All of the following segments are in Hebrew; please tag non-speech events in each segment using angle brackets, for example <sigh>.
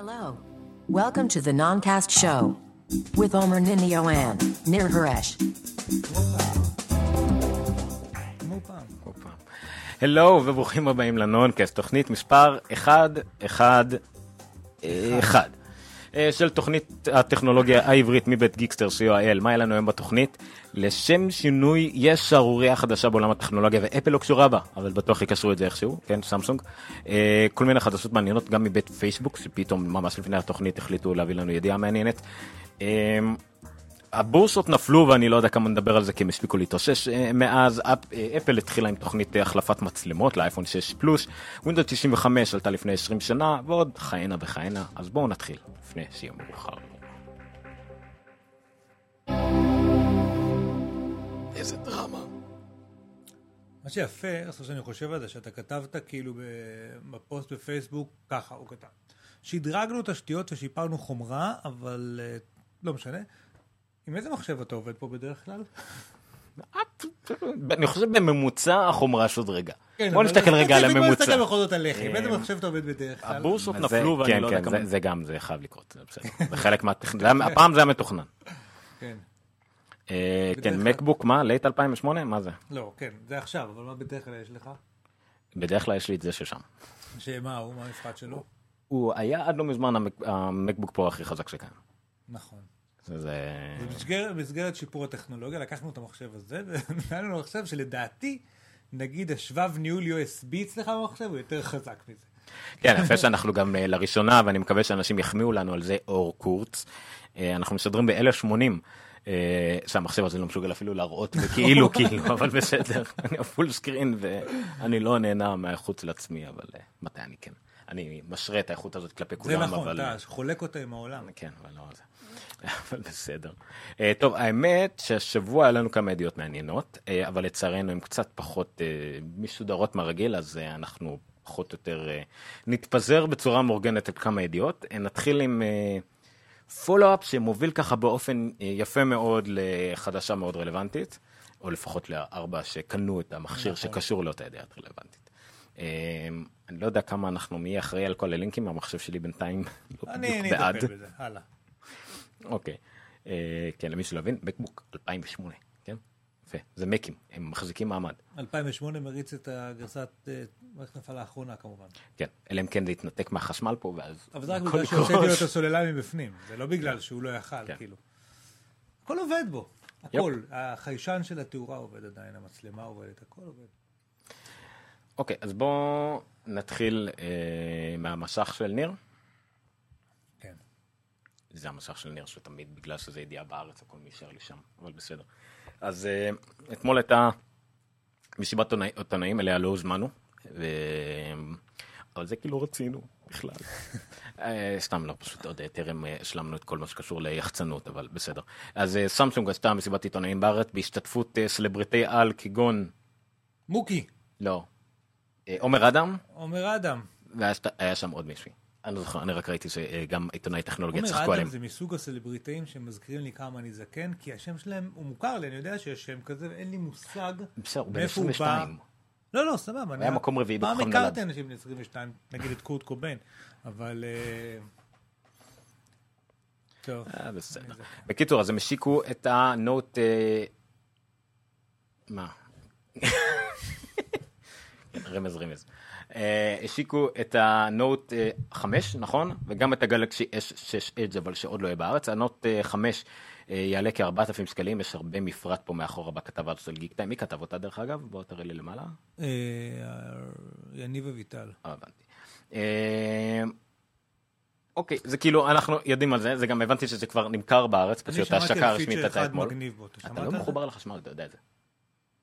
Hello. Welcome to the Noncast Show with Omer Ninio and Nir Haresh. הלו וברוכים הבאים לנונקאסט, תוכנית מספר 111 אה, של תוכנית הטכנולוגיה העברית מבית גיקסטר co.il. מה היה לנו היום בתוכנית? לשם שינוי יש שערורייה חדשה בעולם הטכנולוגיה ואפל לא קשורה בה, אבל בטוח יקשרו את זה איכשהו, כן, סמסונג. אה, כל מיני חדשות מעניינות גם מבית פייסבוק, שפתאום ממש לפני התוכנית החליטו להביא לנו ידיעה מעניינת. הבורסות נפלו ואני לא יודע כמה נדבר על זה כי הם הספיקו להתאושש אה, מאז אפ, אה, אפל התחילה עם תוכנית אה, החלפת מצלמות לאייפון 6 פלוס, ווינדו 95 עלתה לפני 20 שנה ועוד כהנה וכהנה אז בואו נתחיל לפני שיהיה מאוחר. איזה דרמה. מה שיפה, עכשיו שאני חושב על זה, שאתה כתבת כאילו ב- בפוסט בפייסבוק, ככה הוא כתב. שדרגנו תשתיות ושיפרנו חומרה, אבל לא משנה. עם איזה מחשב אתה עובד פה בדרך כלל? אני חושב בממוצע החומרה שודרגה. כן, בואו אבל נסתכל רגע על בוא הממוצע. נסתכל בכל זאת עליך. עם איזה אה, מחשב אתה עובד בדרך כלל? הבורסות נפלו ואני כן, לא יודע כן, כמה... זה- זה גם, זה חייב לקרות, זה בסדר. זה חלק מהטכנולוגיה, <laughs> הפעם זה היה מתוכנן. כן. אה, כן. מקבוק, מה? late 2008? מה זה? לא, כן, זה עכשיו, אבל מה בדרך כלל יש לך? בדרך כלל יש לי את זה ששם. שמה הוא, מה המפחד שלו? הוא היה עד לא מזמן המק- המקבוק פרו הכי חזק שקיים. נכון. זה- זה... במסגרת, שיפור הטכנולוגיה לקחנו את המחשב הזה ונתנו לנו מחשב שלדעתי נגיד השבב ניהול USB אצלך במחשב הוא יותר חזק מזה. כן, יפה שאנחנו גם אה, לראשונה, ואני מקווה שאנשים יחמיאו לנו על זה, אור קורץ. אה, אנחנו משדרים ב-1080. אה, שהמחשב הזה לא מסוגל אפילו להראות וכאילו <laughs> כאילו אבל בסדר אני הפול סקרין ואני לא נהנה מהאיכות של עצמי אבל מתי אני כן אני משרה את האיכות הזאת כלפי זה כולם נכון, אבל אתה חולק אותה עם העולם. כן, אבל לא זה. אבל בסדר. אה, טוב, האמת שהשבוע היה לנו כמה ידיעות מעניינות, אה, אבל לצערנו הן קצת פחות אה, מסודרות מהרגיל, אז אה, אנחנו פחות או יותר אה, נתפזר בצורה מאורגנת על כמה ידיעות. אה, נתחיל עם פולו-אפ שמוביל ככה באופן אה, יפה מאוד לחדשה מאוד רלוונטית, או לפחות לארבע שקנו את המכשיר נכון. שקשור לאותה ידיעה רלוונטית. אה, אני לא יודע כמה אנחנו, מי אחראי על כל הלינקים, המחשב שלי בינתיים לא אני בדיוק אני בעד. אטפל בזה, הלאה. אוקיי. אה, כן, למי שלא הבין, מקבוק 2008, כן? יפה, זה מקים, הם מחזיקים מעמד. 2008 מריץ את הגרסת אה, מערכת ההפעלה האחרונה כמובן. כן, אלא אם כן זה יתנתק מהחשמל פה, ואז... אבל זה רק בגלל שהוצאתי לו. את הסוללה מבפנים, זה לא בגלל שהוא לא יכל, כן. כאילו. הכל עובד בו, הכל. החיישן של התאורה עובד עדיין, המצלמה עובדת, הכל עובד. אוקיי, אז בואו נתחיל אה, מהמשך של ניר. זה המשך של ניר שתמיד, בגלל שזה ידיעה בארץ, הכל נשאר לי שם, אבל בסדר. אז אה, אתמול הייתה מסיבת עיתונאי- עיתונאים, אליה לא הוזמנו, ו... אבל זה כאילו רצינו בכלל. <laughs> אה, סתם לא, פשוט עוד אה, טרם השלמנו את כל מה שקשור ליחצנות, אבל בסדר. אז סמסונג עשתה מסיבת עיתונאים בארץ בהשתתפות סלבריטי על כגון, מוקי, לא, עומר אדם, עומר אדם. והיה שם עוד מישהי. אני לא זוכר, אני רק ראיתי שגם עיתונאי טכנולוגיה עומר צחקו אדם עליהם. זה מסוג הסלבריטאים שמזכירים לי כמה אני זקן, כי השם שלהם הוא מוכר לי, אני יודע שיש שם כזה, ואין לי מושג מאיפה הוא בא. 22. לא, לא, סבבה. היה מקום רביעי פעם בכוכב הכרתי נולד. אנשים בני 22, נגיד את קורט קוביין, אבל... אה, טוב. אה, בסדר. בקיצור, אז הם השיקו את הנוט... אה, מה? <laughs> כן, רמז רמז. אה, השיקו את הנוט 5, נכון? וגם את הגלקסי S6 Edge, אבל שעוד לא יהיה בארץ. הנוט 5 יעלה כ-4,000 שקלים, יש הרבה מפרט פה מאחורה בכתבה של גיק טיים. מי כתב אותה דרך אגב? בוא תראה לי למעלה. אה, יניב אביטל. אה, הבנתי. אה, אוקיי, זה כאילו, אנחנו יודעים על זה, זה גם הבנתי שזה כבר נמכר בארץ, אני פשוט שמעתי ההשקה הרשמית הייתה אתמול. אתה לא? מחובר לחשמל, אתה יודע את זה.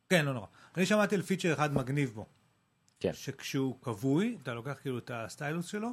כן, לא נורא. אני שמעתי על פיצ'ר אחד מגניב בו. כן. שכשהוא כבוי, אתה לוקח כאילו את הסטיילוס שלו,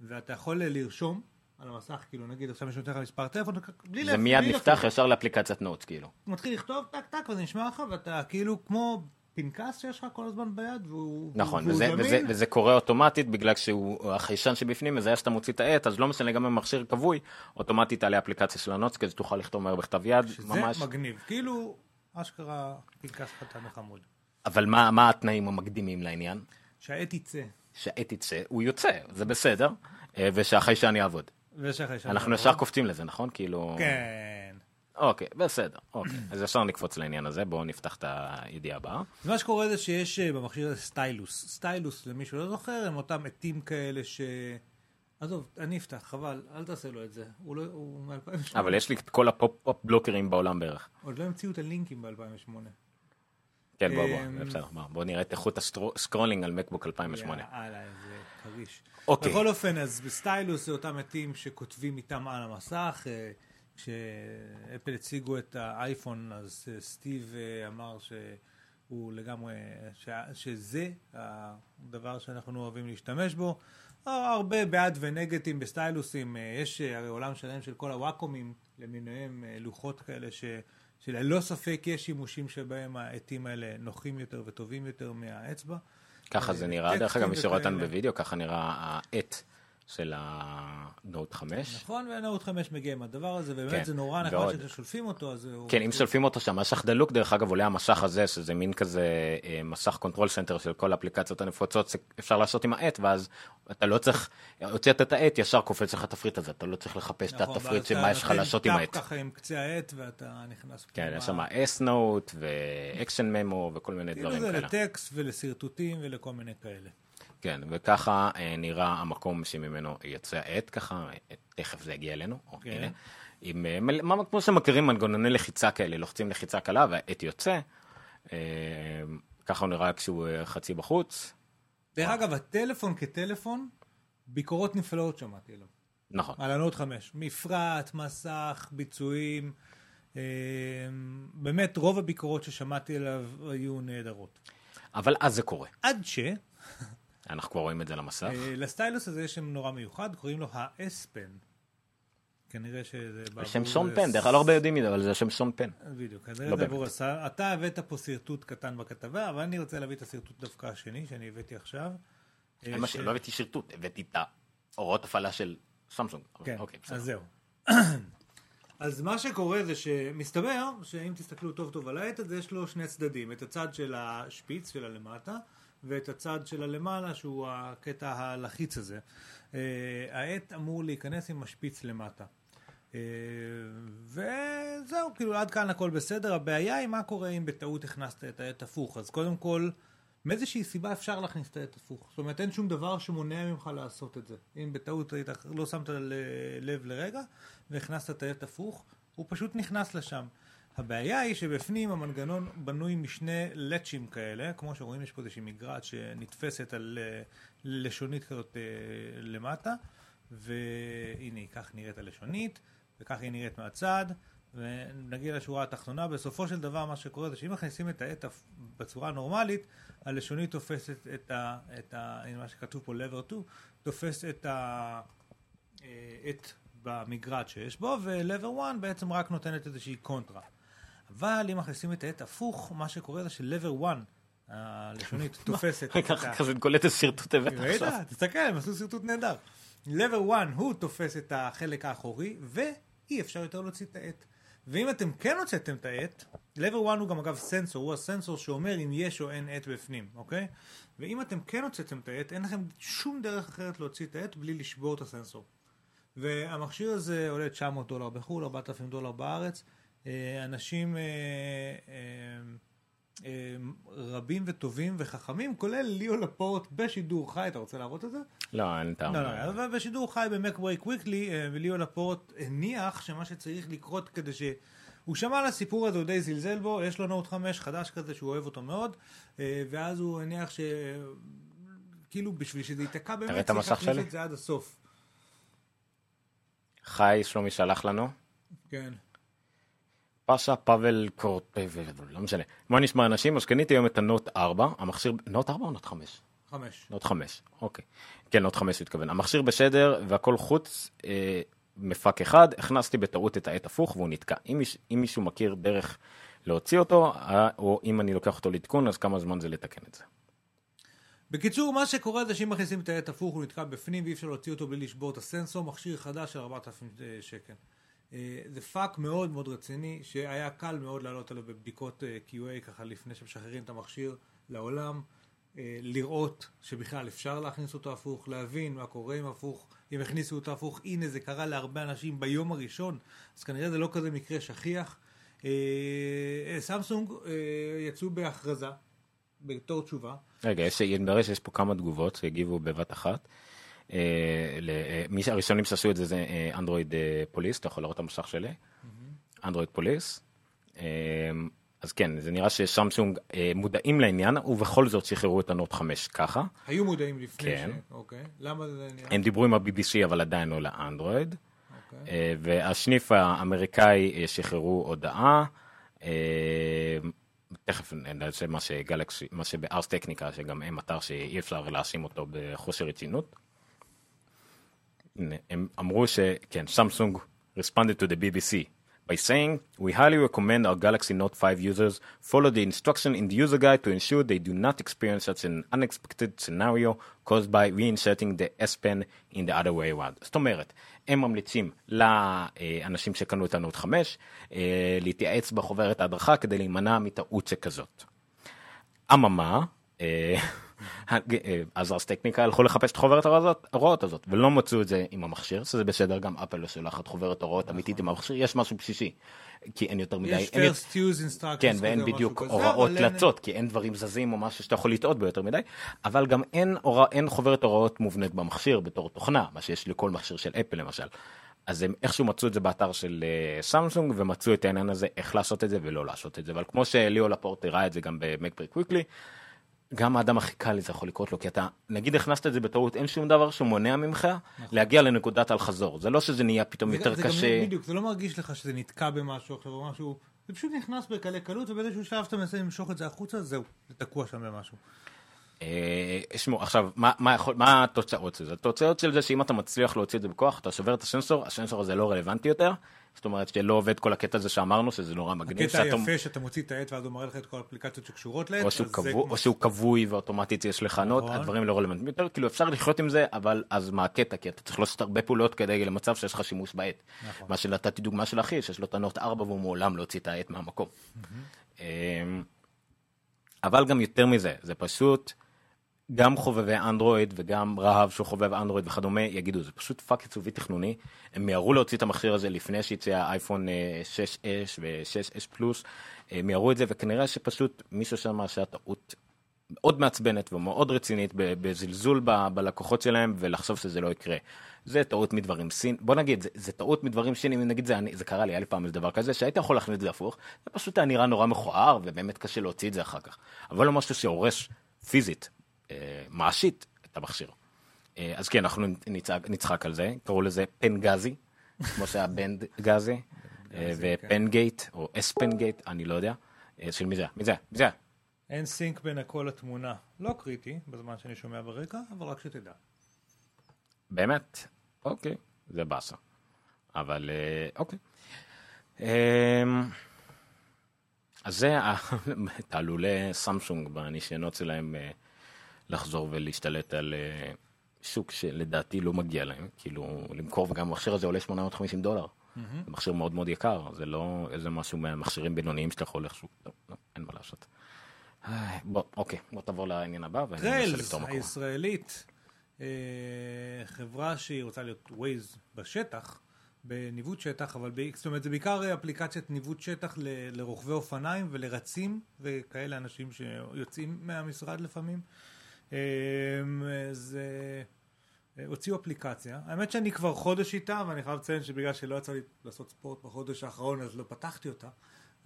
ואתה יכול לרשום על המסך, כאילו נגיד עכשיו מישהו נותן לך מספר טלפון, בלי זה להפ- מיד בלי נפתח. ישר לאפליקציית notes, כאילו. הוא מתחיל לכתוב טק טק וזה נשמע לך ואתה כאילו כמו פנקס שיש לך כל הזמן ביד והוא נכון, והוא וזה, זמין. וזה, וזה קורה אוטומטית בגלל שהוא החיישן שבפנים מזהה שאתה מוציא את העט, אז לא משנה גם אם המכשיר כבוי, אוטומטית תעלה אפליקציה של ה notes כדי שתוכל לכתוב מהר בכתב יד, שזה ממש. מגניב כאילו אשכרה פנקס קטן וחמוד. אבל מה, מה התנאים המקדימים לעניין? שהעט יצא. שהעט יצא, הוא יוצא, זה בסדר. אה, ושהחיישן יעבוד. ושהחיישן אנחנו יעבוד. ישר קופצים לזה, נכון? כאילו... כן. אוקיי, בסדר. אוקיי. אז ישר נקפוץ לעניין הזה, בואו נפתח את הידיעה הבאה. מה שקורה זה שיש אה, במכשיר הזה סטיילוס. סטיילוס, למי שלא זוכר, הם אותם עטים כאלה ש... עזוב, אני אפתח, חבל, אל תעשה לו את זה. הוא לא... הוא מ-2008. אבל יש לי את כל הפופ-אפ בלוקרים בעולם בערך. עוד לא המציאו את הלינקים ב-2008. כן, בוא, אמ, בוא, בסדר, בוא, נראה את איכות ה scrolling על מקבוק 2008. יאללה, איזה חריש. אוקיי. בכל אופן, אז בסטיילוס זה אותם עטים שכותבים איתם על המסך. אה, כשאפל הציגו את האייפון, אז אה, סטיב אה, אמר שהוא לגמרי, ש- שזה הדבר שאנחנו אוהבים להשתמש בו. הרבה בעד ונגטים בסטיילוסים, יש הרי עולם שלם של כל הוואקומים למיניהם, לוחות כאלה ש... שללא ספק יש שימושים שבהם העטים האלה נוחים יותר וטובים יותר מהאצבע. ככה זה נראה, דרך אגב, מי שרואה אותנו. בווידאו, ככה נראה העט של הנוט 5. נכון, והנאות 5 מגיע עם הדבר הזה, ובאמת כן, זה נורא נחמד ועוד. שכששולפים אותו, אז הוא... כן, אם שולפים אותו שם, מסך דלוק, דרך אגב, עולה המסך הזה, שזה מין כזה אה, מסך control center של כל האפליקציות הנפוצות, שאפשר לעשות עם העט, ואז אתה לא צריך, הוצאת את העט, ישר קופץ לך התפריט הזה, אתה לא צריך לחפש את נכון, התפריט ואז שמה אתה יש לך לעשות עם העט. ככה עם קצה העט, ואתה נכנס... כן. יש שם S-Note ו-Action Memo וכל מיני כאילו דברים זה כאלה. לטקסט ולשרטוטים ולכל מיני כאלה. כן, וככה אה, נראה המקום שממנו יוצא העט ככה, אה, תכף זה יגיע אלינו, או, כן. הנה. עם, אה, כמו שמכירים מנגנוני לחיצה כאלה, לוחצים לחיצה קלה והעט יוצא. אה, ככה הוא נראה כשהוא אה, חצי בחוץ. דרך אגב, הטלפון כטלפון, ביקורות נפלאות שמעתי עליו. נכון. על הנוט 5. מפרט, מסך, ביצועים. באמת, רוב הביקורות ששמעתי עליו היו נהדרות. אבל אז זה קורה. עד ש... אנחנו כבר רואים את זה על המסך. אה, לסטיילוס הזה יש שם נורא מיוחד, קוראים לו ה-S-Pen. כנראה שזה... זה בעבור- שם שון פן, דרך כלל לא הרבה יודעים מזה, אבל זה שם שון פן. בדיוק, כנראה לא זה באמת. עבור השר. אתה הבאת פה שרטוט קטן בכתבה, אבל אני רוצה להביא את השרטוט דווקא השני, שאני הבאתי עכשיו. אה, שלא הבאתי שרטוט, הבאתי את ההוראות הפעלה של סמסונג. כן, אוקיי. אז זהו. <clears throat> אז מה שקורה זה שמסתבר שאם תסתכלו טוב טוב על העט הזה, יש לו שני צדדים. את הצד של השפיץ של הלמטה, ואת הצד של הלמעלה, שהוא הקטע הלחיץ הזה. אה, העט אמור להיכנס עם השפיץ למטה. אה, וזהו, כאילו עד כאן הכל בסדר. הבעיה היא מה קורה אם בטעות הכנסת את העט הפוך. אז קודם כל, מאיזושהי סיבה אפשר להכניס את העט הפוך. זאת אומרת, אין שום דבר שמונע ממך לעשות את זה. אם בטעות היית, לא שמת לב לרגע, והכנסת את העט הפוך, הוא פשוט נכנס לשם. הבעיה היא שבפנים המנגנון בנוי משני לצ'ים כאלה, כמו שרואים יש פה איזושהי מגרעת שנתפסת על אה, לשונית כזאת אה, למטה, והנה, כך נראית הלשונית, וכך היא נראית מהצד, ונגיע לשורה התחתונה, בסופו של דבר מה שקורה זה שאם מכניסים את העט בצורה נורמלית, הלשונית תופסת את ה... את ה מה שכתוב פה lever 2, תופס את ה... אה, במגרד שיש בו, ו-lever 1 בעצם רק נותנת איזושהי קונטרה. אבל אם מכניסים את העט הפוך, מה שקורה זה של-lever 1, הלשונית <laughs> תופסת את. ככה קולט איזה שרטוט הבאת ראית? עכשיו. תסתכל, הם עשו שרטוט נהדר. lever 1 הוא תופס את החלק האחורי, ואי אפשר יותר להוציא את העט. ואם אתם כן הוצאתם את העט, lever 1 הוא גם אגב סנסור, הוא הסנסור שאומר אם יש או אין עט בפנים, אוקיי? ואם אתם כן הוצאתם את העט, אין לכם שום דרך אחרת להוציא את העט בלי לשבור את הסנסור. והמכשיר הזה עולה 900 דולר בחו"ל, 4,000 דולר בארץ. אה, אנשים אה, אה, רבים וטובים וחכמים, כולל ליאו לפורט בשידור חי, אתה רוצה להראות את זה? לא, אין טעם. לא, לא, אבל בשידור חי במקברי קוויקלי, וליאו לפורט הניח שמה שצריך לקרות כדי ש... הוא שמע על הסיפור הזה, הוא די זלזל בו, יש לו נוט 5 חדש כזה שהוא אוהב אותו מאוד, ואז הוא הניח ש... כאילו בשביל שזה ייתקע תראה באמת את צריך המסך להכניס שלי. את זה עד הסוף. חי שלומי שלח לנו. כן. פאשה פאבל קורט... לא משנה. מה נשמע אנשים? אז קניתי היום את הנוט 4, המכשיר... נוט 4 או נוט 5? חמש. נוט 5, אוקיי. כן, נוט 5 הוא התכוון. המכשיר בשדר והכל חוץ אה, מפק אחד, הכנסתי בטעות את העט הפוך והוא נתקע. אם, אם מישהו מכיר דרך להוציא אותו, אה, או אם אני לוקח אותו לעדכון, אז כמה זמן זה לתקן את זה. בקיצור, מה שקורה זה שאם מכניסים את העט הפוך, הוא נתקע בפנים ואי אפשר להוציא אותו בלי לשבור את הסנסור, מכשיר חדש של 4,000 שקל. אה, זה פאק מאוד מאוד רציני, שהיה קל מאוד לעלות עליו בבדיקות אה, QA ככה לפני שמשחררים את המכשיר לעולם. אה, לראות שבכלל אפשר להכניס אותו הפוך, להבין מה קורה עם הפוך, אם הכניסו אותו הפוך, הנה זה קרה להרבה אנשים ביום הראשון, אז כנראה זה לא כזה מקרה שכיח. סמסונג יצאו בהכרזה, בתור תשובה. רגע, יש, נראה שיש פה כמה תגובות שהגיבו בבת אחת. אה, אה, מי הראשונים שעשו את זה זה אנדרואיד אה, פוליס, אתה יכול לראות את המסך שלי? אנדרואיד פוליס. אז כן, זה נראה שסמסונג אה, מודעים לעניין, ובכל זאת שחררו את הנוט 5 ככה. היו מודעים לפני כן. ש... אוקיי. למה זה נראה? הם דיברו עם ה-BBC אבל עדיין לא לאנדרואיד. אוקיי. אה, והשניף האמריקאי אה, שחררו הודעה. אה, תכף נעשה מה שגלקסי, מה שבארס טכניקה, שגם הם אתר שאי אפשר להאשים אותו בחוסר רצינות. הם אמרו שכן, סמסונג responded to the BBC by saying, we highly recommend our Galaxy Note 5 users follow the instruction in the user guide to ensure they do not experience such an unexpected scenario caused by reinserting the S Pen in the other way around. זאת אומרת, הם ממליצים לאנשים שקנו את הנוט 5 אה, להתייעץ בחוברת ההדרכה כדי להימנע מטעות שכזאת. אממה, אה, אז ארס טכניקה הלכו לחפש את חוברת ההוראות- הזאת ולא מצאו את זה עם המכשיר שזה בסדר גם אפל לא שולחת חוברת הוראות אמיתית עם המכשיר יש משהו בסיסי כי אין יותר מדי יש first use instructions כן ואין בדיוק הוראות לצות כי אין דברים זזים או משהו שאתה יכול לטעות בו יותר מדי אבל גם אין, חוברת הוראות מובנית במכשיר בתור תוכנה מה שיש לכל מכשיר של אפל למשל. אז הם איכשהו מצאו את זה באתר של אה, סמסונג ומצאו את העניין הזה איך לעשות את זה ולא לעשות את זה אבל כמו שליאו לפורט הראה את זה גם במקבריק קוויקלי גם האדם הכי קל זה יכול לקרות לו כי אתה נגיד הכנסת את זה בטעות אין שום דבר שמונע ממך להגיע לנקודת אל חזור זה לא שזה נהיה פתאום זה- יותר זה גם קשה. בדיוק, זה לא מרגיש לך שזה נתקע במשהו עכשיו או משהו, זה פשוט נכנס בקלי קלות ובאיזשהו שלב שאתה מנסה למשוך את זה החוצה, זהו, זה תקוע שם במשהו. אה, שמעו, עכשיו, מה, מה, יכול, מה התוצאות של זה? התוצאות של זה שאם אתה מצליח להוציא את זה בכוח, אתה שובר את הסנסור, הסנסור הזה לא רלוונטי יותר, זאת אומרת שלא עובד כל הקטע הזה שאמרנו, שזה נורא מגניב, הקטע שאתה- היפה שאתה מוציא את העט ואז הוא מראה לך את כל האפליקציות שקשורות לעט, או שהוא, אז זה כבוי, כמו- או שהוא כבוי ואוטומטית יש לך note, נכון. הדברים לא רלוונטיים יותר, כאילו אפשר לחיות עם זה, אבל אז מה הקטע? כי אתה צריך לעשות הרבה פעולות כדי למצב שיש לך שימוש בעט. נכון. מה שנתתי דוגמה של אחי, שיש לו את הנוט 4 והוא מעולם לא הוציא את העט מהמקום. אמ, אבל גם יותר מזה, זה פשוט, גם חובבי אנדרואיד וגם רהב שהוא חובב אנדרואיד וכדומה יגידו זה פשוט פאק עיצובי תכנוני. הם מיהרו להוציא את המכשיר הזה לפני שיצא האייפון אה, 6S ו-6S פלוס. הם מיהרו את זה וכנראה שפשוט מישהו שם עשה טעות מאוד מעצבנת ומאוד רצינית בזלזול ב- בלקוחות שלהם ולחשוב שזה לא יקרה. זה טעות מדברים סין. בוא נגיד זה, זה טעות מדברים סינים. נגיד זה אני זה קרה לי היה לי פעם איזה דבר כזה שהיית יכול להכניס את זה הפוך זה פשוט היה נראה נורא מכוער ובאמת קשה להוציא את זה אחר כך. אבל לא משהו שהורס פיזית. אה, מעשית את המכשיר. אה, אז כן אנחנו נצעק, נצחק על זה קראו לזה pen gazi כמו שהיה bend gazi אה, ו pen gate או S Pen gate אני לא יודע אה, של מי זה? מי זה? מי זה? אין sync בין הכל לתמונה. לא קריטי בזמן שאני שומע ברקע, אבל רק שתדע. באמת? אוקיי, זה באסה. אבל אה, אוקיי. אמ, אז זה <laughs> תעלולי סמסונג בניסיונות שלהם אה, לחזור ולהשתלט על אה, שוק שלדעתי לא מגיע להם, כאילו למכור וגם המכשיר הזה עולה 850 דולר. זה מכשיר מאוד מאוד יקר, זה לא איזה משהו מהמכשירים בינוניים שאתה יכול איכשהו, לא, לא, אין מה לעשות. איי, בוא, אוקיי, בוא תעבור לעניין הבא ואני trails לפתור מקום. הישראלית, אה, חברה שהיא רוצה להיות ווייז בשטח, בניווט שטח, אבל ב- זאת אומרת זה בעיקר אפליקציית ניווט שטח ל- לרוכבי אופניים ולרצים וכאלה אנשים שיוצאים מהמשרד לפעמים. אה, זה... אה, הוציאו אפליקציה, האמת שאני כבר חודש איתה ואני חייב לציין שבגלל שלא יצא לי לעשות ספורט בחודש האחרון אז לא פתחתי אותה.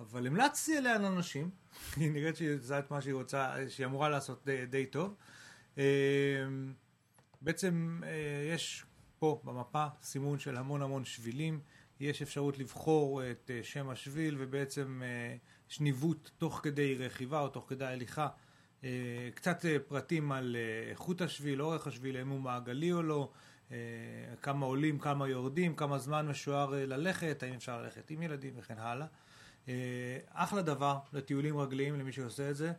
אבל המלצתי עליה לאנשים, <laughs> היא נראית שהיא עושה את מה שהיא רוצה, שהיא אמורה לעשות די, די טוב. אה, בעצם אה, יש פה במפה סימון של המון המון שבילים, יש אפשרות לבחור את אה, שם השביל ובעצם יש ניווט תוך כדי רכיבה או תוך כדי הליכה, קצת אה, פרטים על אה, איכות השביל, אורך השביל, האם הוא מעגלי או לא, אה, כמה עולים, כמה יורדים, כמה זמן משוער אה, ללכת, האם אפשר ללכת עם ילדים וכן הלאה. אה, אחלה דבר לטיולים רגליים למי שעושה את זה.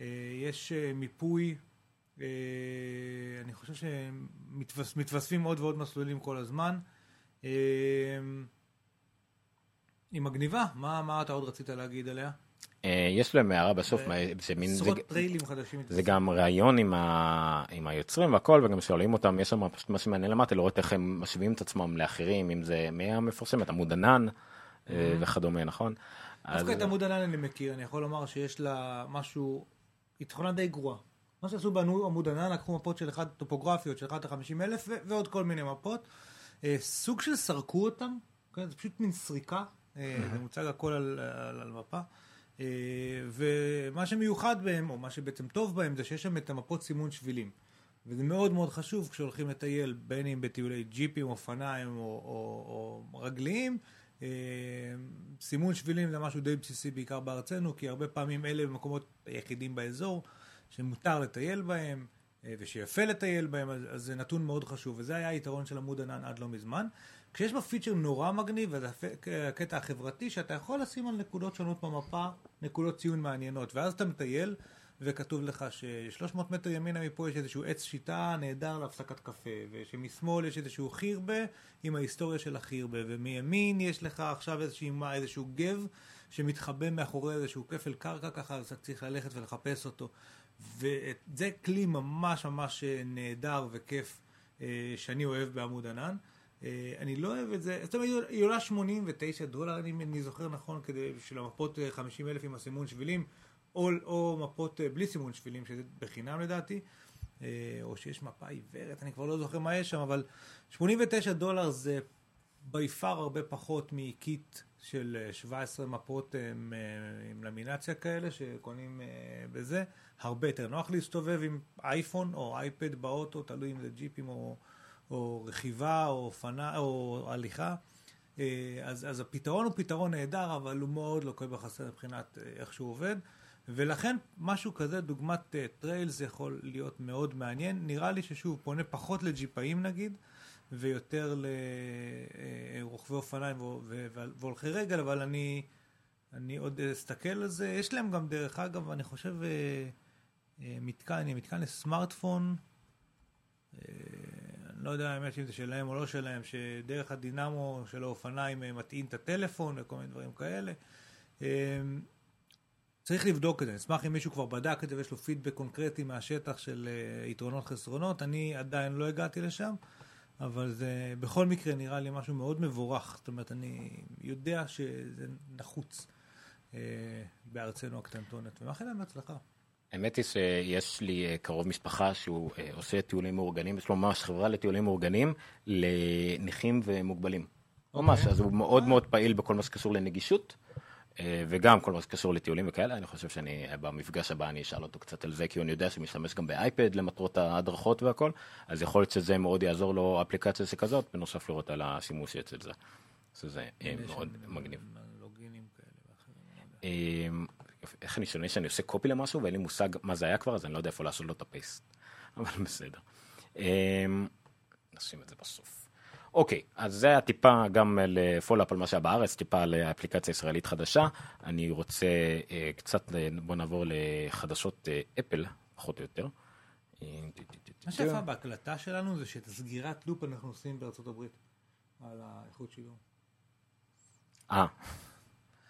אה, יש אה, מיפוי, אה, אני חושב שמתווספים עוד ועוד מסלולים כל הזמן. אה, היא מגניבה, מה, מה אתה עוד רצית להגיד עליה? אה, יש להם הערה בסוף, זה מין, זה, עשרות טריילים חדשים. זה גם ראיון עם, ה, עם היוצרים והכל, וגם שואלים אותם, יש שם פשוט מה שמעניין למטה, לראות איך הם משווים את עצמם לאחרים, אם זה מי המפרסם, את עמוד ענן אה, וכדומה, נכון? דווקא את עמוד ענן אני מכיר, אני יכול לומר שיש לה משהו, היא תכונה די גרועה. מה שעשו בעמוד ענן, לקחו מפות של אחד, טופוגרפיות של 1 ל-50 אלף ועוד כל מיני מפות. אה, סוג של סרקו אותם, כן, זה פשוט מין סריקה, זה מוצג הכל על, על, על מפה. אה, ומה שמיוחד בהם, או מה שבעצם טוב בהם, זה שיש שם את המפות סימון שבילים. וזה מאוד מאוד חשוב כשהולכים לטייל, בין אם בטיולי ג'יפים, אופניים או, או, או רגליים. אה, סימון שבילים זה משהו די בסיסי בעיקר בארצנו, כי הרבה פעמים אלה המקומות היחידים באזור שמותר לטייל בהם אה, ושיפה לטייל בהם, אז, אז זה נתון מאוד חשוב, וזה היה היתרון של עמוד ענן עד לא מזמן. כשיש בה פיצ'ר נורא מגניב, וזה הקטע החברתי, שאתה יכול לשים על נקודות שונות במפה, נקודות ציון מעניינות, ואז אתה מטייל, וכתוב לך ש-300 מטר ימינה מפה יש איזשהו עץ שיטה נהדר להפסקת קפה, ושמשמאל יש איזשהו חירבה עם ההיסטוריה של החירבה, ומימין יש לך עכשיו איזשהו, איזשהו גב שמתחבא מאחורי איזשהו כפל קרקע ככה, אז אתה צריך ללכת ולחפש אותו. וזה כלי ממש ממש נהדר וכיף אה, שאני אוהב בעמוד ענן. אה, אני לא אוהב את זה, זאת אומרת, היא עולה 89 דולר, אני, אני זוכר נכון, כדי, בשביל המפות 50 אלף עם הסימון שבילים, או, או מפות אה, בלי סימון שבילים, שזה בחינם לדעתי, אה, או שיש מפה עיוורת, אני כבר לא זוכר מה יש שם, אבל 89 דולר זה בי פאר הרבה פחות מקיט של אה, 17 מפות אה, עם, אה, עם למינציה כאלה שקונים אה, בזה. הרבה יותר נוח להסתובב עם אייפון או אייפד באוטו, תלוי אם זה ג'יפים או, או רכיבה או אופנה או הליכה. אה, אז, אז הפתרון הוא פתרון נהדר, אבל הוא מאוד לוקה בחסר מבחינת אה, איך שהוא עובד. ולכן משהו כזה, דוגמת אה, טרייל, זה יכול להיות מאוד מעניין. נראה לי ששוב, פונה פחות לג'יפאים נגיד, ויותר לרוכבי אופניים והולכי רגל, אבל אני, אני עוד אסתכל על זה. יש להם גם, דרך אגב, אני חושב, מתקן, מתקן לסמארטפון. לא יודע האמת אם זה שלהם או לא שלהם, שדרך הדינמו של האופניים אה, מטעין את הטלפון וכל מיני דברים כאלה. אה, צריך לבדוק את זה, אשמח אם מישהו כבר בדק את זה ויש לו פידבק קונקרטי מהשטח של אה, יתרונות חסרונות, אני עדיין לא הגעתי לשם, אבל זה בכל מקרה נראה לי משהו מאוד מבורך, זאת אומרת אני יודע שזה נחוץ בארצנו הקטנטונת, ומאחל להם בהצלחה. האמת היא שיש לי אה, קרוב משפחה שהוא אה, עושה טיולים מאורגנים, יש לו ממש חברה לטיולים מאורגנים לנכים ומוגבלים. ממש, אז הוא מאוד מאוד פעיל בכל מה שקשור לנגישות, אה, וגם כל מה שקשור לטיולים וכאלה. אני חושב שאני, במפגש הבא אני אשאל אותו קצת על זה, כי אני יודע שהוא משתמש גם באייפד למטרות ההדרכות והכל, אז יכול להיות שזה מאוד יעזור לו אפליקציה שכזאת, בנוסף לראות על השימוש אצל זה. שזה מאוד מגניב. איך אני שונה שאני עושה קופי למשהו ואין לי מושג מה זה היה כבר, אז אני לא יודע איפה לעשות לו את הפייסט. <laughs> אבל בסדר. אמ, נשים את זה בסוף. אוקיי, אז זה היה טיפה גם לפולאפ על מה שהיה בארץ, טיפה על אפליקציה ישראלית חדשה. אני רוצה אה, קצת, אה, בוא נעבור לחדשות אה, אפל, פחות או יותר. אה, מה שיפה בהקלטה שלנו זה שאת הסגירת לופ אנחנו עושים בארצות הברית, על האיכות שידור. אה,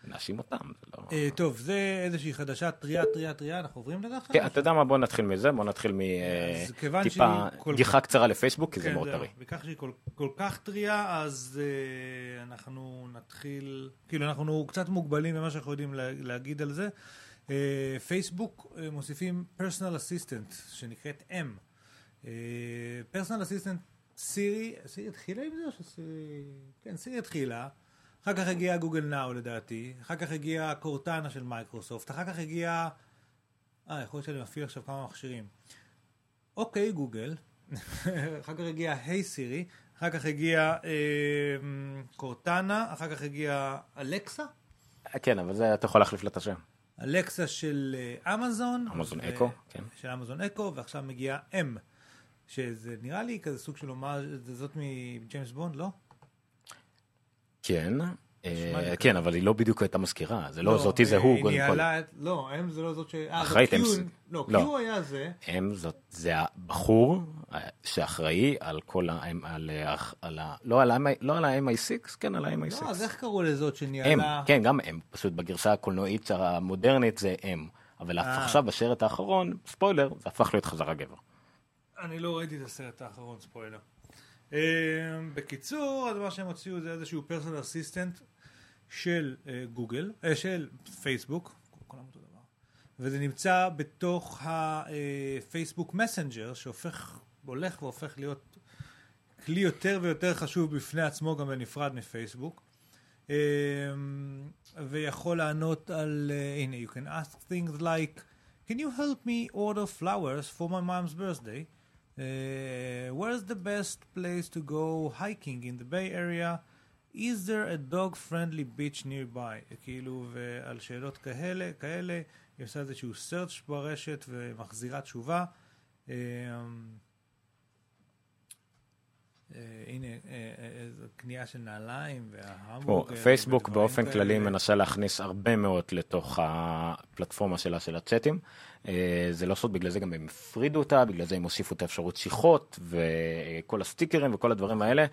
נאשים אותם, זה לא... אה, טוב, זה איזושהי חדשה טריה, טריה, טריה, אנחנו עוברים לזה עכשיו? כן, אתה יודע מה, בוא נתחיל מזה, בוא נתחיל מטיפה כל גיחה קצרה לפייסבוק, כי זה כן, מאוד. טרי. וכך שהיא כל, כך טריה, אז uh, אנחנו נתחיל, כאילו אנחנו קצת מוגבלים במה שאנחנו יודעים לה, להגיד על זה. פייסבוק מוסיפים פרסונל אסיסטנט, שנקראת M. personal assistant סירי, סירי התחילה עם זה או שסירי... כן, סירי התחילה. אחר כך הגיע גוגל נאו לדעתי, אחר כך הגיע קורטנה של מייקרוסופט, אחר כך הגיע... אה, יכול להיות שאני מפעיל עכשיו כמה מכשירים. אוקיי, גוגל. <laughs> אחר כך הגיע hey סירי, אחר כך הגיע אה, קורטנה, אחר כך הגיע אלקסה, כן, אבל זה אתה יכול להחליף לה את השם. אלקסה של אה, אמזון. אמזון ו- אקו, כן. של אמזון אקו, ועכשיו מגיע M, שזה נראה לי כזה סוג של אומה, זאת מג'יימס בונד, לא? כן, אה, כן, אבל היא לא בדיוק הייתה מזכירה, זה לא, זאתי זה אה, הוא, קודם כל. לא, אם זה לא זאת ש... אה, אחראית, זה הם- קיו- לא, לא. קיו היה זה. הם זאת, זה הבחור שאחראי על כל ה... לא על לא על ה-MI6, כן, על ה-MI6. לא, אז איך קראו לזאת שניהלה... כן, גם הם, פשוט בגרסה הקולנועית המודרנית זה הם. אבל. עכשיו בשרת האחרון, ספוילר, זה הפך להיות חזרה גבר. אני לא ראיתי את הסרט האחרון, ספוילר. אה, בקיצור, אז מה שהם הוציאו זה איזשהו פרסונל אסיסטנט של אה, גוגל, אה, של פייסבוק, כולם אותו דבר, וזה נמצא בתוך הפייסבוק מסנג'ר, שהופך, הולך והופך להיות כלי יותר ויותר חשוב בפני עצמו גם בנפרד מפייסבוק. אה, ויכול לענות על, אה, הנה, you can ask things like, can you help me order flowers for my mom's birthday? Uh, where's the best place to go hiking in the Bay Area? Is there a dog-friendly beach nearby? כאילו, ועל שאלות כאלה, כאלה, היא עושה איזשהו search ברשת ומחזירה תשובה. אה, הנה, אה, אה, קנייה של נעליים וההמבורגר. פייסבוק באופן. כללי מנסה להכניס הרבה מאוד לתוך הפלטפורמה שלה של הצ'אטים. זה לא סוד, בגלל זה גם הם הפרידו אותה, בגלל זה הם הוסיפו את האפשרות שיחות וכל הסטיקרים וכל הדברים האלה.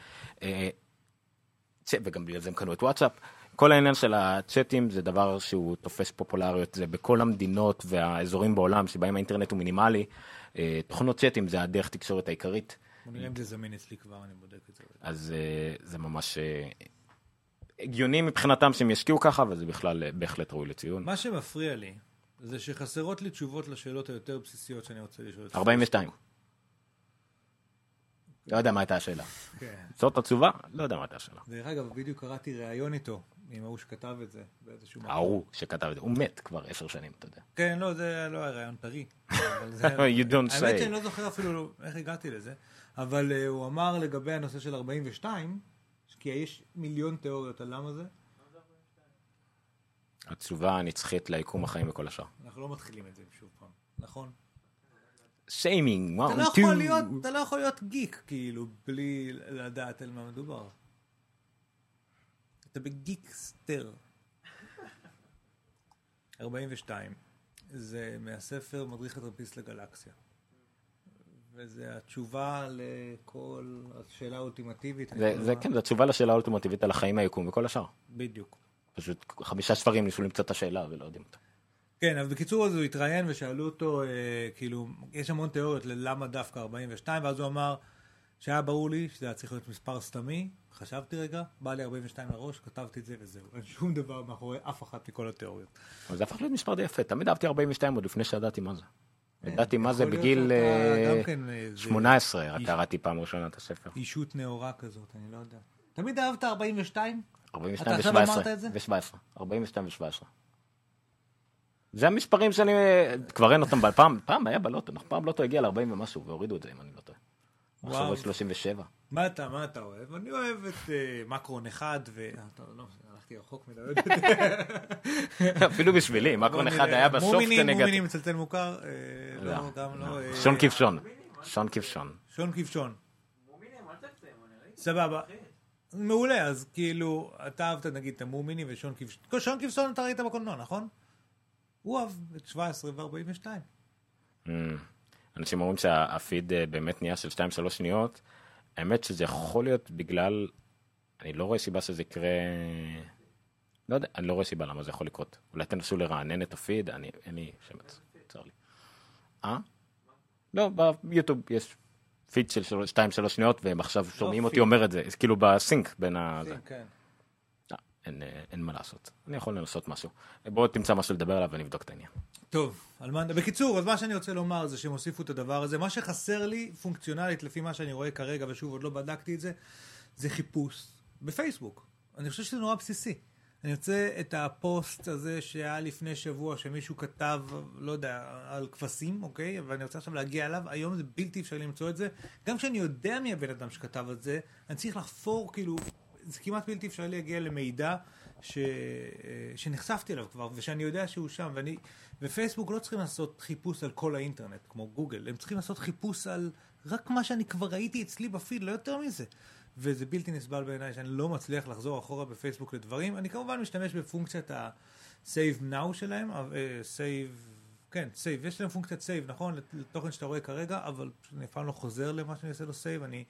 וגם בגלל זה הם קנו את וואטסאפ. כל העניין של הצ'אטים זה דבר שהוא תופס פופולריות, זה בכל המדינות והאזורים בעולם שבהם האינטרנט הוא מינימלי. תוכנות צ'אטים זה הדרך תקשורת העיקרית. בוא נראה אם זה זמין אצלי כבר, אני בודק את זה. אז אה, זה ממש אה, הגיוני מבחינתם שהם ישקיעו ככה, וזה בכלל אה, בהחלט ראוי לציון. מה שמפריע לי, זה שחסרות לי תשובות לשאלות היותר בסיסיות שאני רוצה לשאול. את 42. לא יודע מה הייתה השאלה. כן. זאת התשובה? לא יודע מה הייתה השאלה. דרך אגב, בדיוק קראתי ראיון איתו, עם ההוא שכתב את זה, באיזשהו מקום. ההוא שכתב את זה, הוא מת כבר עשר שנים, אתה יודע. כן, לא, זה לא היה ראיון טרי. <laughs> אבל זה- You don't האמת say. שאני לא זוכר אפילו איך הגעתי לזה, אבל אה, הוא אמר לגבי הנושא של 42, כי יש מיליון תיאוריות על למה זה, התשובה הנצחית ליקום החיים וכל השאר. אנחנו לא מתחילים את זה שוב פעם, נכון? שיימינג, אתה לא וואו, יכול להיות, אתה לא יכול להיות גיק, כאילו, בלי לדעת על מה מדובר. אתה בגיקסטר. 42. זה מהספר מדריך הטרמפיסט לגלקסיה. וזה התשובה לכל השאלה האולטימטיבית. זה, זה. כן, זו התשובה לשאלה האולטימטיבית על החיים, היקום וכל השאר. בדיוק. פשוט חמישה ספרים ניסו למצוא את השאלה ולא יודעים אותה. כן, אבל בקיצור אז הוא התראיין ושאלו אותו, אה, כאילו, יש המון תיאוריות ללמה דווקא 42, ואז הוא אמר שהיה ברור לי שזה היה צריך להיות מספר סתמי, חשבתי רגע, בא לי 42 לראש, כתבתי את זה וזהו. אין שום דבר מאחורי אף אחת מכל התיאוריות. אבל זה הפך להיות מספר די יפה, תמיד אהבתי 42 עוד לפני שידעתי מה זה. ידעתי מה זה בגיל שאתה אה, גם כן, אה, 18, איש- קראתי פעם ראשונה את הספר. אישות נאורה כזאת, אני לא יודע. תמיד אהבת 42? 42 אתה עכשיו ו-17. אמרת את זה? ו-17. 42 ו-17. זה המספרים שאני, כבר אין אותם, פעם, פעם היה בלוטו, נכון? פעם לוטו הגיע ל-40 ומשהו, והורידו את זה אם אני לא טועה. עכשיו. עוד 37. מה אתה, מה אתה אוהב? אני אוהב את אה, מקרון אחד ו... לא, הלכתי רחוק מדי. <laughs> אפילו בשבילי, מקרון אחד היה בסוף מומינים, כנגד... מומינים מצלצל מוכר? אה, לא, לא, גם לא. אה, שון כבשון. שון כבשון. שון כבשון. סבבה. מעולה, אז כאילו, אתה אהבת נגיד את המומיני ושון כבשון. שון כבשון אתה ראית בקולנוע, נכון? הוא אהב את 17 ו-42. Mm. אנשים אומרים שהפיד אה, באמת נהיה של 2-3 שניות. האמת שזה יכול להיות בגלל, אני לא רואה סיבה שזה יקרה, לא יודע, אני לא רואה סיבה למה זה יכול לקרות. אולי תנסו לרענן את הפיד, אני, אין לי שמץ, צר לי. אה? לא, ביוטיוב יש פיד של 2-3 שניות והם עכשיו שומעים אותי. אומר את זה, כאילו בסינק בין ה... כן. לא, אין, אה, אין מה לעשות, אני יכול לנסות משהו. בוא תמצא משהו לדבר עליו ונבדוק את העניין. טוב, על מה... בקיצור, אז מה שאני רוצה לומר זה שהם הוסיפו את הדבר הזה. מה שחסר לי, פונקציונלית, לפי מה שאני רואה כרגע, ושוב, עוד לא בדקתי את זה, זה חיפוש בפייסבוק. אני חושב שזה נורא בסיסי. אני רוצה את הפוסט הזה שהיה לפני שבוע, שמישהו כתב, לא יודע, על כבשים, אוקיי? ואני רוצה עכשיו להגיע אליו. היום זה בלתי אפשרי למצוא את זה. גם כשאני יודע מי הבן אדם שכתב את זה, אני צריך לחפור, כאילו, זה כמעט בלתי אפשרי להגיע למידע ש... שנחשפתי אליו כבר, ושאני יודע שהוא שם, ואני... ופייסבוק לא צריכים לעשות חיפוש על כל האינטרנט, כמו גוגל, הם צריכים לעשות חיפוש על רק מה שאני כבר ראיתי אצלי בפיד, לא יותר מזה. וזה בלתי נסבל בעיניי שאני לא מצליח לחזור אחורה בפייסבוק לדברים. אני כמובן משתמש בפונקציית ה-save now שלהם, uh, save, כן, save, יש להם פונקציית save, נכון? לתוכן שאתה רואה כרגע, אבל אני אף פעם לא חוזר למה שאני עושה לו save, אני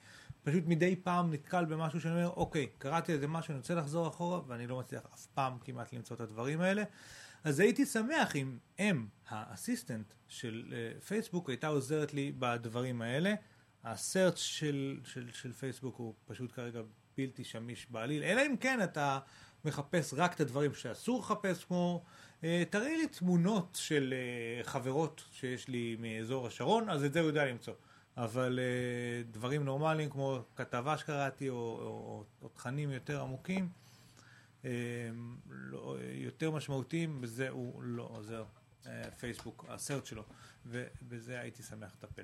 פשוט מדי פעם נתקל במשהו שאני אומר, אוקיי, קראתי איזה משהו, אני רוצה לחזור אחורה, ואני לא מצליח אף פעם כמעט למצוא את הדברים האלה. אז הייתי שמח אם אם, האסיסטנט של פייסבוק, הייתה עוזרת לי בדברים האלה. הסרצ' של, של, של פייסבוק הוא פשוט כרגע בלתי שמיש בעליל, אלא אם כן אתה מחפש רק את הדברים שאסור לחפש, כמו אה, תראי לי תמונות של אה, חברות שיש לי מאזור השרון, אז את זה הוא יודע למצוא. אבל אה, דברים נורמליים כמו כתבה שקראתי או, או, או, או תכנים יותר עמוקים, לא, יותר משמעותיים, בזה הוא לא עוזר. פייסבוק, הסרט שלו, ובזה הייתי שמח לטפל.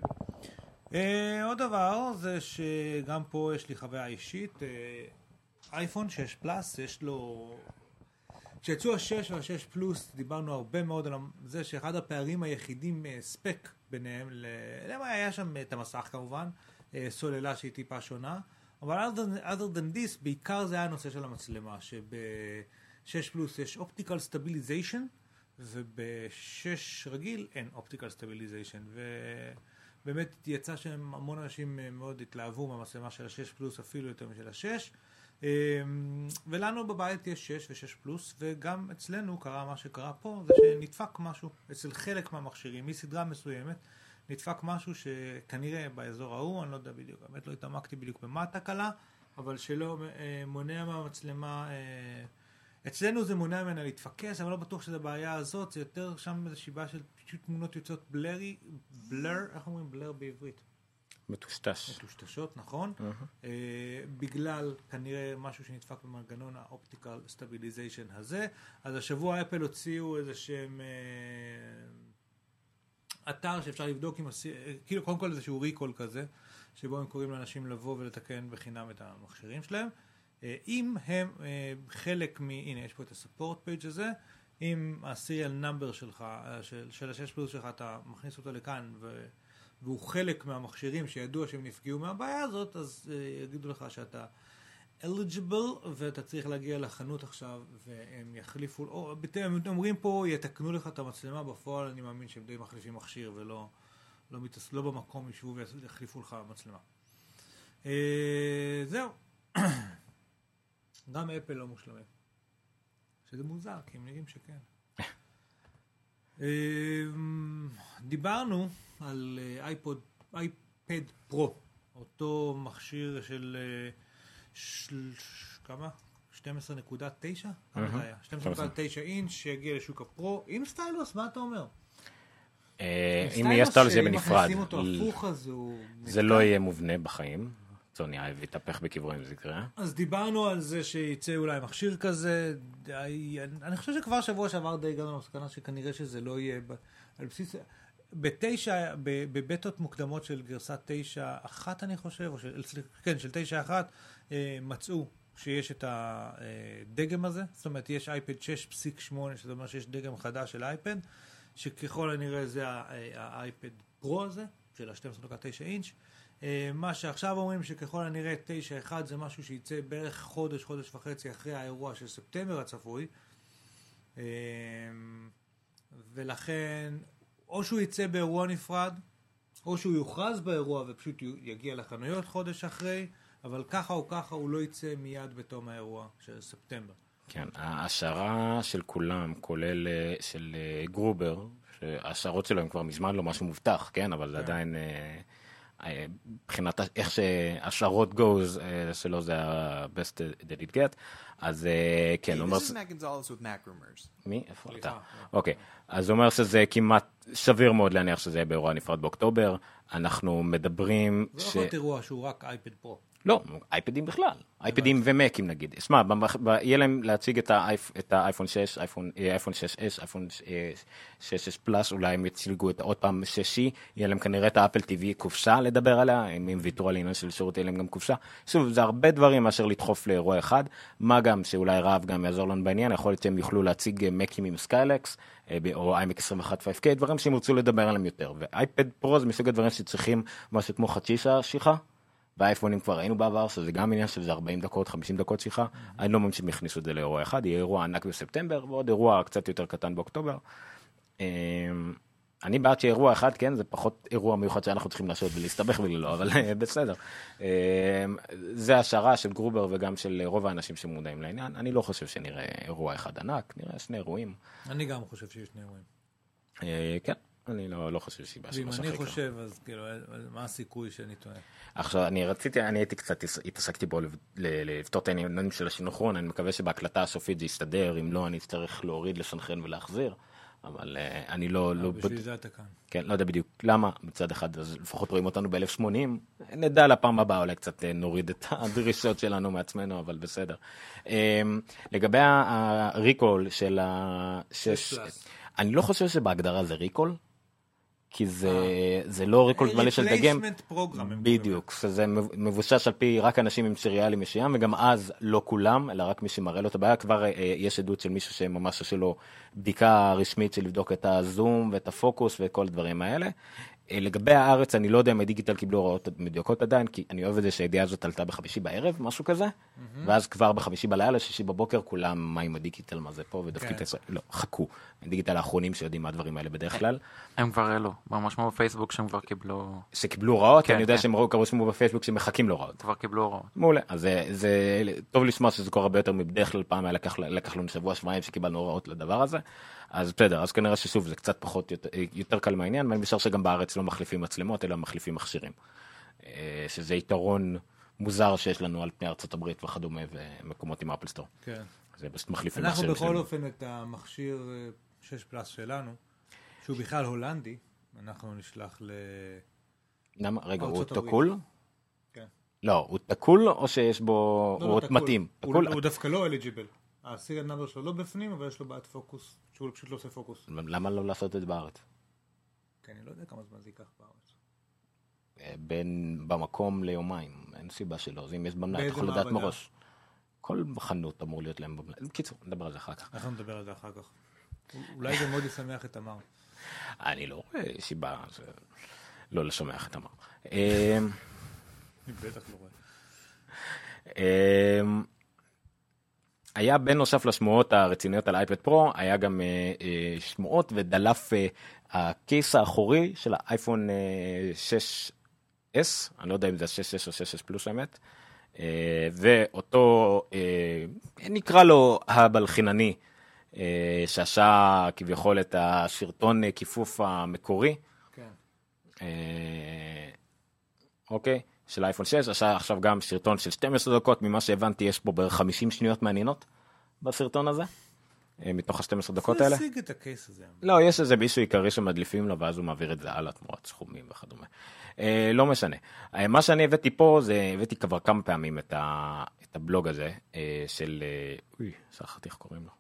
אה, עוד דבר זה שגם פה יש לי חוויה אישית, אה, אייפון 6 פלאס, יש לו... כשיצאו ה-6 וה-6 פלוס דיברנו הרבה מאוד על זה שאחד הפערים היחידים ספק ביניהם, למה היה שם את המסך כמובן, סוללה שהיא טיפה שונה, אבל other than, other than this, בעיקר זה היה הנושא של המצלמה, שב-6 פלוס יש optical stabilization, וב-6 רגיל אין optical stabilization, ובאמת יצא שהמון אנשים מאוד התלהבו מהמצלמה של ה-6 פלוס אפילו יותר משל ה-6. ולנו בבית יש 6 ו-6 פלוס, וגם אצלנו קרה מה שקרה פה, זה שנדפק משהו אצל חלק מהמכשירים, מסדרה מסוימת, נדפק משהו שכנראה באזור ההוא, אני לא יודע בדיוק, באמת לא התעמקתי בדיוק במה התקלה, אבל שלא מונע מהמצלמה... אצלנו זה מונע ממנה להתפקס, אבל לא בטוח שזה הבעיה הזאת, זה יותר שם איזושהי בעיה של פשוט תמונות יוצאות blurry, blur, איך אומרים blur בעברית? מטושטש. מטושטשות, נכון. Uh-huh. Uh, בגלל כנראה משהו שנדפק במנגנון ה optical stabilization הזה. אז השבוע אפל הוציאו איזה שהם... Uh, אתר שאפשר לבדוק עם... הס... כאילו קודם כל איזשהו recall כזה, שבו הם קוראים לאנשים לבוא ולתקן בחינם את המכשירים שלהם. אה, אם הם אה, חלק מ... הנה, יש פה את הספורט פייג' הזה, אם ה-serial number שלך, אה, של, של ה-6 פלוס שלך, אתה מכניס אותו לכאן, ו, והוא חלק מהמכשירים שידוע שהם נפגעו מהבעיה הזאת, אז יגידו לך שאתה eligible, ואתה צריך להגיע לחנות עכשיו, והם יחליפו, או הם אומרים פה, יתקנו לך את המצלמה, בפועל אני מאמין שהם די מחליפים מכשיר, ולא לא, מתס, לא במקום ישבו ויחליפו לך מצלמה. זהו. גם אפל לא מושלמים. שזה מוזר, כי הם נראים שכן. <laughs> אמ, דיברנו על אייפוד, אייפד פרו, אותו מכשיר של, אה, של כמה? 12.9? כמה זה היה? 12.9 אינץ' שיגיע לשוק הפרו, עם סטיילוס, מה אתה אומר? אה, אם יהיה סטיילוס זה יהיה בנפרד. זה לא יהיה מובנה בחיים. סוני אייב יתהפך בכיוון זה יקרה. אז דיברנו על זה שיצא אולי מכשיר כזה, אני חושב שכבר שבוע שעבר די הגענו למסקנה שכנראה שזה לא יהיה על בסיס, בתשע, בבטות מוקדמות של גרסת תשע אחת אני חושב, או של, כן, של תשע אחת, אה, מצאו שיש את הדגם הזה, זאת אומרת יש אייפד 6.8, שזה אומר שיש דגם חדש של אייפד, שככל הנראה זה האייפד פרו הזה, של ה-12.9 אינץ'. אה, מה שעכשיו אומרים שככל הנראה 9-1 זה משהו שייצא בערך חודש, חודש וחצי אחרי האירוע של ספטמבר הצפוי. אה, ולכן, או שהוא יצא באירוע נפרד, או שהוא יוכרז באירוע ופשוט יגיע לחנויות חודש אחרי, אבל ככה או ככה הוא לא יצא מיד בתום האירוע של ספטמבר. כן, ההשערה של כולם, כולל אה, של גרובר, שההשערות שלו הם כבר מזמן לא משהו מובטח, כן, אבל כן. עדיין... מבחינת איך שהשערות goes אה, שלו זה ה-best that it get, אז אה, כן, הוא אומר... מי? איפה אתה? אוקיי, אז הוא אומר שזה כמעט סביר מאוד להניח שזה יהיה באירוע נפרד באוקטובר, אנחנו מדברים... זה לא יכול להיות אירוע שהוא רק אייפד פרו. לא, אייפדים בכלל, אייפדים ומקים נגיד. שמע, יהיה להם להציג את האייפ- את האייפון 6, אייפון אה, אייפון 6S, אייפון אה, 6S פלאס, אולי הם יציגו את עוד פעם 6C, יהיה להם כנראה את האפל TV קופסה לדבר עליה, אם הם ויתרו על עניין של שירות, יהיה להם גם קופסה. שוב, זה הרבה דברים מאשר לדחוף לאירוע אחד, מה גם שאולי רהב גם יעזור לנו בעניין, יכול להיות שהם יוכלו להציג אה, מקים עם Skylakes, או iMac 21 5K, דברים שהם ירצו לדבר עליהם יותר. ואייפד פרו זה מסוג הדברים שצריכים משהו כמו חצי שעה שיחה. באייפונים כבר היינו בעבר, שזה גם עניין שזה 40 דקות, 50 דקות שיחה. אני לא מאמין שהם יכניסו את זה לאירוע אחד, יהיה אירוע ענק בספטמבר, ועוד אירוע קצת יותר קטן באוקטובר. אמ, אני בעד שאירוע אחד, כן, זה פחות אירוע מיוחד שאנחנו צריכים לעשות ולהסתבך ולא, אבל אה, בסדר. אמ, זה השערה של גרובר וגם של רוב האנשים שמודעים לעניין. אני לא חושב שנראה אירוע אחד ענק, נראה שני אירועים. אני גם חושב שיש שני אירועים. אה, כן, אני לא לא חושב שהיא בעיה ואם של אני. חושב, אז כאילו, מה הסיכוי שאני טועה? עכשיו אני רציתי אני הייתי קצת התעסקתי בו לפתור את העניינים של השינוכרון אני מקווה שבהקלטה הסופית זה יסתדר אם לא אני אצטרך להוריד לסנכרן ולהחזיר אבל אה, אני לא לא בשביל זה אתה כאן. כן לא יודע בדיוק למה מצד אחד אז לפחות רואים אותנו ב-1080 נדע לפעם הבאה אולי קצת אה, נוריד את הדרישות שלנו מעצמנו אבל בסדר. אה, לגבי ה- הריקול של השש פלאס. אני לא חושב שבהגדרה זה ריקול. כי זה, זה לא ריקול מלא של דגם, קוראים בדיוק, זה מבוסס על פי רק אנשים עם סריאלי מסוים, וגם אז לא כולם, אלא רק מי שמראה לו את הבעיה, כבר אה, יש עדות של מישהו שממש עושה לו בדיקה רשמית של לבדוק את הזום ואת הפוקוס וכל הדברים האלה. אה, לגבי הארץ, אני לא יודע אם הדיגיטל קיבלו הוראות מדויקות עדיין, כי אני אוהב את זה שהידיעה הזאת עלתה בחמישי בערב, משהו כזה, ואז כבר בחמישי בלילה, שישי בבוקר, כולם, מה עם הדיגיטל, מה זה פה, ודופקים כן. ישראל, לא, חכו, הדיגיטל האחרונים שיודעים מה הדברים האלה בדרך כלל. הם כבר העלו, ממש כמו בפייסבוק שהם כבר קיבלו, שקיבלו הוראות, כן, אני יודע כן. שהם ראו- קראו שמו בפייסבוק שמחכים להוראות. כבר קיבלו הוראות. מעולה, אז זה, זה טוב לשמוע שזה קורה הרבה יותר מבדרך כלל פעם היה לקח, לקח לנו שבוע שבועיים שקיבלנו הוראות לדבר הזה, אז בסדר, אז כנראה ששוב זה קצת פחות יותר, יותר קל מהעניין, ואני משער שגם בארץ לא מחליפים מצלמות אלא מחליפים מכשירים, אה, שזה יתרון מוזר שיש לנו על פני ארצות הברית וכדומה ומקומות עם אפלסטור, כן. זה פשוט מחליפים אנחנו. בכל שלמים. אופן את המכשיר אה, 6 פלאס שלנו, שהוא בכלל הולנדי, אנחנו נשלח ל... למה? רגע, הוא. תקול? כן. לא, הוא תקול או שיש בו, לא, הוא לא, תקול. מתאים? הוא- תקול? הוא דווקא לא אליג'יבל. הסיריאל נאמבר שלו לא בפנים, אבל יש לו בעיית פוקוס, שהוא פשוט לא עושה פוקוס. למה לא לעשות את זה בארץ? כי אני לא יודע כמה זמן זה ייקח בארץ. אה, בין במקום ליומיים, אין סיבה שלא, זה אם יש במלאי, אתה יכול לדעת? מראש. כל חנות אמור להיות להם במלאי. בקיצור, נדבר על זה אחר כך. אנחנו נדבר על זה אחר כך. אולי זה מאוד ישמח את תמר. <laughs> אני לא רואה סיבה זה- לא לשמח את. אה, אני בטח לא רואה. היה בנוסף לשמועות הרציניות על אייפד פרו, היה גם אה, אה, שמועות ודלף אה, הקייס האחורי של האייפון אה, 6S, אני לא יודע אם זה ה-6S או 6S פלוס האמת, ואותו, נקרא לו הבלחינני, שעשה כביכול את השרטון כיפוף המקורי, כן. אוקיי, של אייפון 6, עשה עכשיו גם סרטון של 12 דקות, ממה שהבנתי יש פה בערך 50 שניות מעניינות בסרטון הזה, אה, מתוך ה-12 דקות האלה. השיג את הקייס הזה. לא, יש איזה מישהו עיקרי שמדליפים לו ואז הוא מעביר את זה הלאה תמורת סכומים וכדומה. אה, לא משנה. אה, מה שאני הבאתי פה זה, הבאתי כבר כמה פעמים את, ה, את הבלוג הזה אה, של, אה, אוי, שכחתי איך קוראים לו.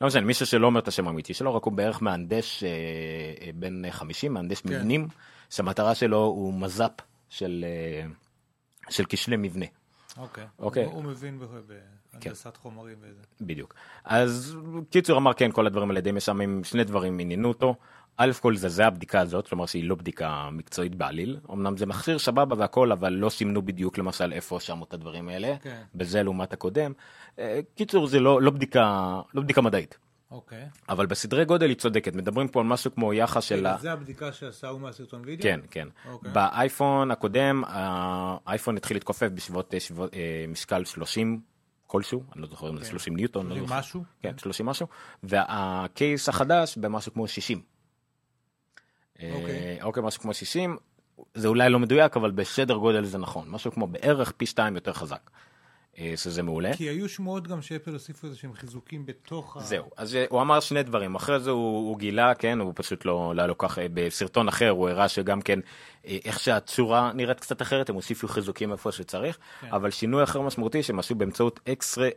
לא משנה, מישהו שלא אומר את השם האמיתי שלו, רק הוא בערך מהנדס אה, אה, בן 50, מהנדס כן. מבנים, שהמטרה שלו הוא מז"פ של, אה, של כשלי מבנה. אוקיי. אוקיי. הוא הוא מבין ב- בהנדסת חומרים וזה. בדיוק. אז קיצור אמר כן, כל הדברים האלה די משעממים, שני דברים עניינו אותו. א' כל זה, זה הבדיקה הזאת, כלומר שהיא לא בדיקה מקצועית בעליל. אמנם זה מכשיר סבבה והכל, אבל לא סימנו בדיוק למשל איפה שמו את הדברים האלה. כן. בזה לעומת הקודם. אה, קיצור זה לא, לא בדיקה, לא בדיקה מדעית. אוקיי. אבל בסדרי גודל היא צודקת, מדברים פה על משהו כמו יחס של... ה- זה הבדיקה שעשה הוא מהסרטון וידאו? כן, כן. אוקיי. באייפון הקודם, האייפון התחיל להתכופף בסביבות אה, אה, משקל 30 כלשהו, אני לא זוכר אם זה 30 ניוטון. לא 30 זוכר. משהו? כן, 30 משהו. והקייס החדש במשהו כמו 60. אה, אוקיי. אוקיי, משהו כמו 60. זה אולי לא מדויק, אבל בסדר גודל זה נכון. משהו כמו בערך פי שתיים יותר חזק. אה, שזה מעולה. כי היו שמועות גם שאפל הוסיפו איזה שהם חיזוקים בתוך ה... זהו, אז אה, הוא אמר שני דברים, אחרי זה הוא, הוא גילה, כן, הוא פשוט לא, לא היה לו כך, אה, בסרטון אחר הוא הראה שגם כן, איך שהצורה נראית קצת אחרת, הם הוסיפו חיזוקים איפה שצריך, כן. אבל שינוי אחר משמעותי שהם עשו באמצעות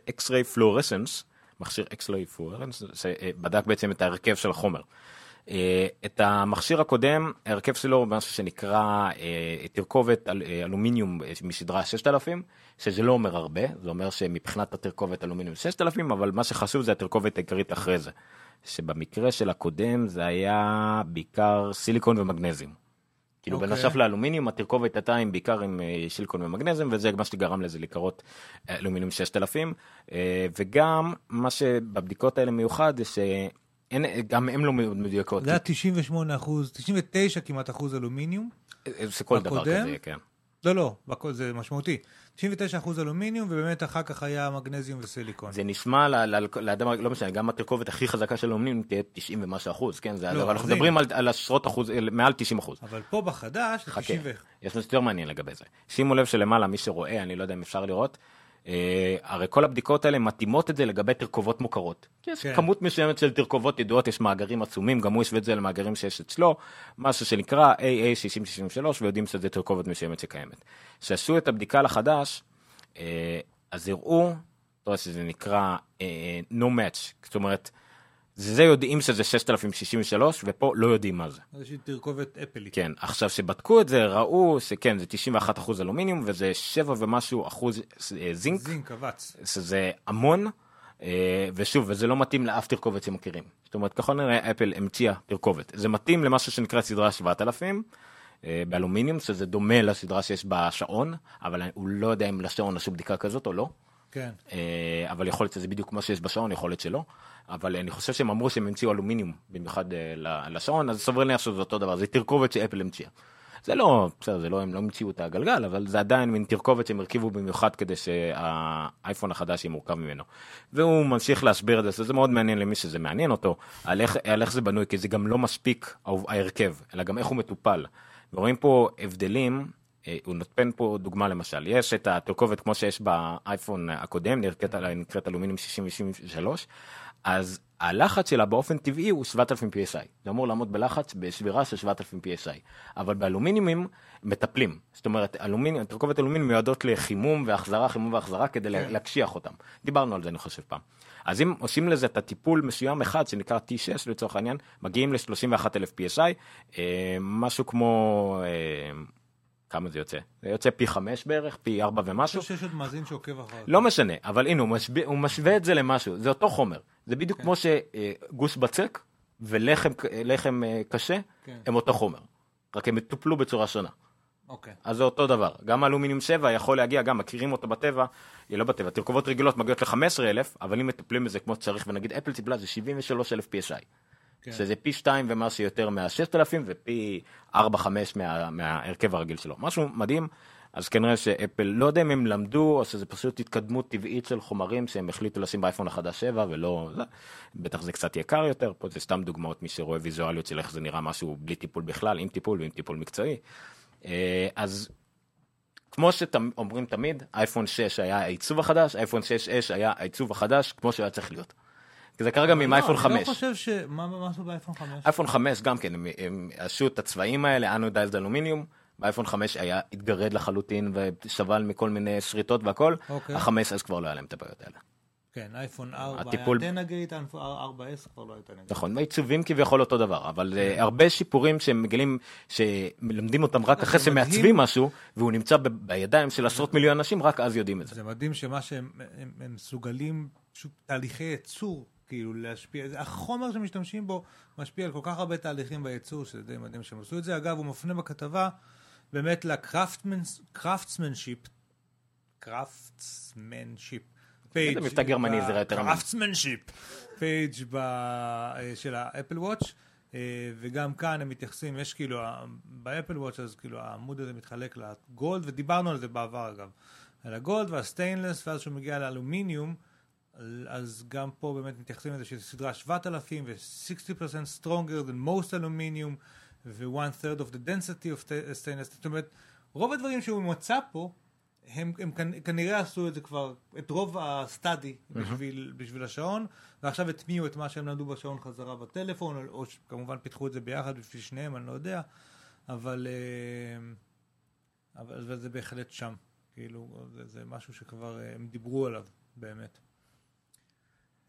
X-ray fluorescence, מכשיר X-ray fluorescence, שבדק בעצם את ההרכב של החומר. אה, את המכשיר הקודם, ההרכב שלו הוא משהו שנקרא אה, תרכובת אל- אה, אלומיניום מסדרה 6000, שזה לא אומר הרבה, זה אומר שמבחינת התרכובת אלומיניום 6000, אבל מה שחשוב זה התרכובת העיקרית אחרי זה. שבמקרה של הקודם זה היה בעיקר סיליקון ומגנזיום. כאילו אוקיי. בנוסף לאלומיניום התרכובת הייתה עם בעיקר עם סיליקון ומגנזיום וזה מה שגרם לזה לקרות אלומיניום 6000 אה, וגם מה שבבדיקות האלה מיוחד זה שאין גם הם לא מאוד מדויקות. זה היה 98 אחוז, 99 כמעט אחוז אלומיניום. אה, זה כל דבר? כזה, כן. לא, לא, זה משמעותי. 99 אחוז אלומיניום, ובאמת אחר כך היה מגנזיום וסיליקון. זה נשמע לאדם, לא משנה, גם התרכובת הכי חזקה של אלומיניום תהיה 90 ומשהו אחוז, כן? זה, לא, אבל אנחנו מדברים על, על עשרות אחוז, אה, מעל 90 אחוז. אבל פה בחדש, חכה, 90 ו... יש משהו יותר מעניין לגבי זה. שימו לב שלמעלה, מי שרואה, אני לא יודע אם אפשר לראות, אה, הרי כל הבדיקות האלה מתאימות את זה לגבי תרכובות מוכרות. יש כן. כמות מסוימת של תרכובות ידועות, יש מאגרים עצומים, גם הוא השווה את זה למאגרים שיש אצלו, משהו שנקרא AA6063, ויודעים שזה תרכובת מסוימת שקיימת. כשעשו את הבדיקה לחדש, אה, אז הראו, אתה רואה שזה נקרא אה, no match, זאת אומרת, זה יודעים שזה 6063, ופה לא יודעים מה זה. איזושהי תרכובת אפלית. כן, עכשיו שבדקו את זה ראו שכן זה 91 אחוז אלומיניום וזה 7 ומשהו אחוז אה, זינק, זינק, קבץ. שזה המון, אה, ושוב, וזה לא מתאים לאף תרכובת שמכירים. זאת אומרת, ככל הנראה אפל המציאה תרכובת. זה מתאים למשהו שנקרא סדרה 7000 אה, באלומיניום, שזה דומה לסדרה שיש בשעון, אבל הוא לא יודע אם לשעון עשו בדיקה כזאת או לא. כן. אה, אבל יכול להיות שזה בדיוק כמו שיש בשעון, יכול להיות שלא. אבל אני חושב שהם אמרו שהם המציאו אלומיניום במיוחד אה, לשעון, אז סביר להניח שזה אותו דבר, זה תרכובת שאפל המציאה. זה לא, בסדר, זה לא, הם לא המציאו את הגלגל, אבל זה עדיין מין תרכובת שהם הרכיבו במיוחד כדי שהאייפון החדש יהיה מורכב ממנו. והוא ממשיך להסביר את זה, זה מאוד מעניין למי שזה מעניין אותו, על איך, על איך זה בנוי, כי זה גם לא מספיק ההרכב, אלא גם איך הוא מטופל. ורואים פה הבדלים, הוא נותן פה דוגמה למשל, יש את התרכובת כמו שיש באייפון הקודם, נקראת, נקראת אלומיניום 63, אז הלחץ שלה באופן טבעי הוא 7,000 PSI, זה אמור לעמוד בלחץ בשבירה של 7,000 PSI, אבל באלומיניומים מטפלים, זאת אומרת אלומיניום, תרכובת אלומיניום מיועדות לחימום והחזרה, חימום והחזרה כדי כן. להקשיח אותם, דיברנו על זה אני חושב פעם. אז אם עושים לזה את הטיפול מסוים אחד שנקרא T6 לצורך העניין, מגיעים ל-31,000 PSI, אה, משהו כמו, אה, כמה זה יוצא? זה יוצא פי 5 בערך, פי 4 אני ומשהו. חושב שיש עוד מאזין שעוקב אחריו. לא משנה, אבל הנה, הוא משווה, הוא משווה את זה למשהו, זה אותו חומר. זה בדיוק כמו שגוש בצק ולחם לחם, אה, קשה, כן. הם אותו חומר. רק הם טופלו בצורה שונה. אוקיי. אז זה אותו דבר. גם אלומיניום 7 יכול להגיע, גם מכירים אותו בטבע, אה, לא בטבע, תרכובות רגילות מגיעות ל-15,000, אבל אם מטפלים בזה כמו שצריך, ונגיד אפל טיפלה זה 73,000 PSI. כן. שזה פי 2 ומשהו יותר מה-6,000 ופי 4-5 מה, מההרכב הרגיל שלו. משהו מדהים, אז כנראה שאפל, לא יודע אם הם למדו, או שזה פשוט התקדמות טבעית של חומרים שהם החליטו לשים באייפון החדש 7 ולא... זה, בטח זה קצת יקר יותר, פה זה סתם דוגמאות, מי שרואה ויזואליות של איך זה נראה משהו בלי טיפול בכלל, עם טיפול ועם טיפול מקצועי. אה, אז כמו שאומרים תמיד, אייפון 6 היה העיצוב החדש, אייפון 6S היה העיצוב החדש, כמו שהיה צריך להיות. כי זה קרה גם עם אייפון 5. אני לא חושב ש... מה עשו באייפון 5? אייפון 5 גם כן, הם, עשו את הצבעים האלה, anodized aluminum, באייפון 5 היה התגרד לחלוטין וסבל מכל מיני שריטות והכל, אוקיי. ה-5 אז כבר לא היה להם את הבעיות האלה. כן, אייפון 4 הטיפול- היה antennagate, 4S כבר לא היה antennagate. נכון, העיצובים כביכול אותו דבר, אבל uh, הרבה שיפורים שהם מגלים, שמלמדים אותם רק אחרי. שמעצבים משהו, והוא נמצא בידיים של עשרות מיליון אנשים, רק אז יודעים את זה. זה מדהים שמה שהם הם, הם מסוגלים, פשוט תהליכי ייצור, כאילו להשפיע, זה החומר שמשתמשים בו משפיע על כל כך הרבה תהליכים בייצור, שזה די מדהים שהם עשו את זה. אגב, הוא מפנה בכתבה באמת ל craftsmanship, craftsmanship, page, מבטא גרמני, זה יותר אמין. craftsmanship, page אה, של ה Apple Watch. אה, וגם כאן הם מתייחסים, יש כאילו, ב Apple Watch אז כאילו העמוד הזה מתחלק ל gold, ודיברנו על זה בעבר אגב, על הגולד והסטיינלס, ואז כשהוא מגיע לאלומיניום, אז גם פה באמת מתייחסים לזה שזה סדרה 7,000 ו-60% stronger than most aluminium ו-one third of the density of sta- stainless, זאת אומרת, רוב הדברים שהוא מצא פה הם, הם כנ- כנראה עשו את זה כבר, את רוב הסטאדי בשביל, בשביל השעון, ועכשיו הטמיעו את מה שהם למדו בשעון חזרה בטלפון, או, שכמובן פיתחו את זה ביחד בשביל שניהם, אני לא יודע, אבל, אה, אבל, אבל זה בהחלט שם, כאילו, זה, זה משהו שכבר אה, הם דיברו עליו, באמת.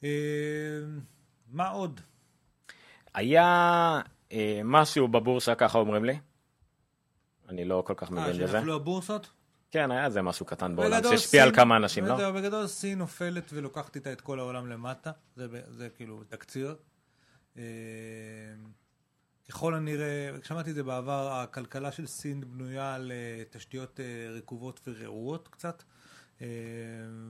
אה, מה עוד? היה אה, משהו בבורסה, ככה אומרים לי. אני לא כל כך אה, מבין בזה. שנפלו הבורסות? כן, היה איזה משהו קטן בעולם שהשפיע על כמה אנשים, לא? בגדול- בגדול סין נופלת ולוקחת איתה את כל העולם למטה, זה, זה כאילו תקציר. אה, ככל הנראה, שמעתי את זה בעבר, הכלכלה של סין בנויה על אה, תשתיות אה, רקובות ורעועות קצת, אה,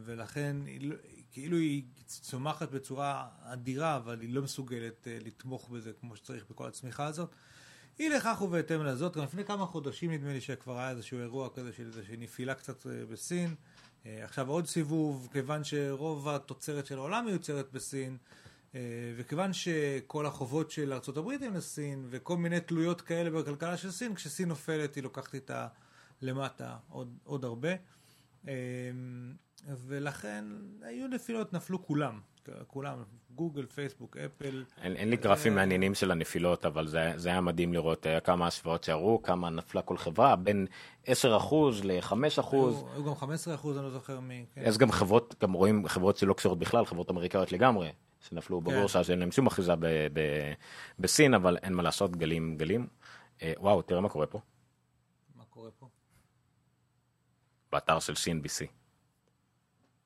ולכן היא לא- כאילו היא צומחת בצורה אדירה, אבל היא לא מסוגלת אה, לתמוך בזה כמו שצריך בכל הצמיחה הזאת. אי לכך ובהתאם לזאת, גם לפני כמה חודשים נדמה לי שכבר היה איזשהו אירוע כזה של איזושהי נפילה קצת אה, בסין. אה, עכשיו עוד סיבוב, כיוון שרוב התוצרת של העולם מיוצרת בסין, וכיוון שכל החובות של ארה"ב הם לסין, וכל מיני תלויות כאלה בכלכלה של סין, כשסין נופלת היא לוקחת איתה למטה עוד, עוד הרבה. אה, ולכן היו נפילות, נפלו כולם. כולם, גוגל, פייסבוק, אפל. אין, אין לי גרפים מעניינים של הנפילות, אבל זה, זה היה מדהים לראות אה, כמה השוואות שהראו, כמה נפלה כל חברה, בין 10% ל-5%. היו, היו גם 15 אחוז, אני לא זוכר מי. כן. יש גם חברות, גם רואים חברות שלא קשורות בכלל, חברות אמריקאיות לגמרי, שנפלו בבורסה, שאין להם שום אחיזה ב- ב- בסין, אבל אין מה לעשות, גלים גלים. אה, וואו, תראה מה קורה פה, מה קורה פה? באתר של CNBC.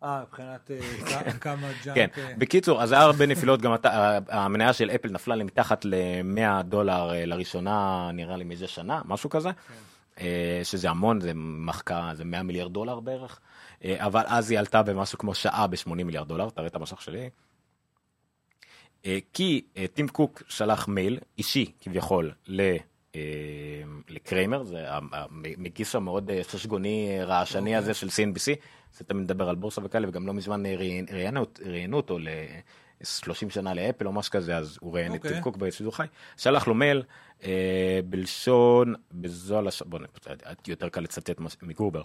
אה, מבחינת אה, <laughs> כ- כמה ג'אנק... כן, אה, בקיצור, אז היה הרבה נפילות, גם אתה- המניה של אפל נפלה למתחת ל-100 דולר אה, לראשונה, נראה לי מזה שנה, משהו כזה, אה, שזה המון, זה מחקה, זה 100 מיליארד דולר בערך, אה, אבל אז היא עלתה במשהו כמו שעה ב-80 מיליארד דולר, תראה את המסך שלי. אה, כי אה, טים קוק שלח מייל אישי כביכול ל... אה, לקריימר, זה המגיש המאוד אה, ששגוני אה, רעשני הזה של CNBC, זה תמיד מדבר על בורסה וכאלה, וגם לא מזמן ראיינו אותו ל-30 שנה לאפל או משהו כזה, אז הוא ראיין את אוקיי. טים קוק בשידור חי, שלח לו מייל בלשון, בזו הלשון, בוא נ- יותר קל לצטט מגרובר.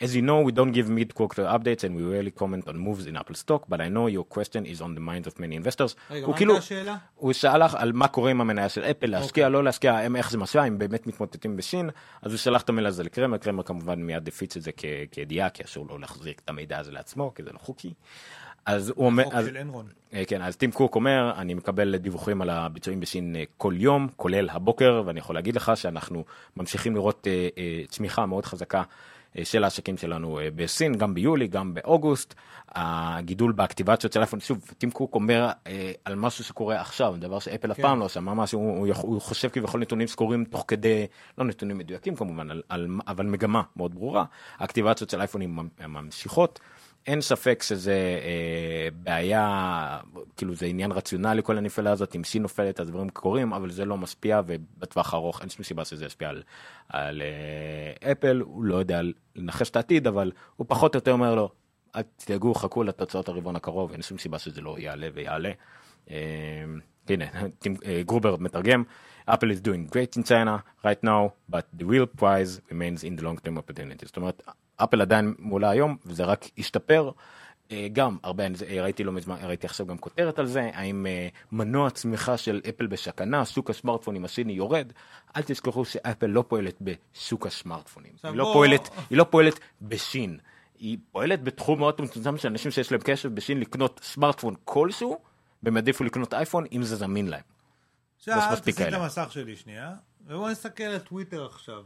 As you know, we don't give mid-quarter updates and we rarely comment on moves in Apple stock, but I know your question is on the minds of many investors. רגע, מה כאילו- הייתה השאלה? הוא שלח על מה קורה עם המניה של אפל, להשקיע, אוקיי. לא להשקיע, הם- איך זה משפיע, אם באמת מתמוטטים בשין, אז הוא שלח את המייל הזה לקרמר, קרמר כמובן מיד הפיץ את זה כידיעה, כי אסור לו להחזיק את המידע הזה לעצמו, כי זה לא חוקי. אז הוא אומר, אז-. אה, כן, אז טים קוק אומר, אני מקבל דיווחים על הביצועים בסין אה, כל יום, כולל הבוקר, ואני יכול להגיד לך שאנחנו ממשיכים לראות אה, אה, צמיחה מאוד חזקה אה, של העסקים שלנו אה, בסין, גם ביולי, גם באוגוסט. הגידול באקטיבציות של אייפון, שוב, טים קוק אומר אה, על משהו שקורה עכשיו, דבר שאפל אף כן. פעם לא עושה, ממש הוא, הוא, הוא חושב כביכול נתונים שקורים תוך כדי, לא נתונים מדויקים כמובן, על, על, אבל מגמה מאוד ברורה. האקטיבציות של אייפונים ממ- ממשיכות. אין ספק שזה אה, בעיה, כאילו זה עניין רציונלי כל הנפילה הזאת, אם סין נופלת אז דברים קורים, אבל זה לא משפיע ובטווח הארוך אין שום סיבה שזה ישפיע על, על אה, אפל, הוא לא יודע לנחש את העתיד, אבל הוא פחות או יותר אומר לו, אל תדאגו, חכו לתוצאות הרבעון הקרוב, אין שום סיבה שזה לא יעלה ויעלה. אה, הנה, אה, גרובר מתרגם, Apple is doing great in China right now, but the real prize remains in the long term opportunity. זאת אומרת, אפל עדיין מולה היום, וזה רק השתפר. אה, גם הרבה, אה, ראיתי לא מזמן, ראיתי עכשיו גם כותרת על זה, האם אה, מנוע צמיחה של אפל בסכנה, שוק הסמארטפונים הסיני יורד, אל תשכחו שאפל לא פועלת בשוק הסמארטפונים, היא לא פועלת, היא לא פועלת בשין, היא פועלת בתחום מאוד מצומצם של אנשים שיש להם קשב בשין לקנות סמארטפון כלשהו, והם יעדיפו לקנות אייפון אם זה זמין להם. עכשיו, מספיק תשים את. המסך שלי שנייה, ובואו נסתכל על טוויטר עכשיו.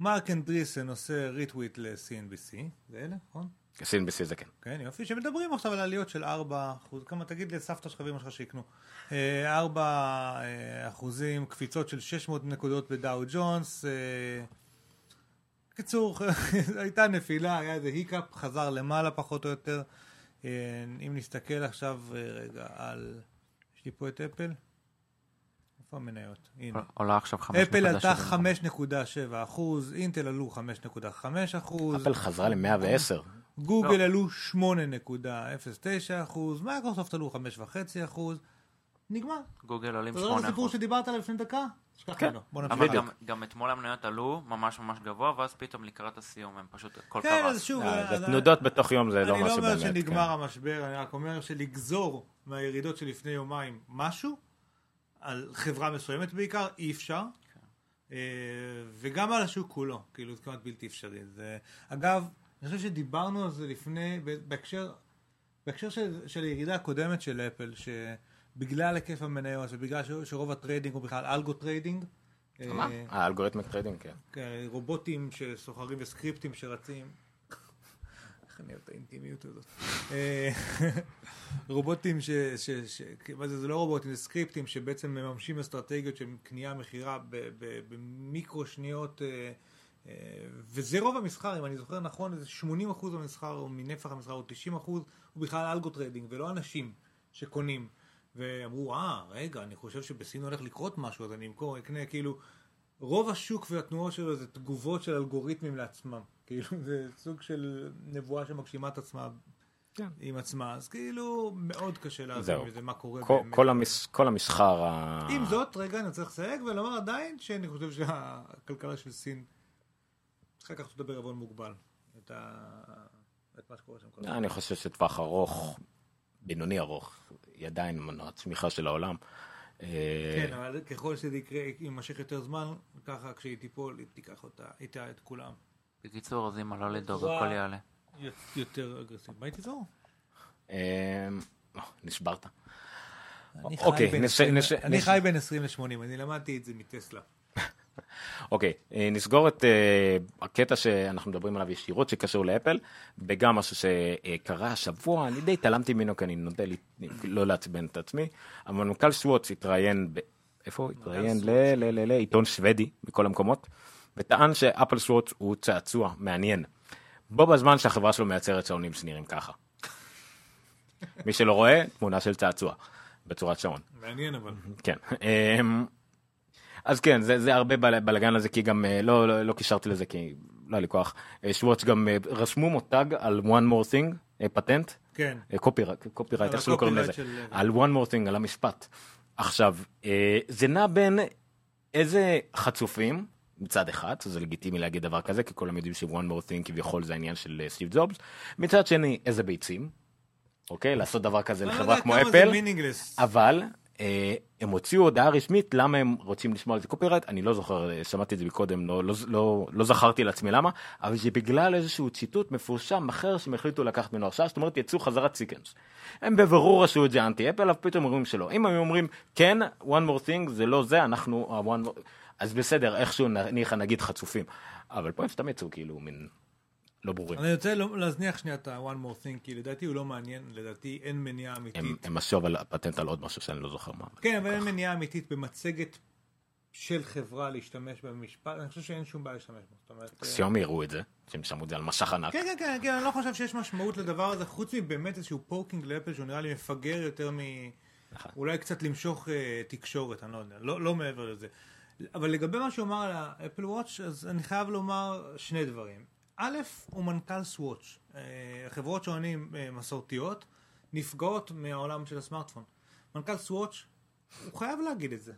מרק אנדריסן עושה ריטוויט ל-CNBC, זה אלה, נכון? CNBC זה כן. כן, יופי, שמדברים עכשיו על עליות של 4 אחוז, כמה, תגיד לסבתא שלך ואמא שלך שיקנו. 4 אחוזים, קפיצות של 600 נקודות בדאו ג'ונס. אה, קיצור, <laughs> הייתה נפילה, היה איזה היקאפ, חזר למעלה פחות או יותר. אה, אם נסתכל עכשיו אה, רגע על... יש לי פה את אפל. איפה המניות? הנה. עולה עכשיו 5.7. אפל עלתה 5.7 אחוז, אינטל עלו 5.5 אחוז. אפל חזרה ל-110. גוגל עלו 8.09 אחוז, מייקרוסופט עלו 5.5 אחוז, נגמר. גוגל עולים אתה זוכר את 8%. הסיפור שדיברת עליו לפני דקה? כן. ממנו. בוא נמשיך. אבל. גם, גם אתמול המניות עלו ממש ממש גבוה, ואז פתאום לקראת הסיום הם פשוט הכל כן, אז קרס. שוב, אה, אז- זה תנודות בתוך יום זה לא אני לא משהו אומר באמת. שנגמר כן. המשבר, אני רק אומר שלגזור מהירידות של לפני יומיים משהו, על חברה מסוימת בעיקר, אי אפשר. אה, וגם על השוק כולו, כאילו זה כמעט בלתי אפשרי. זה, אגב, אני חושב שדיברנו על זה לפני, בהקשר, בהקשר של, של הירידה הקודמת של אפל, שבגלל היקף המניות ובגלל ש- שרוב ה trading הוא בכלל algo trading, אה, מה? ה algorithmic trading, כן. כן, רובוטים שסוחרים וסקריפטים שרצים. איך אני אוהב את האינטימיות הזאת. אה, <laughs> רובוטים ש... ש, ש מה זה, זה לא רובוטים, זה סקריפטים שבעצם מממשים אסטרטגיות של קנייה מכירה במיקרו שניות. אה, אה, וזה רוב המסחר, אם אני זוכר נכון, איזה 80% מהמסחר, או מנפח המסחר, או 90% הוא בכלל algo trading, ולא אנשים שקונים. ואמרו, אה, רגע, אני חושב שבסין הולך לקרות משהו, אז אני אמכור, אקנה, כאילו, רוב השוק והתנועות שלו זה תגובות של אלגוריתמים לעצמם. <laughs> כאילו, זה סוג של נבואה שמגשימה את עצמה כן. עם עצמה, אז כאילו, מאוד קשה להבין. מזה מה קורה כל- באמת. כל המס- כל המסחר ה... עם זאת, רגע, אני רוצה לסייג ולומר עדיין שאני חושב שהכלכלה של סין צריכה לקחת אותה בערבון מוגבל. את, ה... את מה שקורה שם. אני חושב שטווח ארוך, בינוני ארוך, היא עדיין מנוע צמיחה של העולם. אה, כן, אבל ככל שזה יקרה, יימשך יותר זמן, ככה כשהיא תיפול, היא תיקח אותה, איתה את כולם. בקיצור, אז אם לא לדאוג, הכל יעלה. יותר אגרסיבי. מה הייתי זו? אה, אה, נשברת. אני חי אוקיי, בין נש- 20 נש- אני נש- חי בין 20 ל-80, אני למדתי את זה מטסלה. אוקיי, אה, נסגור את אה, הקטע שאנחנו מדברים עליו ישירות שקשור לאפל, וגם משהו שקרה השבוע, אני די התעלמתי ממנו כי אני נוטה לי- לא לעצבן את עצמי, אבל מנכ"ל שוורץ התראיין, ב... איפה הוא התראיין? ל- ל- ל- לעיתון שוודי בכל המקומות, וטען שאפל וואץ' הוא צעצוע מעניין. בו בזמן שהחברה שלו מייצרת שעונים שנראים ככה. מי שלא רואה, תמונה של צעצוע בצורת שעון. מעניין אבל. כן. אז כן, זה, זה הרבה בל- בלאגן לזה, כי גם אה, לא, לא, לא קישרתי לזה, כי לא היה לי כוח. אה, סוואץ' גם אה, רשמו מותג על one more thing, פטנט, כן. copyright, copyright, על איך שלא קוראים לזה, של- על one more thing, על המשפט. עכשיו, זה נע בין איזה חצופים, מצד אחד, זה לגיטימי להגיד דבר כזה, כי כולם יודעים ש-one more thing כביכול זה העניין של סטיב ג'ובס, מצד שני, איזה ביצים, אוקיי? לעשות דבר כזה לא לחברה כמו אפל. אבל הם הוציאו הודעה רשמית למה הם רוצים לשמור על זה קופירייט, אני לא זוכר, אה, שמעתי את זה מקודם, לא, לא, לא, לא זכרתי לעצמי למה, אבל זה בגלל איזשהו ציטוט מפורשם אחר שהם החליטו לקחת ממנו הרשעה, זאת אומרת יצאו חזרת סיקנס. הם בבירור עשו את זה אנטי אפל, אבל פתאום אומרים שלא. אם הם אומרים כן, one more thing, זה לא זה, אנחנו, one more... אז בסדר, איכשהו ניחא נגיד חצופים. אבל פה הם סתם יצאו כאילו מין לא ברורים. אני רוצה לא- להזניח שנייה את ה-one more thing, כי לדעתי הוא לא מעניין, לדעתי אין מניעה אמיתית. הם עשו אבל פטנט על עוד משהו שאני לא זוכר מה. כן, אבל אין מניעה אמיתית במצגת של חברה להשתמש במשפט, אני חושב שאין שום בעיה להשתמש בו. אה, סיומי הראו את זה, שהם שמו את זה על משך ענק. כן, כן, כן, כן, אני לא חושב שיש משמעות לדבר הזה, חוץ מבאמת איזשהו poking לאפל שהוא נראה לי מפגר יותר מ... נכון. אולי קצת למשוך אה, תקשורת, אני לא יודע, לא, לא מעבר לזה. אבל לגבי מה שהוא אמר על ה Apple Watch, אז אני חייב לומר שני דברים. א', הוא מנכ"ל סוואץ'. אה, חברות שעונים אה, מסורתיות נפגעות מהעולם של הסמארטפון. מנכ"ל סוואץ', הוא חייב להגיד את זה.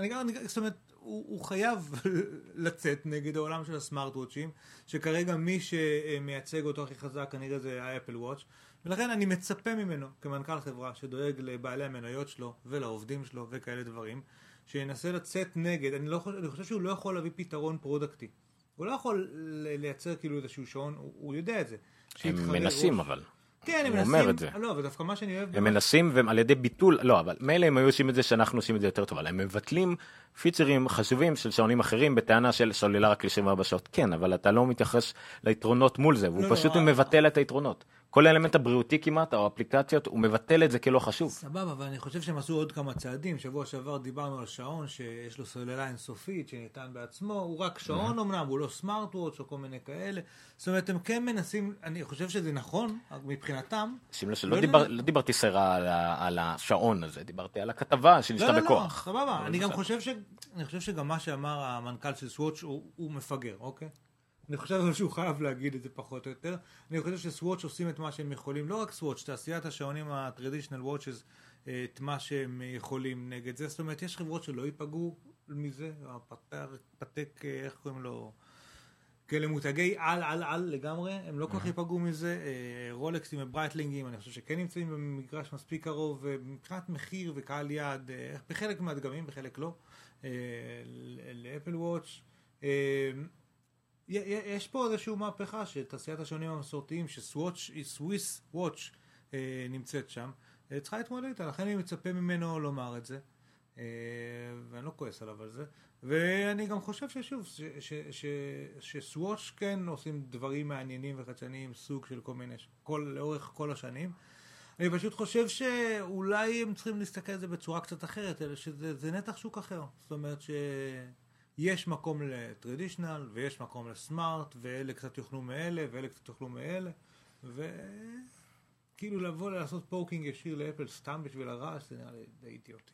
אני גם, זאת אומרת, הוא, הוא חייב <laughs> לצאת נגד העולם של ה smartwatchים, שכרגע מי שמייצג אותו הכי חזק כנראה זה ה Apple Watch, ולכן אני מצפה ממנו, כמנכ"ל חברה שדואג לבעלי המניות שלו ולעובדים שלו וכאלה דברים, שינסה לצאת נגד, אני, לא חושב, אני חושב שהוא לא יכול להביא פתרון productי. הוא לא יכול לייצר כאילו איזשהו שעון, הוא, הוא יודע את זה. הם מנסים ראש. אבל. כן, הם הוא מנסים. אומר את זה. לא, אבל דווקא מה שאני אוהב... הם מנסים והם על ידי ביטול, לא, אבל מילא הם היו עושים את זה שאנחנו עושים את זה יותר טוב, אבל הם מבטלים פיצ'רים חשובים של שעונים אחרים בטענה של סוללה רק ל-74 שעות. כן, אבל אתה לא מתייחס ליתרונות מול זה, והוא לא, פשוט לא, מבטל את היתרונות. כל האלמנט הבריאותי כמעט, או אפליקציות, הוא מבטל את זה כלא חשוב. סבבה, אבל אני חושב שהם עשו עוד כמה צעדים. שבוע שעבר דיברנו על שעון שיש לו סוללה אינסופית שניתן בעצמו, הוא רק שעון אמנם, הוא לא סמארט וואץ' או כל מיני כאלה. זאת אומרת, הם כן מנסים, אני חושב שזה נכון, מבחינתם. שים לב שלא לא, דיבר- לא, לא דיברתי סרה על השעון הזה, דיברתי על הכתבה שנשתה לא, לא, בכוח. לא, סבבה. אני גם. חושב שגם מה שאמר המנכ"ל של סוואץ' הוא מפגר, אוקיי? אני חושב שהוא חייב להגיד את זה פחות או יותר. אני חושב שסוואץ' עושים את מה שהם יכולים, לא רק סוואץ', תעשיית השעונים ה-traditional watches, אה, את מה שהם יכולים נגד זה. זאת אומרת, יש חברות שלא ייפגעו מזה, הפתק, פתק, אה, איך קוראים לו? כאלה מותגי על על על לגמרי, הם לא כל כך ייפגעו מזה, אה, רולקסים וברייטלינגים, אני חושב שכן נמצאים במגרש מספיק קרוב, מבחינת מחיר וקהל יעד, בחלק מהדגמים, בחלק לא, לאפל וואץ'. יש פה איזושהי מהפכה שתעשיית השעונים המסורתיים, שסוואץ', סוויס וואץ' אה, נמצאת שם, אה, צריכה להתמודד איתה, לכן אני מצפה ממנו לומר את זה. אה, ואני לא כועס עליו על זה. ואני גם חושב ששוב, ש- ש- ש- שסוואץ' כן עושים דברים מעניינים וחדשניים, סוג של כל מיני, כל, לאורך כל השנים. אני פשוט חושב שאולי הם צריכים להסתכל על זה בצורה קצת אחרת, אלא שזה זה נתח שוק אחר. זאת אומרת שיש מקום ל traditional, ויש מקום ל smart, ואלה קצת יאכלו מאלה, ואלה קצת יאכלו מאלה, וכאילו לבוא לעשות poking ישיר לאפל סתם בשביל הרעש, זה נראה לי די אידיוטי.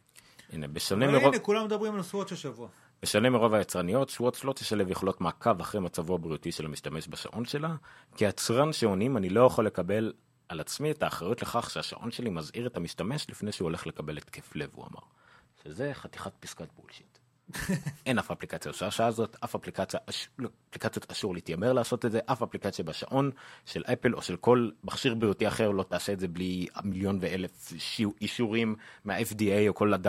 הנה, בשונה מרוב... הנה, כולם מדברים על סוואץ' השבוע. בשונה מרוב היצרניות, סוואץ' לא תשלב יכולות מעקב אחרי מצבו הבריאותי של המשתמש בשעון שלה. כיצרן שעונים אני לא יכול לקבל על עצמי את האחריות לכך שהשעון שלי מזהיר את המשתמש לפני שהוא הולך לקבל התקף לב, הוא אמר. שזה חתיכת פסקת בולשיט. <laughs> אין אף אפליקציה עושה השעה הזאת, אף אפליקציה, לא, אפליקציות אסור להתיימר לעשות את זה, אף אפליקציה בשעון של אפל או של כל מכשיר בריאותי אחר לא תעשה את זה בלי מיליון ואלף אישורים מה-FDA או כל הד...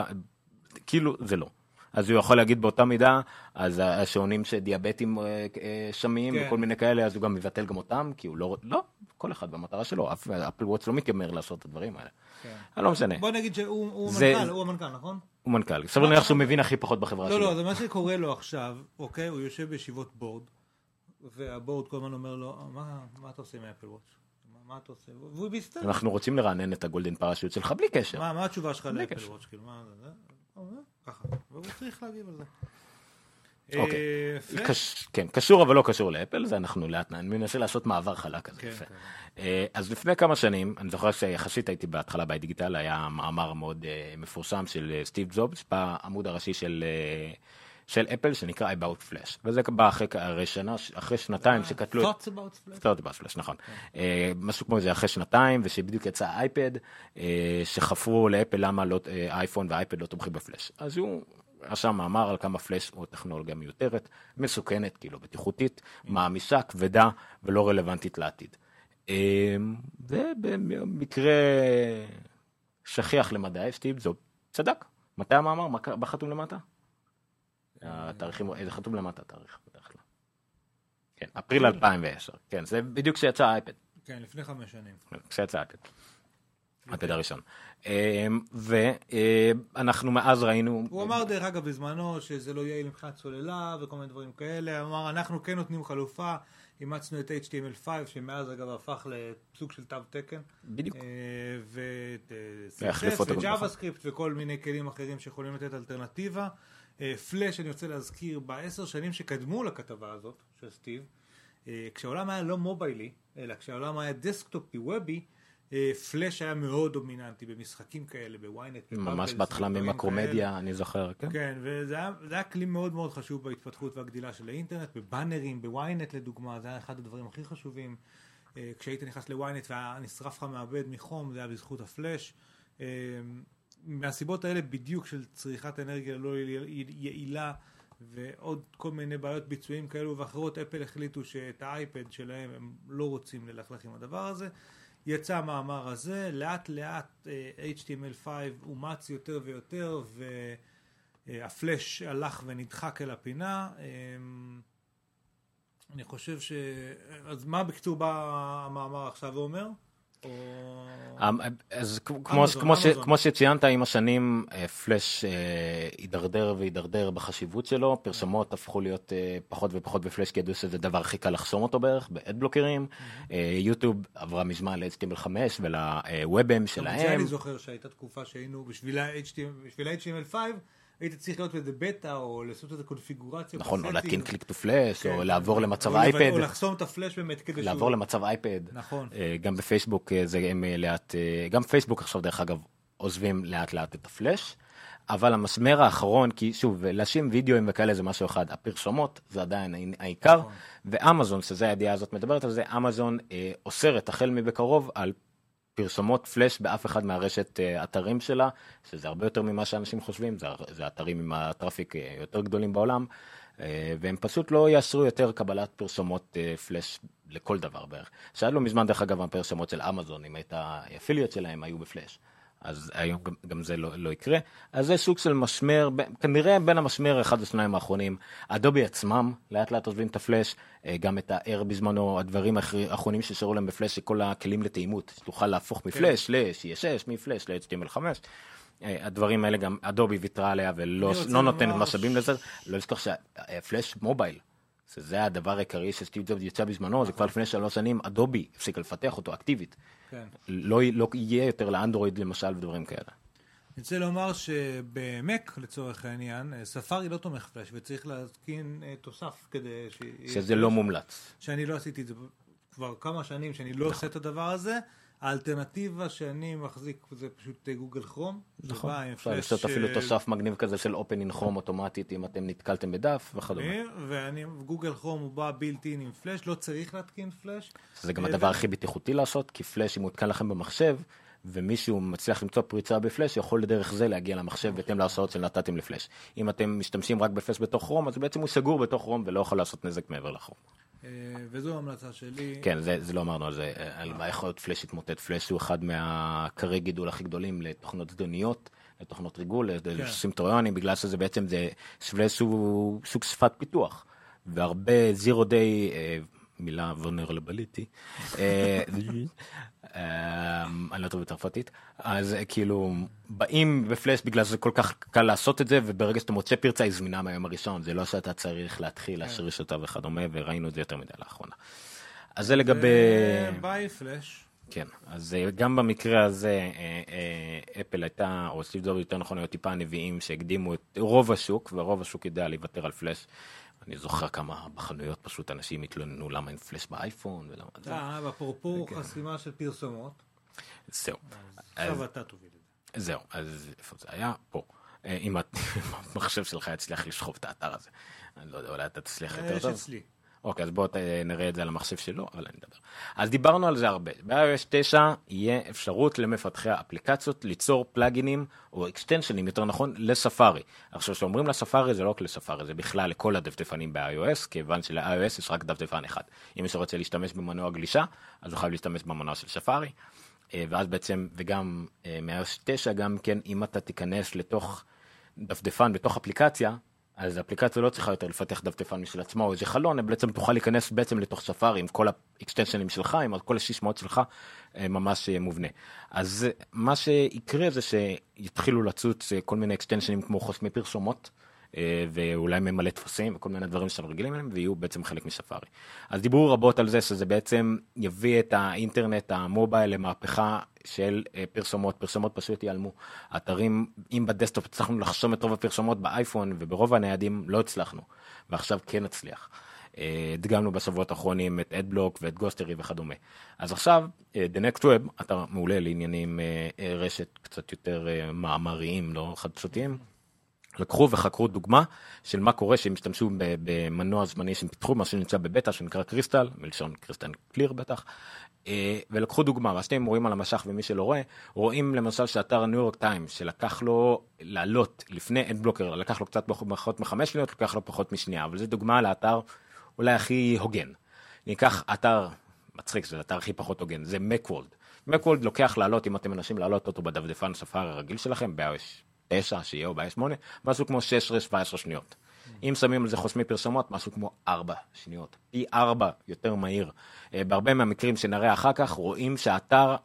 כאילו זה לא. אז הוא יכול להגיד באותה מידה, אז השעונים שדיאבטים אה, אה, שמים כן. וכל מיני כאלה, אז הוא גם מבטל גם אותם, כי הוא לא, לא, כל אחד במטרה שלו, אפל וואטס לא מתיימר לעשות את הדברים האלה. כן. אבל לא משנה, בוא נגיד שהוא הוא זה- המנכ"ל, הוא המנכ"ל, נכון? הוא מנכ"ל. סביר להניח שהוא מבין הכי פחות בחברה לא, שלו. לא, זה מה שקורה לו עכשיו, אוקיי? הוא יושב בישיבות בורד, והבורד כל הזמן אומר לו, "מה- אתה עושה עם האפל וואץ'? מה- אתה עושה? והוא מסתכל. אנחנו רוצים לרענן את הגולדן פרשוט שלך בלי קשר. מה התשובה שלך לאפל. וואץ'? כאילו, מה זה? הוא אומר, ככה. והוא צריך להגיב על זה. אוקיי. אה, כן, קשור אבל לא קשור לאפל, זה אנחנו לאט, אני מנסה לעשות מעבר חלק כזה. כן. כן. אה, אז לפני כמה שנים, אני זוכר שיחסית הייתי בהתחלה בדיגיטל, היה מאמר מאוד אה, מפורסם של אה, סטיב זובס בעמוד הראשי של... של אפל שנקרא About Flash וזה בא אחרי, שנה, אחרי שנתיים שקטלו Thoughts about flash? סטארט about Flash נכון אה, משהו כמו זה אחרי שנתיים ושבדיוק יצא אייפד אה, שחפרו לאפל למה לא אייפון ואייפד לא תומכים בפלאש אז הוא רשם מאמר על כמה פלאש הוא טכנולוגיה מיותרת מסוכנת כאילו בטיחותית מעמיסה כבדה ולא רלוונטית לעתיד. אה, ובמקרה שכיח למדי סטיב זוב צדק מתי המאמר מה חתום למטה? התאריכים איזה חתום למטה התאריך בדרך כלל. כן אפריל 2010 כן זה בדיוק כשיצא האייפד. כן, לפני חמש שנים. כשיצא האייפד. האייפד הראשון. אמ, ואנחנו מאז ראינו הוא אמר דרך אגב בזמנו שזה לא יעיל מבחינת סוללה וכל מיני דברים כאלה, הוא אמר אנחנו כן נותנים חלופה, אימצנו את HTML5 שמאז אגב הפך לסוג של תו תקן, בדיוק. אה, ואת CSS גם ו-JavaScript וכל מיני כלים אחרים שיכולים לתת אלטרנטיבה. אה, פלאש אני רוצה להזכיר בעשר שנים שקדמו לכתבה הזאת של סטיב, אה, כשהעולם היה לא מוביילי, אלא כשהעולם היה דסקטופי וובי, אה, פלאש היה מאוד דומיננטי במשחקים כאלה, בוויינט. ממש בהתחלה ממקרומדיה אני זוכר כן. כן, וזה היה, זה היה כלי מאוד מאוד חשוב בהתפתחות והגדילה של האינטרנט, בבאנרים, בוויינט לדוגמה, זה היה אחד הדברים הכי חשובים. אה, כשהיית נכנס לוויינט והיה נשרף לך מעבד מחום, זה היה בזכות הפלאש. אה, מהסיבות האלה בדיוק של צריכת אנרגיה לא יעילה ועוד כל מיני בעיות ביצועים כאלו ואחרות, אפל החליטו שאת האייפד שלהם הם לא רוצים ללכלך עם הדבר הזה. יצא המאמר הזה, לאט לאט אה, HTML5 אומץ יותר ויותר והפלאש הלך ונדחק אל הפינה. אה, אני חושב ש... אז מה בקיצור בא המאמר עכשיו ואומר? או... אמ, אז כמו, אמזון, כמו, ש, אמזון. כמו שציינת עם השנים אה, פלאש אה, הידרדר והידרדר בחשיבות שלו. פרסומות הפכו להיות אה, פחות ופחות בפלאש כי ידעו שזה הדבר הכי קל לחסום אותו בערך ב-adblockerים אה, יוטיוב עברה מזמן ל-HTML5 ול-WebM זה שלהם. אני זוכר שהייתה תקופה שהיינו בשביל ה-HTML5 היית צריך להיות איזה בטא או לעשות איזה קונפיגורציה. נכון או. להתקין click to flash כן, או לעבור למצב אייפד או לחסום את הפלאש באמת כדי שהוא... לעבור למצב אייפד נכון. אה, גם בפייסבוק אה, זה הם אה, לאט, גם פייסבוק עכשיו דרך אגב עוזבים לאט לאט את הפלאש, אבל המסמר האחרון, כי שוב, להאשים וידאוים וכאלה זה משהו אחד, הפרסומות זה עדיין העיקר, ואמזון, שזה הידיעה הזאת מדברת על זה, אמזון אה, אוסרת החל מבקרוב על פרסומות פלאש באף אחד מהרשת אה, אתרים שלה, שזה הרבה יותר ממה שאנשים חושבים, זה, זה אתרים עם הטראפיק אה, יותר גדולים בעולם, אה, והם פשוט לא יאשרו יותר קבלת פרסומות פלאש לכל דבר בערך. שעד לא מזמן, דרך אגב, הפרסומות של אמזון, אם הייתה אפיליות שלהם, היו בפלאש. אז היום גם, גם זה לא, לא יקרה. אז זה סוג של משמר, כנראה בין המשמר אחד לשניים האחרונים. אדובי עצמם לאט לאט עוזבים את הפלאש, אה, גם את ה-R בזמנו, הדברים האחר- האחרונים שנשארו להם בפלאש, כל הכלים לתאימות, שתוכל להפוך מפלאש ל-CSS, מפלאש ל-HTML5. אה, הדברים האלה גם אדובי ויתרה עליה ולא לא נותנת משאבים לזה. לא לשכוח שהפלאש מובייל, שזה הדבר העיקרי שסטיב ג'ובס יצא בזמנו, זה כבר לפני שלוש שנים, אדובי הפסיקה לפתח אותו אקטיבית. כן. לא, לא יהיה יותר לאנדרואיד למשל ודברים כאלה. אני רוצה לומר שבמק, לצורך העניין, אה, ספארי לא תומך פלאש, וצריך להתקין אה, תוסף כדי ש... שזה לא מומלץ. שאני לא עשיתי את זה כבר כמה שנים, שאני לא עושה את הדבר הזה. האלטרנטיבה שאני מחזיק זה פשוט אה, גוגל כרום. נכון, אפשר לעשות אפילו תוסף מגניב כזה של open in chrome אוטומטית אם אתם נתקלתם בדף וכדומה. ואני, גוגל כרום הוא בא בילט אין עם פלאש, לא צריך להתקין פלאש. זה גם אה, הדבר הכי בטיחותי לעשות, כי פלאש אם מותקן לכם במחשב, ומישהו מצליח למצוא פריצה בפלאש, יכול לדרך זה להגיע למחשב בהתאם להרשאות שנתתם לפלאש. אם אתם משתמשים רק בפלאש בתוך כרום, אז בעצם הוא סגור בתוך כרום ולא יכול לעשות נזק מעבר לכרום. אה, וזו ההמלצה שלי. כן, זה, זה לא אמרנו על זה, אה, על מה יכול להיות פלאש התמוטט. פלאש הוא אחד מהעיקרי גידול הכי גדולים לתוכנות זדוניות, לתוכנות ריגול, לסוסים טרויאנים, בגלל שזה בעצם, זה, פלאש הוא סוג שפת פיתוח. והרבה זירו דיי, מילה וונרלבליטי, אני לא טוב בצרפתית, אז אה, כאילו באים בפלאש בגלל שזה כל כך קל לעשות את זה, וברגע שאתה מוצא פרצה היא זמינה מהיום הראשון, זה לא שאתה צריך להתחיל להשריש אותה וכדומה, וראינו את זה יותר מדי לאחרונה. אז זה לגבי... ביי פלאש. כן, אז אה, גם במקרה הזה אה, אפל הייתה, או סטיב ג'ובס יותר נכון היו טיפה הנביאים שהקדימו את רוב השוק, ורוב השוק יודע להיוותר על פלאש. אני זוכר כמה בחנויות פשוט אנשים התלוננו למה אין פלאש באייפון ולמה זה. אה, אפרופו חסימה של פרסומות, זהו. עכשיו אתה תוביל את זה. זהו, אז איפה זה היה? פה. אה, אם <laughs> המחשב שלך יצליח לשכוב את האתר הזה. אני לא יודע, אולי אתה תצליח יותר יש טוב. אצלי. אוקיי, אז בואו ת- נראה את זה על המחשב שלו, אבל אני אדבר. אז דיברנו על זה הרבה. ב-iOS 9 יהיה אפשרות למפתחי האפליקציות ליצור פלאגינים, או אקסטנשנים, יותר נכון, לספארי. עכשיו, כשאומרים לספארי, זה לא רק לספארי, זה בכלל לכל הדפדפנים ב-iOS, כיוון של-iOS יש רק דפדפן אחד. אם מישהו רוצה להשתמש במנוע גלישה, אז הוא חייב להשתמש במנוע של ספארי. אה, ואז בעצם, וגם אה, מ-iOS 9, גם כן, אם אתה תיכנס לתוך דפדפן, בתוך אפליקציה, אז האפליקציה לא צריכה יותר לפתח דפדפן משל עצמה או איזה חלון, אבל בעצם תוכל להיכנס בעצם לתוך ספארי עם כל האקסטנשנים שלך, עם כל הסיסמאות שלך, אה, ממש מובנה. אז מה שיקרה זה שיתחילו לצוץ כל מיני אקסטנשנים כמו חוסמי פרסומות. אה, ואולי ממלא טפסים וכל מיני דברים שאנחנו רגילים אליהם ויהיו בעצם חלק מספארי. אז דיברו רבות על זה שזה בעצם יביא את האינטרנט המובייל למהפכה של אה, פרסומות, פרסומות פשוט ייעלמו. אתרים, אם בדסטופ הצלחנו לחסום את רוב הפרסומות באייפון וברוב הניידים לא הצלחנו, ועכשיו כן נצליח. אה, הדגמנו בשבועות האחרונים את אדבלוק ואת גוסטרי וכדומה. אז עכשיו, The Next Web, אתר מעולה לעניינים רשת קצת יותר מאמריים, לא חדשותיים. לקחו וחקרו דוגמה של מה קורה שהם השתמשו במנוע זמני שהם פיתחו, מה שנמצא בבטא שנקרא קריסטל, מלשון crystal clear בטח, אה, ולקחו דוגמה, מה שאתם רואים על המשך ומי שלא רואה, רואים למשל שאתר הניו יורק טיים, שלקח לו לעלות לפני אדבלוקר, לקח לו קצת פחות מחמש שניות, לקח לו פחות משנייה, אבל זו דוגמה לאתר אולי הכי הוגן. ניקח אתר מצחיק, זה האתר הכי פחות הוגן, זה מקוולד. מקוולד לוקח לעלות, אם אתם מנסים לעלות אותו בדפדפן ספארי הרגיל שלכם, ב-iOS 9, שיהיה או ב-iOS 8, משהו כמו 16-17 שניות. אם שמים על זה חוסמי פרסומות, משהו כמו 4 שניות. פי 4 יותר מהיר. אה, בהרבה מהמקרים שנראה אחר כך, רואים שהאתר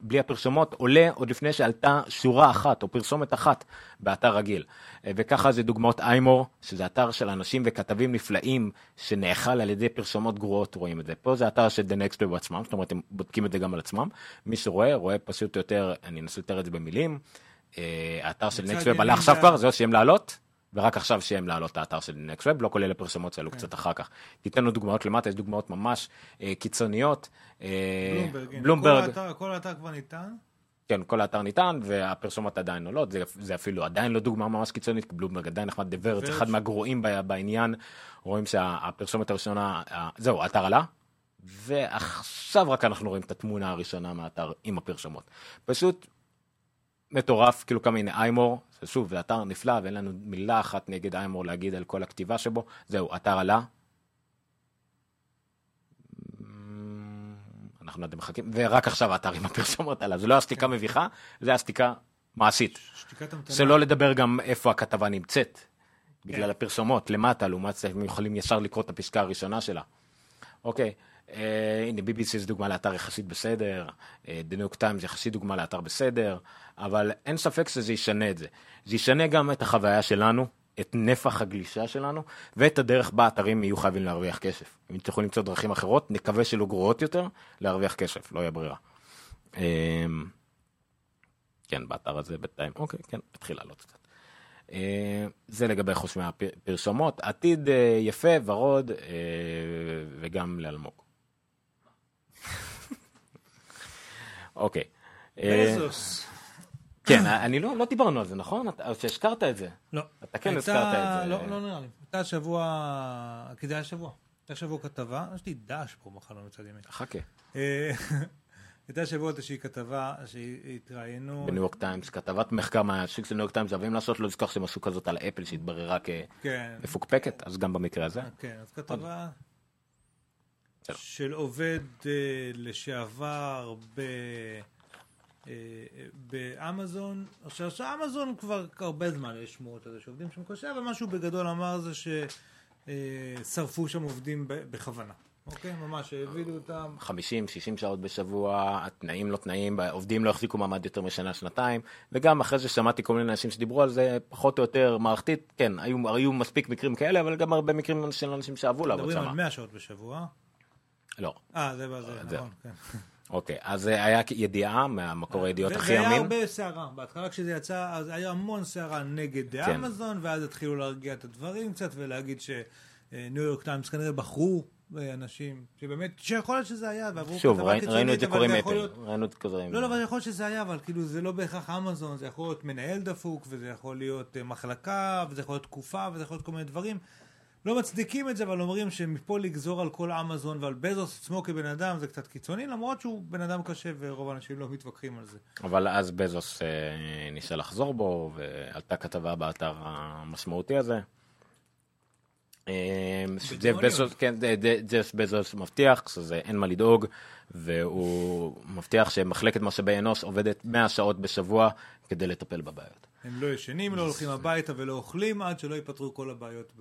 בלי הפרסומות עולה עוד לפני שעלתה שורה אחת או פרסומת אחת באתר רגיל. אה, וככה זה דוגמאות איימור, שזה אתר של אנשים וכתבים נפלאים שנאכל על ידי פרסומות גרועות, רואים את זה. פה זה אתר של The Next Web עצמם, זאת אומרת הם בודקים את זה גם על עצמם. מי שרואה, רואה פשוט יותר, אני אנסה לתאר את זה במילים. האתר של מצד Next Web עלה עכשיו זה- כבר, זהו סיים לעלות. ורק עכשיו סיים לעלות את האתר של Next Web, לא כולל הפרסומות שעלו קצת אחר כך. תיתן לו דוגמאות למטה, יש דוגמאות ממש אה, קיצוניות. אה, בלומברג. כל האתר- כבר ניתן. כן, כל האתר ניתן, והפרסומות עדיין עולות, זה, זה אפילו עדיין לא דוגמה ממש קיצונית, בלומברג עדיין נחמד, דה ורץ, אחד מהגרועים בעניין, רואים שהפרסומת הראשונה, זהו, האתר עלה, ועכשיו רק אנחנו רואים את התמונה הראשונה מהאתר עם הפרסומות. פשוט מטורף, כאילו כמה הנה איימור, שוב, זה אתר נפלא, ואין לנו מילה אחת נגד איימור להגיד על כל הכתיבה שבו, זהו, אתר עלה. אנחנו עדיין מחכים, ורק עכשיו האתר עם הפרסומות עליו, זה לא הסתיקה מביכה, זה הסתיקה מעשית. שתיקת המתנה. שלא לדבר גם איפה הכתבה נמצאת, בגלל כן. הפרסומות, למטה, לעומת זה הם יכולים ישר לקרוא את הפסקה הראשונה שלה. אוקיי, אה, הנה BBC זה דוגמה לאתר יחסית בסדר, אה, The New York Times יחסית דוגמה לאתר בסדר, אבל אין ספק שזה ישנה את זה. זה ישנה גם את החוויה שלנו, את נפח הגלישה שלנו, ואת הדרך בה אתרים יהיו חייבים להרוויח כסף. אם תוכלו למצוא דרכים אחרות, נקווה שלא גרועות יותר, להרוויח כסף, לא יהיה ברירה. אה, כן, באתר הזה בינתיים, אוקיי, כן, התחיל לעלות קצת. אה, זה לגבי חוץ מהפרסומות, עתיד אה, יפה, ורוד, אה, וגם לאלמוג. אוקיי. אה, בזוס. כן, אני לא, לא דיברנו על זה, נכון? או שהזכרת את זה. לא. אתה כן הזכרת את זה. לא, לא נראה לי. הייתה שבוע, כי זה היה שבוע. הייתה שבוע כתבה, יש לי דש פה מחר מצד ימין. חכה. אה, <laughs> הייתה שבוע איזושהי כתבה שהתראיינו. בניו יורק טיימס, כתבת מחקר מהשיק של ניו יורק טיימס, אוהבים לעשות, לא לזכור שהם עשו כזאת על אפל שהתבררה כן. כמפוקפקת, אז גם במקרה הזה. כן, אז כתבה. של עובד אה, לשעבר ב... אה, באמזון, עכשיו שאמזון כבר הרבה זמן יש שמועות על זה שעובדים שם קשה, אבל מה שהוא בגדול אמר זה ששרפו שם עובדים בכוונה, אוקיי? ממש העבידו אותם, 50, 60 שעות בשבוע, התנאים לא תנאים, עובדים לא החזיקו מעמד יותר משנה, שנתיים, וגם אחרי זה שמעתי כל מיני אנשים שדיברו על זה, פחות או יותר מערכתית, כן, היו, היו מספיק מקרים כאלה, אבל גם הרבה מקרים של אנשים שאהבו לעבוד מדברים על שם. 100 שעות בשבוע. לא, אה, זה בזה. נכון, כן. אוקיי, אז זה היה ידיעה מהמקור הידיעות זה- הכי זה היה אמין. הרבה סערה, בהתחלה כשזה יצא, אז היה המון סערה נגד כן. אמזון, ואז התחילו להרגיע את הדברים קצת, ולהגיד שניו יורק טיימס כנראה בחרו אה, אנשים, שבאמת, שיכול להיות שזה היה, ועברו שוב, כתבה ראי- קיצונית, ראינו את זה אבל קורה עם יכול אפל, ראינו את זה קורה עם... לא, לא, אבל יכול להיות שזה היה, אבל כאילו זה לא בהכרח אמזון, זה יכול להיות מנהל דפוק, וזה יכול להיות אה, מחלקה, וזה יכול להיות תקופה, וזה יכול להיות כל מיני דברים. לא מצדיקים את זה, אבל אומרים שמפה לגזור על כל אמזון ועל בזוס עצמו כבן אדם זה קצת קיצוני, למרות שהוא בן אדם קשה ורוב האנשים לא מתווכחים על זה. אבל אז בזוס אה, ניסה לחזור בו, ועלתה כתבה באתר המשמעותי הזה. אה, שג'ף בזוס, כן, ג'ף בזוס מבטיח שזה אין מה לדאוג, והוא מבטיח שמחלקת משאבי אנוש עובדת 100 שעות בשבוע כדי לטפל בבעיות. הם לא ישנים, לא הולכים הביתה ולא אוכלים עד שלא ייפתרו כל הבעיות.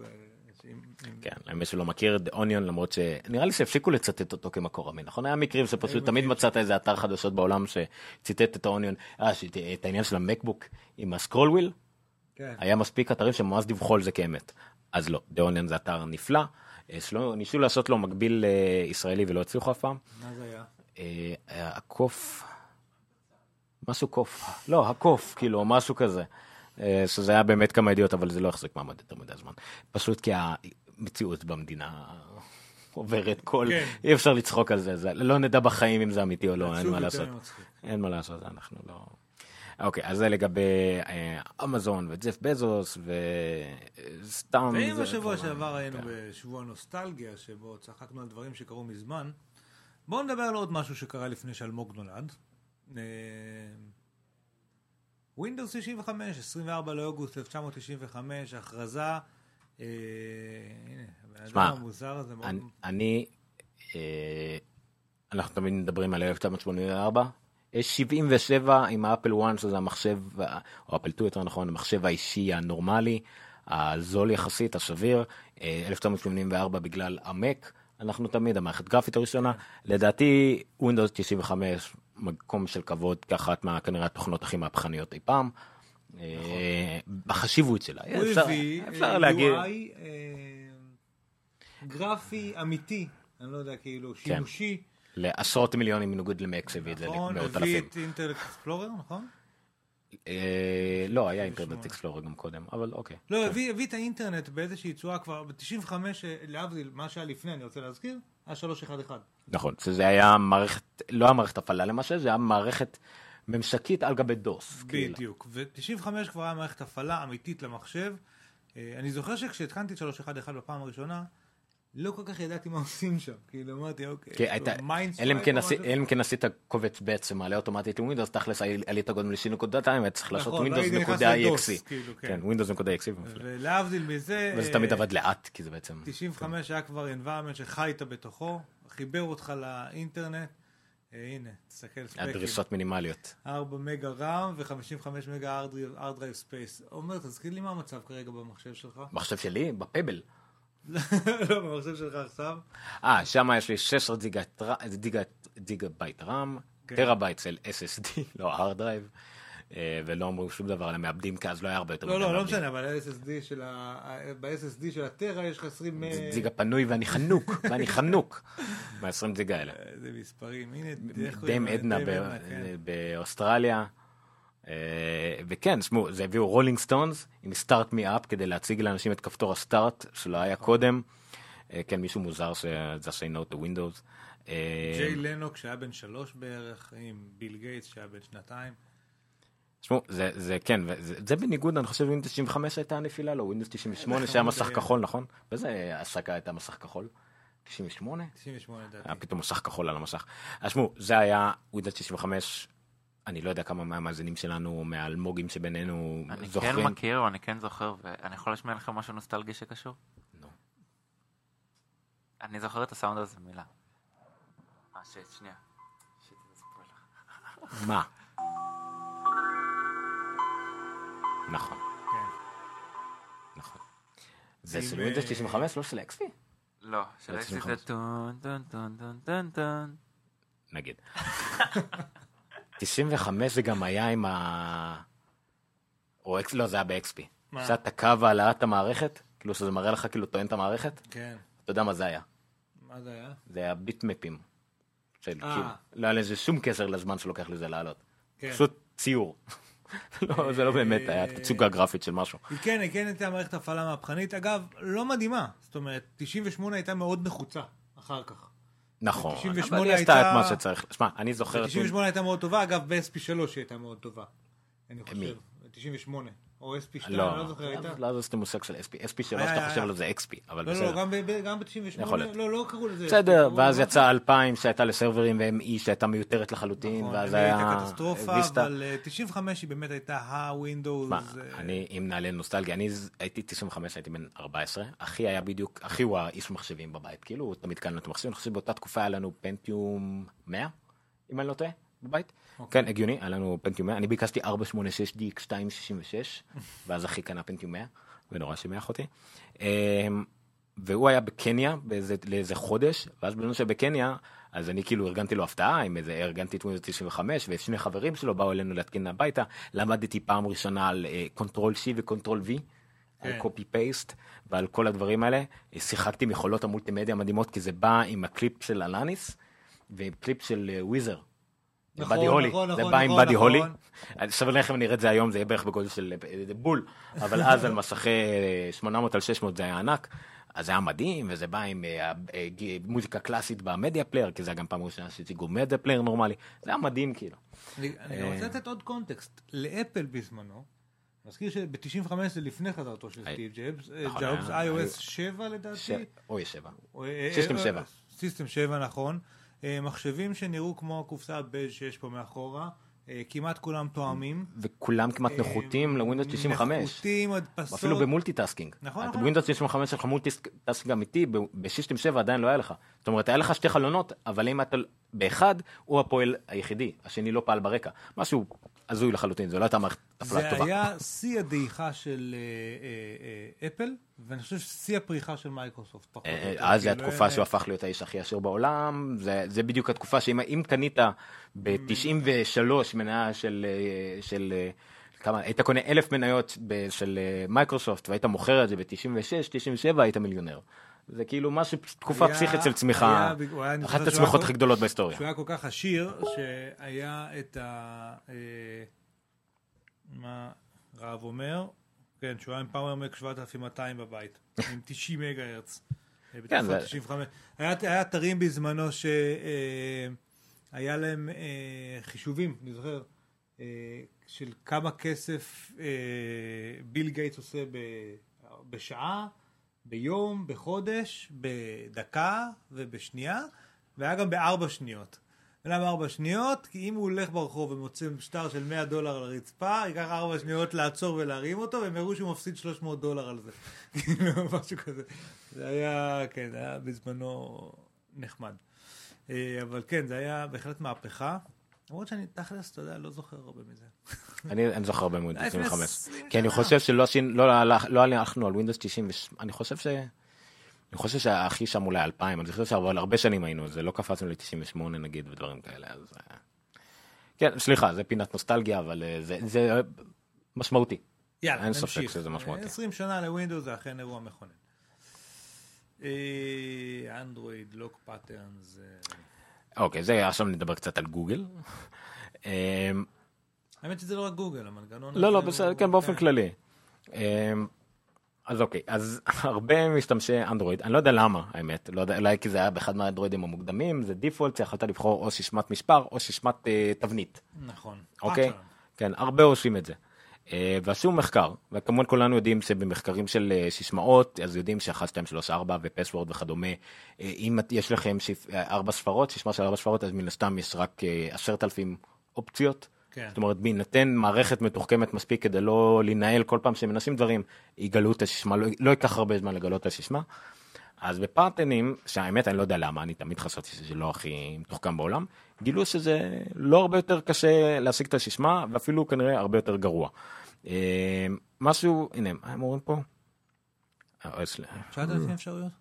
כן, למי שלא מכיר, The Onion, למרות שנראה לי שהפסיקו לצטט אותו כמקור אמין, נכון? היה מקרים שפשוט תמיד מצאת איזה אתר חדשות בעולם שציטט את ה-Onion, אה, את העניין של המקבוק עם הסקרול וויל, כן. היה מספיק אתרים שממש דיווחו על זה כאמת. אז לא, The Onion זה אתר נפלא, אה, שלא, ניסו לעשות לו מקביל אה, ישראלי ולא הצליחו אף פעם. מה זה היה? אה, הקוף, משהו קוף, לא, הקוף, כאילו, משהו כזה. אה, שזה היה באמת כמה ידיעות, אבל זה לא החזיק מעמד יותר מדי זמן. פשוט כי המציאות במדינה עוברת כל, כן. אי אפשר לצחוק על זה, זה, לא נדע בחיים אם זה אמיתי או לא, אין מה לעשות. אין מה לעשות, אנחנו לא... אוקיי, אז זה לגבי אה, אמזון וג'ף בזוס וסתם... ואם בשבוע שעבר היינו כן. בשבוע נוסטלגיה, שבו צחקנו על דברים שקרו מזמן, בואו נדבר על עוד משהו שקרה לפני שאלמוג נולד. אה, Windows 65, 24 לאוגוסט 1995, הכרזה, אה, הנה, הבן אדם המוזר הזה מאוד... אני- אני, אה, אנחנו תמיד מדברים על 1984, יש 77 עם האפל 1 שזה המחשב, או אפל 2 יותר נכון, המחשב האישי הנורמלי, הזול יחסית, הסביר, אה, 1984 בגלל המק, אנחנו תמיד המערכת גרפית הראשונה, לדעתי Windows 95 מקום של כבוד כאחת מה כנראה התוכנות הכי מהפכניות אי פעם. אה, בחשיבות שלה, הוא אפשר- הביא אפשר אה, להגיד, UI אה, גרפי אמיתי, אני לא יודע, כאילו, שימושי. לעשרות מיליונים מנוגד למק שהביא את זה נכון, למאות הביא אלפים. את אינטל אקספלורר, נכון? אה, לא, היה אינטרנט אקספלורר גם קודם, אבל אוקיי. לא, הביא הביא את האינטרנט באיזושהי צורה כבר, ב-95, להבדיל, מה שהיה לפני, אני רוצה להזכיר, היה 311. נכון, שזה היה מערכת, לא היה מערכת הפעלה למעשה, זה היה מערכת ממשקית על גבי דוס. כאילו. בדיוק. ו-95 כבר היה מערכת הפעלה אמיתית למחשב. אה, אני זוכר שכשהתקנתי את 3.11 בפעם הראשונה, לא כל כך ידעתי מה עושים שם. כאילו אמרתי, אוקיי, אלא אם כן כן עשית קובץ בעצם מעלה אוטומטית לווינדוס, תכלס עלית קודם ל-C:, היית צריך לעשות ווינדוס נקודה exe. כאילו, כן. כן, ווינדוס נקודה exe. ולהבדיל מזה, וזה אה, תמיד עבד לאט, כי זה בעצם... 95 היה כבר environment שחיית בתוכו, חיבר אותך לאינטרנט. אה, הנה, תסתכל specs. הדרישות מינימליות. 4 מגה רם ו-55 מגה hard drive space. עומר, תזכיר לי מה המצב כרגע במחשב שלך? מחשב שלי, ב-Pebble. <laughs> לא, במחשב שלך עכשיו. אה, שם יש לי 16 גיגה- גיגה- גיגה בייט רם, כן. טראבייט של SSD, <laughs> לא hard drive, אה, ולא אמרו שום דבר על המעבדים, כי אז לא היה הרבה יותר לא, מדי לא, לא מעבדים. משנה, אבל ה-SSD של ה... ב-SSD של הטרה יש לך 20... אה, זה גיגה פנוי ואני חנוק, <laughs> ואני חנוק מה-20 גיגה האלה. אה, זה מספרים, הנה, דיים? עדנה ב- עדנה, כן. באוסטרליה. אה, וכן, תשמעו, זה הביאו רולינג סטונס עם סטארט מי אפ כדי להציג לאנשים את כפתור הסטארט שלא היה. קודם. אה, כן, מישהו מוזר שזה say no to windows. אה, ג'יי לנוק שהיה בן שלוש בערך, עם ביל גייטס שהיה בן שנתיים. תשמעו, זה, זה כן, וזה, זה בניגוד, אני חושב, ווינדוס 95 הייתה הנפילה, לא, ווינדוס 98 שהיה מסך. כחול, נכון? באיזה השקה הייתה מסך כחול? 98? 98 לדעתי. היה פתאום מסך כחול על המסך. אז תשמעו, זה היה ווינדוס 95, אני לא יודע כמה מהמאזינים שלנו, מהאלמוגים שבינינו, אני זוכרים. כן מכיר, אני כן זוכר, ואני יכול להשמיע לכם משהו נוסטלגי שקשור? נו. אני זוכר את הסאונד הזה מילה. אה, שיט, שנייה. שיט, זה. מה? נכון, כן. נכון. זה עם, של ווינדוס אה, 95, לא של אקספי? לא, של לא, אקסיט זה 95. טון טון טון טון טון טון. נגיד. <laughs> 95 זה גם היה עם ה... או אקס... לא, זה היה באקספי. מה? עשה קו העלאת המערכת, כאילו שזה מראה לך כאילו טוען את המערכת, כן. אתה יודע מה זה היה. מה זה היה? זה היה ביטמפים. של אה. כאילו, לא היה לזה שום קשר לזמן שלוקח לזה לעלות. כן. פשוט ציור. <laughs> לא, זה לא באמת היה תצוגה גרפית של משהו. היא כן, היא כן הייתה מערכת הפעלה מהפכנית. אגב, לא מדהימה. זאת אומרת, 98 הייתה מאוד נחוצה אחר כך. נכון, 98 אבל היא עשתה את מה שצריך. שמע, אני זוכר... את- 98 הייתה מאוד טובה, אגב, ב-SP3 היא הייתה מאוד טובה. אני? חושב. 98. או SP2, אני לא, לא זוכר, הייתה. לא, לא, זה מושג של SP, SP שלו היה, שאתה היה, חושב היה. על זה XP, אבל לא, בסדר. לא, ב- גם ב-98, יכול להיות. לא, לא קראו לזה. בסדר, ואז לזה- יצא 2000 שהייתה לסרברים ו-ME שהייתה מיותרת לחלוטין, נכון, ואז היה הייתה קטסטרופה, ויסטה. אבל אה, 95 היא באמת הייתה ה-Windows. מה, אה, אני, אם נעלה נוסטלגיה, אני הייתי 95, הייתי בן 14, אחי היה בדיוק, אחי הוא האיש מחשבים בבית, כאילו, הוא תמיד קל לנו את המחשבים, אני חושב שבאותה תקופה היה לנו פנטיום 100, אם אני לא טועה, בבית. אוקיי. כן, הגיוני, היה לנו פנטיום 100, אני ביקשתי 486 דיק 266, ואז אחי קנה פנטיום 100, ונורא שימח אותי. אמ, והוא היה בקניה באיזה, לאיזה חודש, ואז בזמן שבקניה, אז אני כאילו ארגנתי לו הפתעה עם איזה, ארגנתי את ווינדוס 95, ושני חברים שלו באו אלינו להתקין הביתה, למדתי פעם ראשונה על control C ו-control V, על כן. copy paste ועל כל הדברים האלה. אה, שיחקתי עם יכולות המולטימדיה המדהימות, כי זה בא עם הקליפ של אלניס, ועם קליפ של אה, וויזר. נכון, באדי הולי, נכון, זה נכון, בא עם באדי הולי. אני אזכיר לך אם אני אראה את זה היום זה יהיה בערך בגודל של אה, בול, אבל אז על מסכי אה, 800 על 600 זה היה ענק. אז זה היה מדהים וזה בא עם אה, אה, ג- מוזיקה קלאסית במדיה פלייר כי זה היה גם פעם ראשונה שהציגו מדיה פלייר נורמלי זה היה מדהים כאילו. אני אה. רוצה לתת עוד קונטקסט. לאפל בזמנו, נזכיר שב-95 זה לפני חזרתו של. סטיב ג'אבס, אה, ג'אבס היה- iOS היו- 7 לדעתי. OS שבע. או, אה, System אה, 7. אה, System 7 נכון. אה, מחשבים שנראו כמו הקופסה הבז' שיש פה מאחורה, אה, כמעט כולם תואמים. וכולם כמעט נחותים אה, לווינדוס 95. נחותים, הדפסות. אפילו ב-multitasking. נכון, נכון. בווינדוס 95 שלך multitasking אמיתי, ב- ב-System 7 עדיין לא היה לך. זאת אומרת, היה לך שתי חלונות, אבל אם אתה באחד, הוא הפועל היחידי, השני לא פעל ברקע. משהו הזוי לחלוטין, זו לא הייתה מערכת הפעלה זה טובה. היה שיא הדעיכה של אה, אה, אפל, ואני חושב ששיא הפריחה של מייקרוסופט. אה, אז זו התקופה אה, שהוא הפך להיות האיש הכי עשיר בעולם, זה, זה בדיוק התקופה שאם אם קנית ב-93 מניה של, של כמה, היית קונה אלף מניות של מייקרוסופט והיית מוכר את זה ב-96, 97 היית מיליונר. זה כאילו משהו, תקופה פסיכית של צמיחה, אחת הצמיחות הכי גדולות בהיסטוריה. שהוא היה כל כך עשיר, שהיה את ה... אה, מה רב אומר? כן, שהוא היה עם פאוור מק 7200 בבית, <laughs> עם 90 מגה הרץ. אה, כן, זה- 95. היה אתרים בזמנו שהיה להם אה, חישובים, אני זוכר, של כמה כסף ביל גייטס עושה ב, בשעה, ביום, בחודש, בדקה ובשנייה, והיה גם בארבע שניות. ולמה ארבע שניות? כי אם הוא הולך ברחוב ומוצא שטר של 100 דולר על הרצפה, ייקח ארבע שניות לעצור ולהרים אותו, והם יראו שהוא מפסיד 300 דולר על זה. <laughs> כאילו, משהו כזה. זה היה, כן, היה בזמנו נחמד. אה, אבל כן, זה היה בהחלט מהפכה. למרות שאני תכלס, אתה יודע, לא זוכר הרבה מזה. <laughs> אני זוכר הרבה זה 25. 20 כי אני. חושב שלא לא הלך- לא הלכנו על ווינדוס 90, אני חושב ש... אני חושב שהכי שם אולי 2000, אני חושב שהרבה הרבה שנים היינו, זה לא קפצנו ל-98 נגיד ודברים כאלה, אז... אה, כן, סליחה, זה פינת נוסטלגיה, אבל אה, זה- זה משמעותי. יאללה, אין ספק נמשיך. שזה משמעותי. 20 שנה לווינדוס זה אכן אירוע מכונן. אה, אנדרואיד, lock patterns. אוקיי, זה עכשיו נדבר קצת על גוגל. אמ, האמת שזה לא רק גוגל, המנגנון לא, לא, הזה בסדר, כן, באופן כללי. אמ, אז אוקיי, אז <laughs> הרבה משתמשי אנדרואיד, אני לא יודע למה, האמת, לא יודע, אולי כי זה היה באחד מהאנדרואידים המוקדמים, זה default, שיכולת לבחור או סיסמת מספר או סיסמת אה, תבנית, נכון. אוקיי? כן, הרבה עושים את זה. אה, ועשו מחקר, וכמובן כולנו יודעים שבמחקרים של אה, סיסמאות, אז יודעים ש-1, 2, 3, 4 ו password וכדומה, אה, אם יש לכם ארבע ספרות, סיסמה של ארבע ספרות, אז מן הסתם יש רק עשרת אלפים אופציות. כן. זאת אומרת, בהינתן מערכת מתוחכמת מספיק כדי לא לנעול כל פעם שמנסים דברים, יגלו את הסיסמה, לא, לא ייקח הרבה זמן לגלות את הסיסמה. אז ב patternים, שהאמת אני לא יודע למה, אני תמיד חשבתי שזה לא הכי מתוחכם בעולם, גילו שזה לא הרבה יותר קשה להשיג את הסיסמה, ואפילו כנראה הרבה יותר גרוע. אה, משהו, הנה, מה הם אומרים פה? אה, סליחה. 9,000 אפשרויות?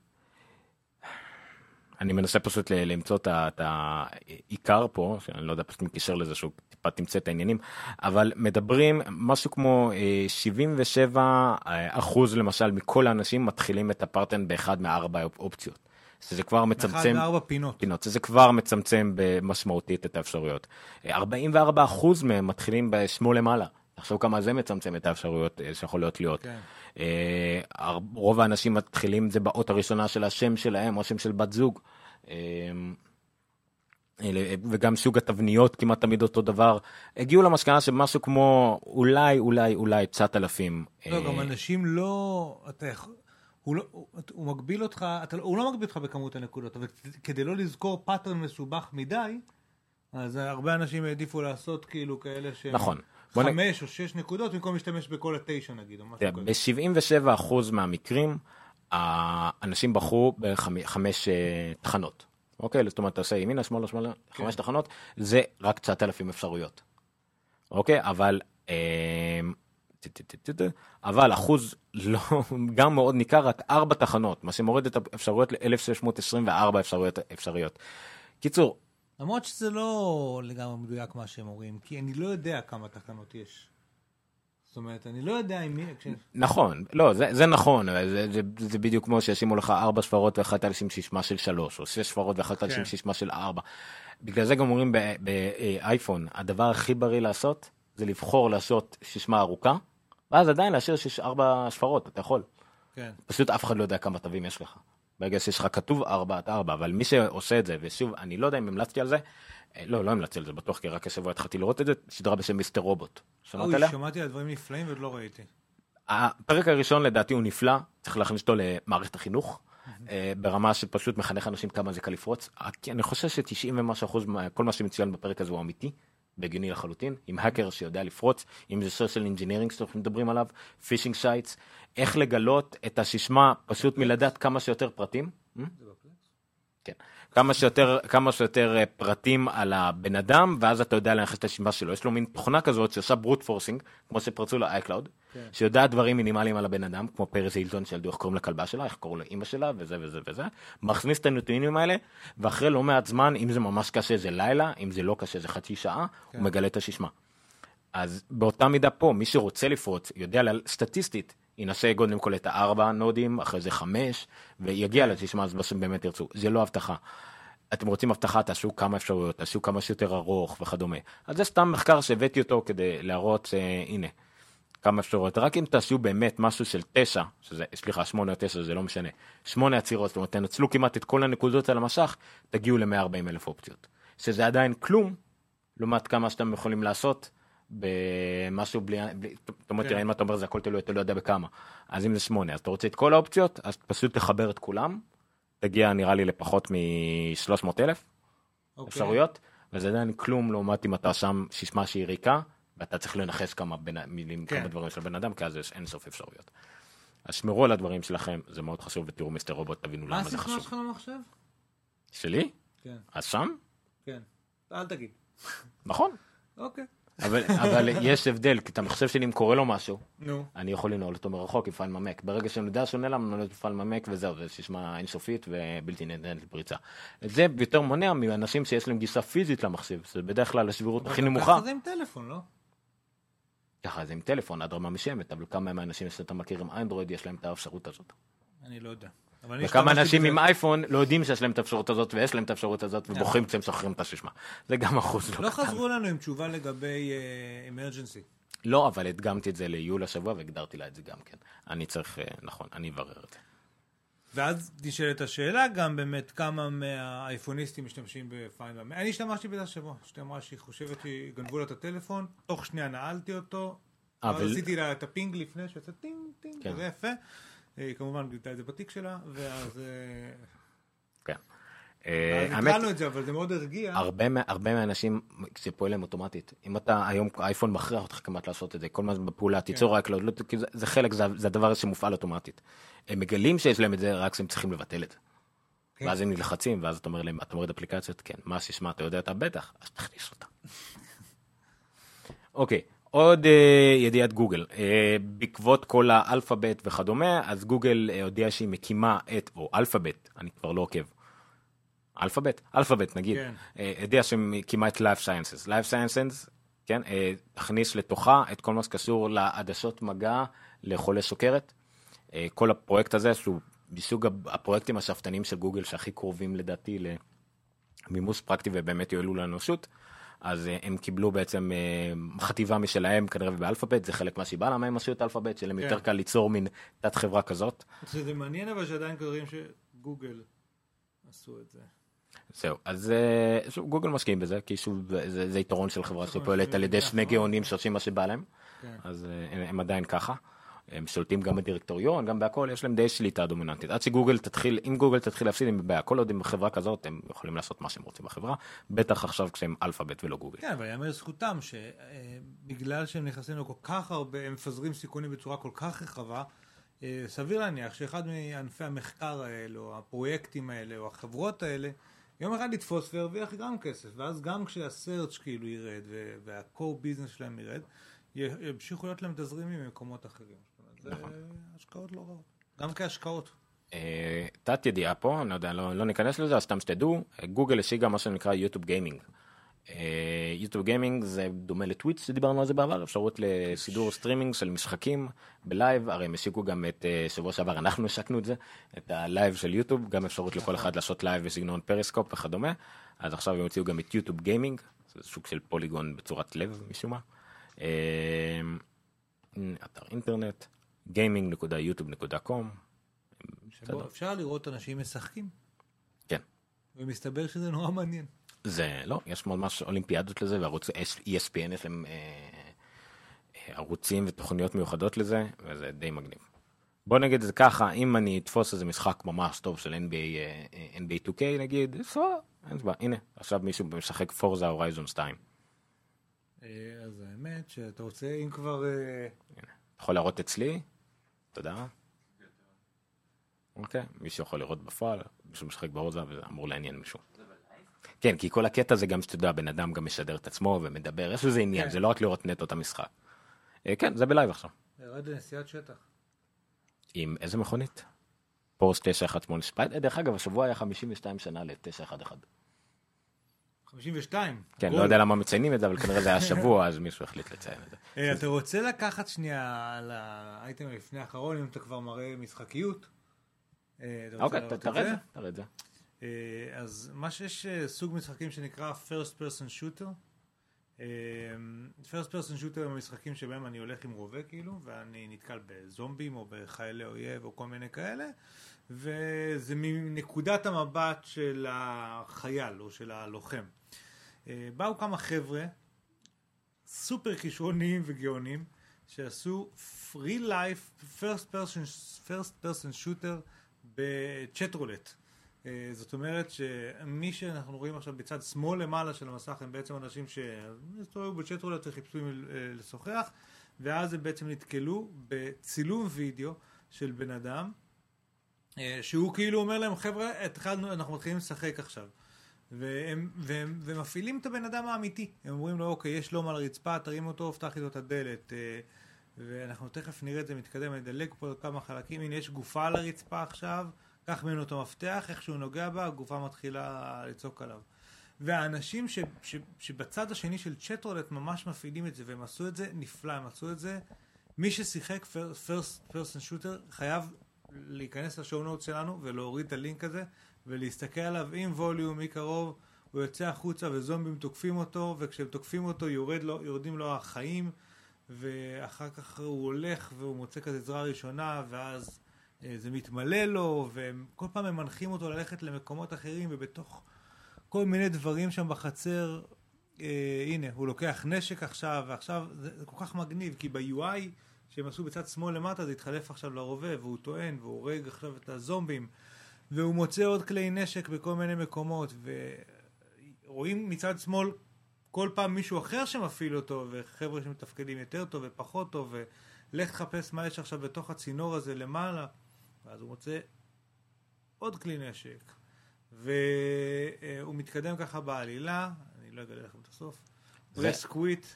אני מנסה פשוט למצוא את העיקר פה, שאני לא יודע, פשוט מקישר לזה שהוא טיפה תמצא את העניינים, אבל מדברים משהו כמו אה, 77 אה, אחוז למשל מכל האנשים מתחילים את הפרטן באחד מארבע אופציות. שזה כבר אחד מצמצם מארבע פינות. פינות, זה כבר מצמצם משמעותית את האפשרויות. אה, 44 אחוז מהם מתחילים בשמאל למעלה. תחשוב כמה זה מצמצם את האפשרויות אה, שיכולות להיות. כן. אה, רוב האנשים מתחילים זה באות הראשונה של השם שלהם או השם של בת זוג. אה, וגם סוג התבניות כמעט תמיד אותו דבר. הגיעו למסקנה שמשהו כמו אולי אולי אולי 9,000. לא, גם אנשים לא... אתה יכול... הוא, לא, הוא, הוא מגביל אותך, אתה, לא- הוא לא מגביל אותך בכמות הנקודות, אבל כדי לא לזכור pattern מסובך מדי, אז הרבה אנשים העדיפו לעשות כאילו כאלה שהם נכון. חמש או שש נקודות במקום להשתמש בכל התשע נגיד, או משהו כזה. ב-77% מהמקרים, האנשים בחרו בחמש אה, תחנות. אוקיי? זאת אומרת, אתה עושה ימינה, שמאלה, שמאלה, כן. חמש תחנות, זה רק 9,000 אפשרויות. אוקיי? אבל... אה, אבל אחוז לא, <laughs> גם מאוד ניכר, רק ארבע תחנות, מה שמוריד את האפשרויות ל-1624 אפשרויות אפשריות. קיצור, למרות שזה לא לגמרי מדויק מה שהם אומרים, כי אני לא יודע כמה תחנות יש. זאת אומרת, אני לא יודע אם... נכון, לא, זה, זה נכון, זה, זה, זה בדיוק כמו שישימו לך ארבע ספרות ואחת על שם שישמה של שלוש, או שש ספרות ואחת על כן. שם שישמה של ארבע. בגלל זה גם אומרים באייפון, הדבר הכי בריא לעשות, זה לבחור לעשות שישמה ארוכה, ואז עדיין להשאיר שיש ארבע ספרות, אתה יכול. כן. פשוט אף אחד לא יודע כמה תווים יש לך. ברגע שיש לך כתוב ארבע, את ארבע, אבל מי שעושה את זה, ושוב, אני לא יודע אם המלצתי על זה, אה, לא, לא המלצתי על זה, בטוח, כי רק השבוע התחלתי לראות את זה, סדרה בשם מיסטר רובוט. שמעת עליה? שמעתי על דברים נפלאים ועוד לא ראיתי. הפרק הראשון לדעתי הוא נפלא, צריך להכניס אותו למערכת החינוך, אה, ברמה של פשוט מחנך אנשים כמה זה קל לפרוץ. אני חושב ש-90 ומשהו אחוז, כל מה שמצוין בפרק הזה הוא אמיתי, והגיוני לחלוטין, עם האקר שיודע לפרוץ, אם זה social engineering שאנחנו מדברים עליו, phishing sites, איך לגלות את הסיסמה פשוט מלדעת כמה שיותר פרטים. Hmm? כן. כמה שיותר, כמה שיותר אה, פרטים על הבן אדם, ואז אתה יודע לנחש את הסיסמה שלו. יש לו מין תוכנה כזאת שעושה brute forcing, כמו שפרצו ל-iCloud, כן. שיודעת דברים מינימליים על הבן אדם, כמו פריס הילטון שילדו איך קוראים לכלבה שלה, איך קוראים לאימא שלה, וזה וזה וזה, מכניס את הנתונים האלה, ואחרי לא מעט זמן, אם זה ממש קשה זה לילה, אם זה לא קשה זה חצי שעה, כן. הוא מגלה את השישמה. אז באותה מידה פה, מי שרוצה לפרוץ, יודע סטטיסטית, ינסה קודם כל את הארבע נודים, אחרי זה חמש, ויגיע לסיסמה אז מה שבאמת ירצו. זה לא הבטחה. אתם רוצים הבטחה, תעשו כמה אפשרויות, תעשו כמה שיותר ארוך וכדומה. אז זה סתם מחקר שהבאתי אותו כדי להראות, אה, הנה, כמה אפשרויות. רק אם תעשו באמת משהו של תשע, שזה, סליחה, שמונה או תשע, זה לא משנה. שמונה עצירות, זאת אומרת, תנצלו כמעט את כל הנקודות על המשך, תגיעו ל-140 אלף אופציות. שזה עדיין כלום, לעומת כמה שאתם יכולים לעשות במשהו בלי, בלי זאת אומרת, כן. אם אתה אומר זה הכל תלוי, אתה לא יודע בכמה. אז אם זה שמונה, אז אתה רוצה את כל האופציות, אז פשוט תחבר את כולם, תגיע נראה לי לפחות מ-300 אלף אוקיי. אפשרויות, וזה עדיין כלום לעומת אם אתה שם שישמע שהיא ריקה, ואתה צריך לנחש כמה בין- מילים, כן. כמה דברים של בן אדם, כי אז יש אין סוף אפשרויות. אז שמרו על הדברים שלכם, זה מאוד חשוב, ותראו מיסטר רובוט, תבינו מה למה זה הסיסמה חשוב. שלך למחשב? שלי? כן, אז שם? כן. אל תגיד. נכון. אוקיי. אבל, אבל יש הבדל, כי את המחשב שלי, אם קורה לו משהו, נו. אני יכול לנעול אותו מרחוק עם Find My Mac. ברגע שאני יודע נעלם, אני נועל אותו Find My Mac וזהו, זה סיסמה אינסופית ובלתי ניתנת לפריצה. זה יותר מונע מאנשים שיש להם גישה פיזית למחשב, זה בדרך כלל הסבירות הכי אבל נמוכה. ככה זה עם טלפון, לא? ככה זה עם טלפון עד רמה מסוימת, אבל כמה מהאנשים שאתה מכיר עם אנדרואיד יש להם את האפשרות הזאת. אני לא יודע. וכמה אנשים. עם אייפון לא יודעים שיש להם את האפשרות הזאת ויש להם את האפשרות הזאת נכון. ובוכים כשהם שוכחים את הסיסמה. זה גם אחוז לא לא קטן. חזרו לנו עם תשובה לגבי emergency. לא, אבל הדגמתי את זה ליול השבוע והגדרתי לה את זה גם כן. אני צריך, אה, נכון, אני אברר את זה. ואז נשאלת השאלה גם באמת כמה מהאייפוניסטים משתמשים ב Find My Mac. אני השתמשתי בזה השבוע, אשתי אמרה שהיא חושבת שגנבו לה את הטלפון, תוך שנייה נעלתי אותו, אבל- אבל עשיתי לה את ה ping לפני, שיוצא טינג טינג, כן. זה יפה. אה, היא כמובן גילתה את זה בתיק שלה, ואז אה, כן. ואז אה, האמת, התחלנו את זה, אבל זה מאוד הרגיע. הרבה, הרבה מהאנשים, זה פעיל להם אוטומטית. אם אתה היום, האייפון מכריח אותך כמעט לעשות את זה, כל הזמן בפעולה, תיצור רק לא, לא, זה, זה חלק, זה, זה הדבר שמופעל אוטומטית. הם מגלים שיש להם את זה רק כשהם צריכים לבטל את זה. כן. ואז הם נלחצים, ואז אתה אומר להם, אתה מוריד אפליקציות? כן. מה הסיסמה, אתה יודע אותה? בטח, אז תכניס אותה. <laughs> אוקיי, עוד אה, ידיעת גוגל. אה, בעקבות כל האלפאבית וכדומה, אז גוגל אה, הודיעה שהיא מקימה את, או אלפאבית, אני כבר לא עוקב. אלפאבית? אלפאבית נגיד. כן. אה, הודיעה שהיא מקימה את Life Sciences. Life Sciences, כן, אה, תכניס לתוכה את כל מה שקשור לעדשות מגע לחולי סוכרת. אה, כל הפרויקט הזה שהוא מסוג הפרויקטים השאפתניים של גוגל שהכי קרובים לדעתי למימוש פרקטי ובאמת יועלו לאנושות. אז אה, הם קיבלו בעצם אה, חטיבה משלהם כנראה באלפאבית, זה חלק מהסיבה למה הם עשו את אלפאבית, שלהם כן. יותר קל ליצור מין תת חברה כזאת. זה מעניין אבל שעדיין קוראים שגוגל עשו את זה. זהו, אז אה, שוב, גוגל משקיעים בזה, כי שוב, זה, זה יתרון של חברה נכון, שפועלת על ידי נכון. שני גאונים שעושים מה שבא להם, כן. אז הם, הם עדיין ככה. הם שולטים גם בדירקטוריון, גם בהכל, יש להם די שליטה דומיננטית. עד שגוגל תתחיל, אם גוגל תתחיל להפסיד, הם בבעיה. כל עוד הם בחברה כזאת, הם יכולים לעשות מה שהם רוצים בחברה, בטח עכשיו כשהם אלפאבית ולא גוגל. כן, אבל יאמר לזכותם שבגלל שהם נכנסים לכל כך הרבה, הם מפזרים סיכונים בצורה כל כך רחבה, אה, סביר להניח שאחד מענפי המחקר האלה, או הפרויקטים האלה, או החברות האלה, יום אחד יתפוס וירוויח גם כסף, ואז גם כשהסרצ' כאילו ירד, וה-core business שלהם ירד, ימשיכו להיות להם תזרימים ממקומות אחרים. זה השקעות לא רעות. גם כהשקעות. אה, תת ידיעה פה, אני לא יודע, לא, לא ניכנס לזה, אז סתם שתדעו, גוגל השיגה מה שנקרא YouTube Gaming. YouTube Gaming זה דומה ל Twitch שדיברנו על זה בעבר, אפשרות לשידור סטרימינג של משחקים ב live, הרי הם השיקו גם את אה, שבוע שעבר, אנחנו סיקרנו את זה, את ה live של יוטיוב, גם אפשרות לכל אחד לעשות live בסגנון פריסקופ וכדומה, אז עכשיו הם הוציאו גם את YouTube Gaming, זה סוג של פוליגון בצורת לב משום מה. אה, אתר אינטרנט, gaming.youtube.com, שבו אפשר לראות אנשים משחקים, כן. ומסתבר שזה נורא מעניין. זה לא, יש ממש אולימפיאדות לזה, וערוץ ESPN יש להם אה, אה, ערוצים ותוכניות מיוחדות לזה, וזה די מגניב. בוא נגיד את זה ככה, אם אני אתפוס איזה משחק ממש טוב של NBA, אה, NBA 2K נגיד, סבבה, אין בעיה, הנה, עכשיו מישהו משחק פורזה הורייזון 2. אה, אז האמת שאתה רוצה, אם כבר... אה, יכול להראות אצלי, תודה. אוקיי, מישהו יכול לראות בפועל, מישהו משחק בהורזה וזה אמור לעניין מישהו. כן, כי כל הקטע זה גם שאתה יודע, בן אדם גם משדר את עצמו ומדבר, יש לזה עניין, כן. זה לא רק לראות נטו את המשחק. אה, כן, זה ב live עכשיו. ירד לנסיעת שטח. עם איזה מכונית? פורשה 918 Spyder, אה, דרך אגב, השבוע היה 52 שנה ל-911. 52. כן, גול. לא יודע למה מציינים את זה, אבל כנראה זה היה השבוע, אז מישהו החליט לציין את זה. אה, אתה רוצה לקחת שנייה על האייטם לפני האחרון, אם אתה כבר מראה משחקיות? אה, אוקיי, תראה את זה, תראה את זה. אה, אז מה שיש סוג משחקים שנקרא first person shooter. first person shooter הם משחקים שבהם אני הולך עם רובה כאילו, ואני נתקל בזומבים או בחיילי אויב או כל מיני כאלה, וזה מנקודת המבט של החייל או של הלוחם. אה, באו כמה חבר'ה, סופר כישרוניים וגאונים, שעשו free life first person, first person shooter בצ'ט רולט. אה, זאת אומרת שמי שאנחנו רואים עכשיו בצד שמאל למעלה של המסך הם בעצם אנשים שהסתובבו בצ'ט רולט וחיפשו אה, לשוחח, ואז הם בעצם נתקלו בצילום וידאו של בן אדם, שהוא כאילו אומר להם, חבר'ה, התחלנו, אנחנו מתחילים לשחק עכשיו. והם, והם, והם מפעילים את הבן אדם האמיתי. הם אומרים לו, אוקיי, יש לום על הרצפה, תרים אותו, פתח איתו את הדלת. אה, ואנחנו תכף נראה את זה מתקדם, אני אדלג פה כמה חלקים. הנה, יש גופה על הרצפה עכשיו, קח ממנו את המפתח, איך שהוא נוגע בה, הגופה מתחילה לצעוק עליו. והאנשים ש, ש, שבצד השני של צ'טרולט ממש מפעילים את זה, והם עשו את זה נפלא, הם עשו את זה. מי ששיחק first person shooter חייב להיכנס לשואו נוט שלנו ולהוריד את הלינק הזה ולהסתכל עליו עם ווליום מקרוב, הוא יוצא החוצה וזומבים תוקפים אותו וכשהם תוקפים אותו יורד לו, יורדים לו החיים ואחר כך הוא הולך והוא מוצא כזה עזרה ראשונה ואז אה, זה מתמלא לו וכל פעם הם מנחים אותו ללכת למקומות אחרים ובתוך כל מיני דברים שם בחצר אה, הנה הוא לוקח נשק עכשיו ועכשיו זה, זה כל כך מגניב כי ב-UI שהם עשו בצד שמאל למטה זה התחלף עכשיו לרובה והוא טוען והוא הורג עכשיו את הזומבים והוא מוצא עוד כלי נשק בכל מיני מקומות ורואים מצד שמאל כל פעם מישהו אחר שמפעיל אותו וחבר'ה שמתפקדים יותר טוב ופחות טוב ולך תחפש מה יש עכשיו בתוך הצינור הזה למעלה ואז הוא מוצא עוד כלי נשק. והוא מתקדם ככה בעלילה אני לא אגלה לכם את הסוף. הוא יש קוויט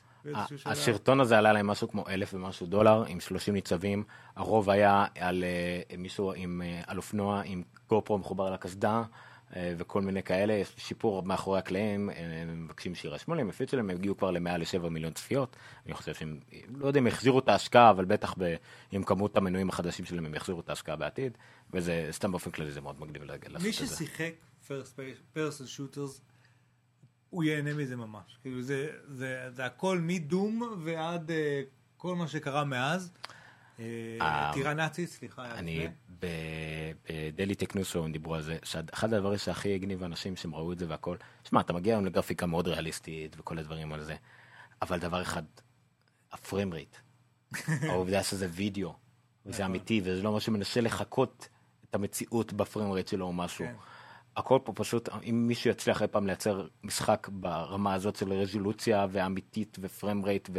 הסרטון הזה עלה להם משהו כמו אלף ומשהו דולר עם 30 ניצבים, הרוב היה על uh, מישהו עם, uh, על אופנוע עם גופרו מחובר על הקסדה uh, וכל מיני כאלה, יש שיפור מאחורי הקלעים, הם מבקשים שיירשמו להם, הפיץ שלהם, הם הגיעו כבר למעל לשבע מיליון צפיות, אני חושב שהם, לא יודע אם יחזירו את ההשקעה, אבל בטח ב, עם כמות המנויים החדשים שלהם הם יחזירו את ההשקעה בעתיד, וזה סתם באופן כללי זה מאוד מגניב לעשות את זה. מי ששיחק person shooters הוא ייהנה מזה ממש. כאילו זה, זה, זה הכל מדום ועד uh, כל מה שקרה מאז. אה, טירה נאצית, סליחה. אני בדלי טקנוסו הם דיברו על זה, שאחד הדברים שהכי הגניב אנשים שהם ראו את זה והכל, שמע, אתה מגיע היום לגרפיקה מאוד ריאליסטית וכל הדברים על זה, אבל דבר אחד, הפריים רייט, <laughs> העובדה שזה וידאו, וזה נכון. אמיתי, וזה לא משהו שמנסה לחקות את המציאות בפריים רייט שלו או משהו. כן. הכל פה פשוט, אם מישהו יצליח אי פעם לייצר משחק ברמה הזאת של רזולוציה ואמיתית ופריים רייט,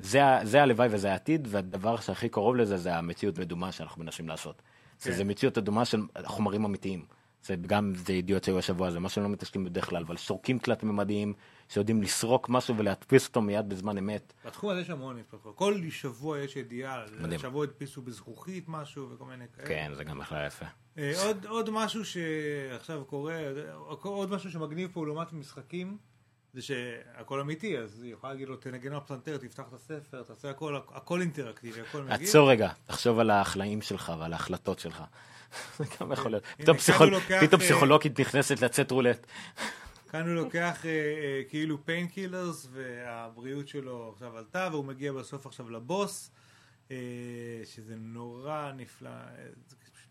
וזה הלוואי וזה העתיד, והדבר שהכי קרוב לזה זה המציאות מדומה שאנחנו מנסים לעשות. כן. זה מציאות אדומה של חומרים אמיתיים. זה גם זה ידיעות שהיו השבוע, זה מה שהם לא מתעסקים בדרך כלל, אבל סורקים תלת ממדיים שיודעים לסרוק משהו ולהדפיס אותו מיד בזמן אמת. בתחום הזה יש המון התפתחות. כל שבוע יש ידיעה, מדהים. שבוע הדפיסו בזכוכית משהו וכל מיני כאלה. כן, זה גם בכלל יפה. אה, עוד, עוד משהו שעכשיו קורה, עוד משהו שמגניב פה לעומת משחקים, זה שהכל אמיתי, אז היא יכולה להגיד לו תנגן על פסנתר, תפתח את הספר, תעשה הכל, הכל אינטראקטיבי, הכל מגיב. עצור רגע, תחשוב על החלאים שלך ועל ההחלטות שלך. זה גם יכול להיות. פתאום אה, פסיכולוגית נכנסת לצאת רולט. כאן הוא לוקח אה, אה, כאילו פיינקילרס והבריאות שלו עכשיו עלתה והוא מגיע בסוף עכשיו לבוס שזה נורא נפלא,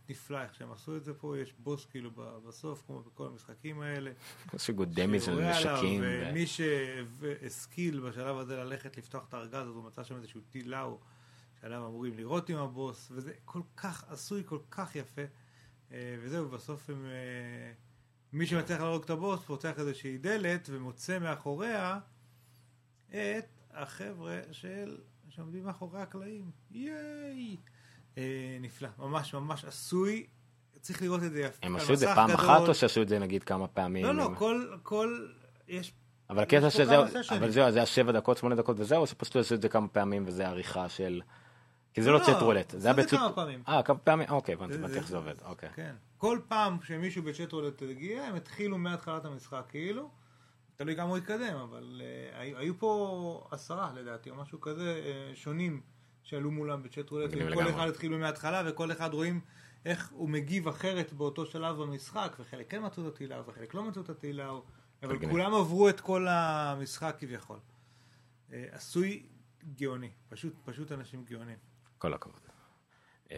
נפלא איך שהם עשו את זה פה, יש בוס כאילו בסוף כמו בכל המשחקים האלה. יש גודמי של נשקים. ומי שהשכיל בשלב הזה ללכת לפתוח את הארגז, אז הוא מצא שם איזשהו טיל לאו שעליו אמורים לראות עם הבוס, וזה כל כך עשוי, כל כך יפה. אה, וזהו, בסוף הם... אה, מי שמצליח להרוג את הבוס פותח איזושהי דלת ומוצא מאחוריה את החבר'ה של... שעומדים מאחורי הקלעים. ייי! אה, נפלא, ממש ממש עשוי. צריך לראות את זה יפה. הם עשו את זה פעם גדול. אחת או שעשו את זה נגיד כמה פעמים? לא, לא, כל... כל... יש... אבל הקטע שזהו. אבל זהו, זה היה שבע דקות, שמונה דקות וזהו, או שפשוט עשו את זה כמה פעמים וזה עריכה של... כי זה לא, לא צ'ט רולט, זה היה זה בצ'ט... כמה פעמים. אה, כמה פעמים? אוקיי, הבנתי, איך זה עובד, אוקיי. כן. כל פעם שמישהו בצ'אט רולט הגיע, הם התחילו מהתחלת המשחק כאילו. תלוי כמה הוא התקדם, אבל uh, היו, פה עשרה לדעתי, או משהו כזה, uh, שונים שעלו מולם בצ'אט רולט, וכל. אחד התחילו מההתחלה, וכל אחד רואים איך הוא מגיב אחרת באותו שלב במשחק, וחלק כן מצאו את התהילה, וחלק לא מצאו את התהילה, אבל. כולם עברו את כל המשחק כביכול. Uh, עשוי גאוני, פשוט, פשוט אנשים גאונים. כל הכבוד. אמ,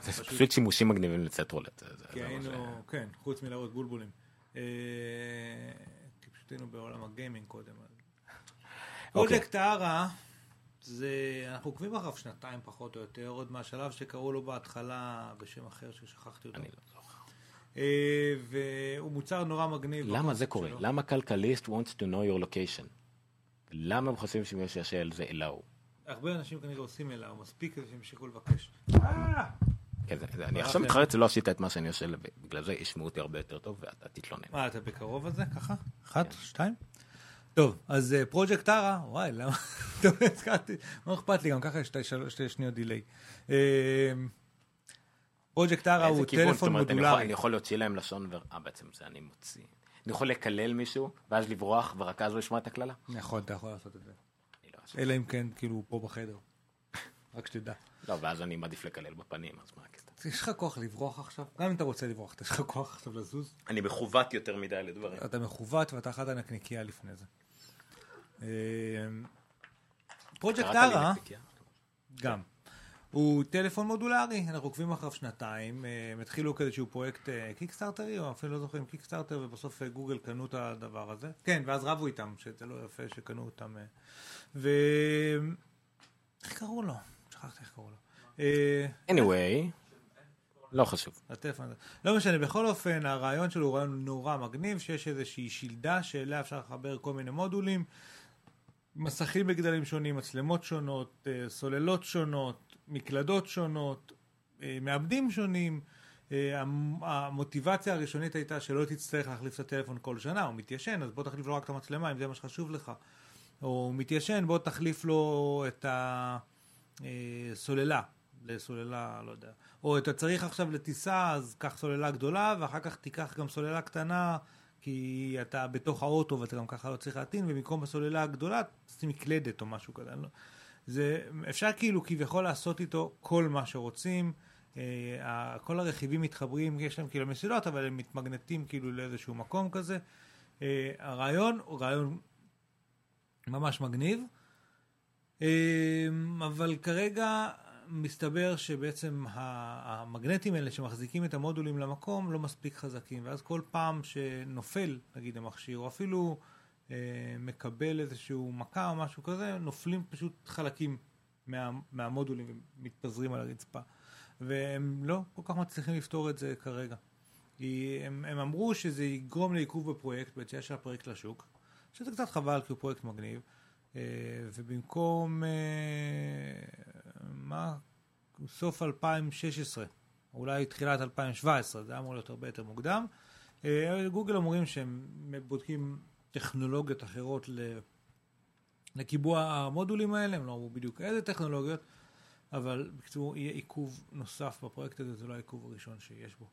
זה פשוט- שימושים מגניבים לצט רולט. כי מה היינו, כן, חוץ מלהראות בולבולים. אה, כי פשוט היינו בעולם הגיימינג קודם. אז- פרויקט הארה, זה, אנחנו עוקבים אחריו שנתיים פחות או יותר, עוד מהשלב שקראו לו בהתחלה בשם אחר ששכחתי אותו. אני לא זוכר. אה, והוא מוצר נורא מגניב. למה זה קורה? שלו. למה כלכליסט wants to know your location? למה הם חושבים שמי שישאל על זה אלוהו? הרבה אנשים כנראה עושים אליו, מספיק כדי שימשיכו לבקש. כן, זה- זה- אני ברח עכשיו לי. מתחרט שלא עשית את מה שאני עושה, ובגלל זה ישמעו אותי הרבה יותר טוב ואתה תתלונן. מה, אתה בקרוב על זה? ככה? אחת, שתיים? טוב, אז פרויקט הארה, וואי, למה? <laughs> טוב, הזכרתי, לא אכפת לי, גם ככה יש שתי שניות דיליי. פרויקט הארה איזה הוא טלפון מודולרי. אני יכול להוציא להם לשון ו... אה, בעצם זה אני מוציא. אני יכול לקלל מישהו, ואז לברוח, ורק אז הוא ישמע את הקללה? נכון, אתה יכול לעשות את זה. לא. אלא אם כן, כאילו, פה בחדר. <laughs> רק שתדע. לא, ואז אני מעדיף לקלל בפנים, אז מה הקטע? יש לך כוח לברוח עכשיו? גם אם אתה רוצה לברוח, יש לך כוח עכשיו לזוז? אני מכוות יותר מדי לדברים. אתה מכוות ואתה אכלת נקניקייה לפני זה. אה, פרויקט נקניקייה? גם. הוא טלפון מודולרי, אנחנו עוקבים אחריו שנתיים, אה, הם התחילו כאיזשהו פרויקט אה, Kickstarterי, או אפילו לא זוכר אם Kickstarter, ובסוף אה, גוגל קנו את הדבר הזה. כן, ואז רבו איתם, שזה לא יפה שקנו אותם. אה, ו... איך קראו לו? שכחתי איך קראו לו. אה, anyway, לא חשוב. הטלפון. לא משנה, בכל אופן, הרעיון שלו הוא רעיון נורא מגניב, שיש איזושהי שלדה שאליה אפשר לחבר כל מיני מודולים, מסכים בגדלים שונים, מצלמות שונות, אה, סוללות שונות, מקלדות שונות, אה, מעבדים שונים. אה, המ- המוטיבציה הראשונית הייתה שלא תצטרך להחליף את הטלפון כל שנה, הוא מתיישן, אז בוא תחליף לו רק את המצלמה, אם זה מה שחשוב לך. או הוא מתיישן, בוא תחליף לו את הסוללה, לסוללה, לא יודע. או אתה צריך עכשיו לטיסה, אז קח סוללה גדולה, ואחר כך תיקח גם סוללה קטנה, כי אתה בתוך האוטו ואתה גם ככה לא צריך להטעין, ובמקום הסוללה הגדולה, תשים מקלדת או משהו כזה. לא... זה, אפשר כאילו כביכול לעשות איתו כל מה שרוצים. אה, כל הרכיבים מתחברים, יש להם כאילו מסילות, אבל הם מתמגנטים כאילו לאיזשהו מקום כזה. אה, הרעיון הוא רעיון ממש מגניב, אה, אבל כרגע מסתבר שבעצם המגנטים האלה שמחזיקים את המודולים למקום לא מספיק חזקים, ואז כל פעם שנופל, נגיד המכשיר, או אפילו אה, מקבל איזשהו מכה או משהו כזה, נופלים פשוט חלקים מה, מהמודולים ומתפזרים על הרצפה. והם לא כל כך מצליחים לפתור את זה כרגע. כי הם, הם אמרו שזה יגרום לעיכוב בפרויקט, ביציאה של הפרויקט לשוק, שזה קצת חבל כי הוא פרויקט מגניב, אה, ובמקום, אה, מה, סוף 2016, אולי תחילת 2017, זה אמור להיות הרבה יותר מוקדם, אה, גוגל אומרים שהם בודקים טכנולוגיות אחרות. לקיבוע המודולים האלה, הם לא אמרו בדיוק איזה טכנולוגיות, אבל בקיצור יהיה עיכוב נוסף בפרויקט הזה, זה לא העיכוב הראשון שיש בו.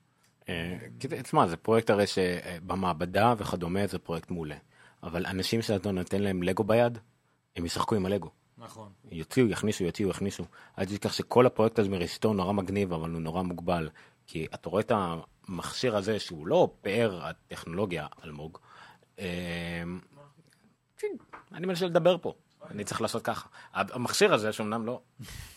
אה, תשמע, זה פרויקט הרי שבמעבדה וכדומה זה פרויקט מעולה. אבל אנשים שאתה נותן להם לגו ביד, הם ישחקו עם הלגו. נכון. יוציאו, יכניסו, יוציאו, יכניסו. אל תשכח שכל הפרויקט הזה מראשיתו נורא מגניב, אבל הוא נורא מוגבל. כי אתה רואה את המכשיר הזה, שהוא לא פאר הטכנולוגיה, אלמוג. אה, אני מנסה לדבר פה, אני צריך לעשות ככה. המכשיר הזה, שאומנם לא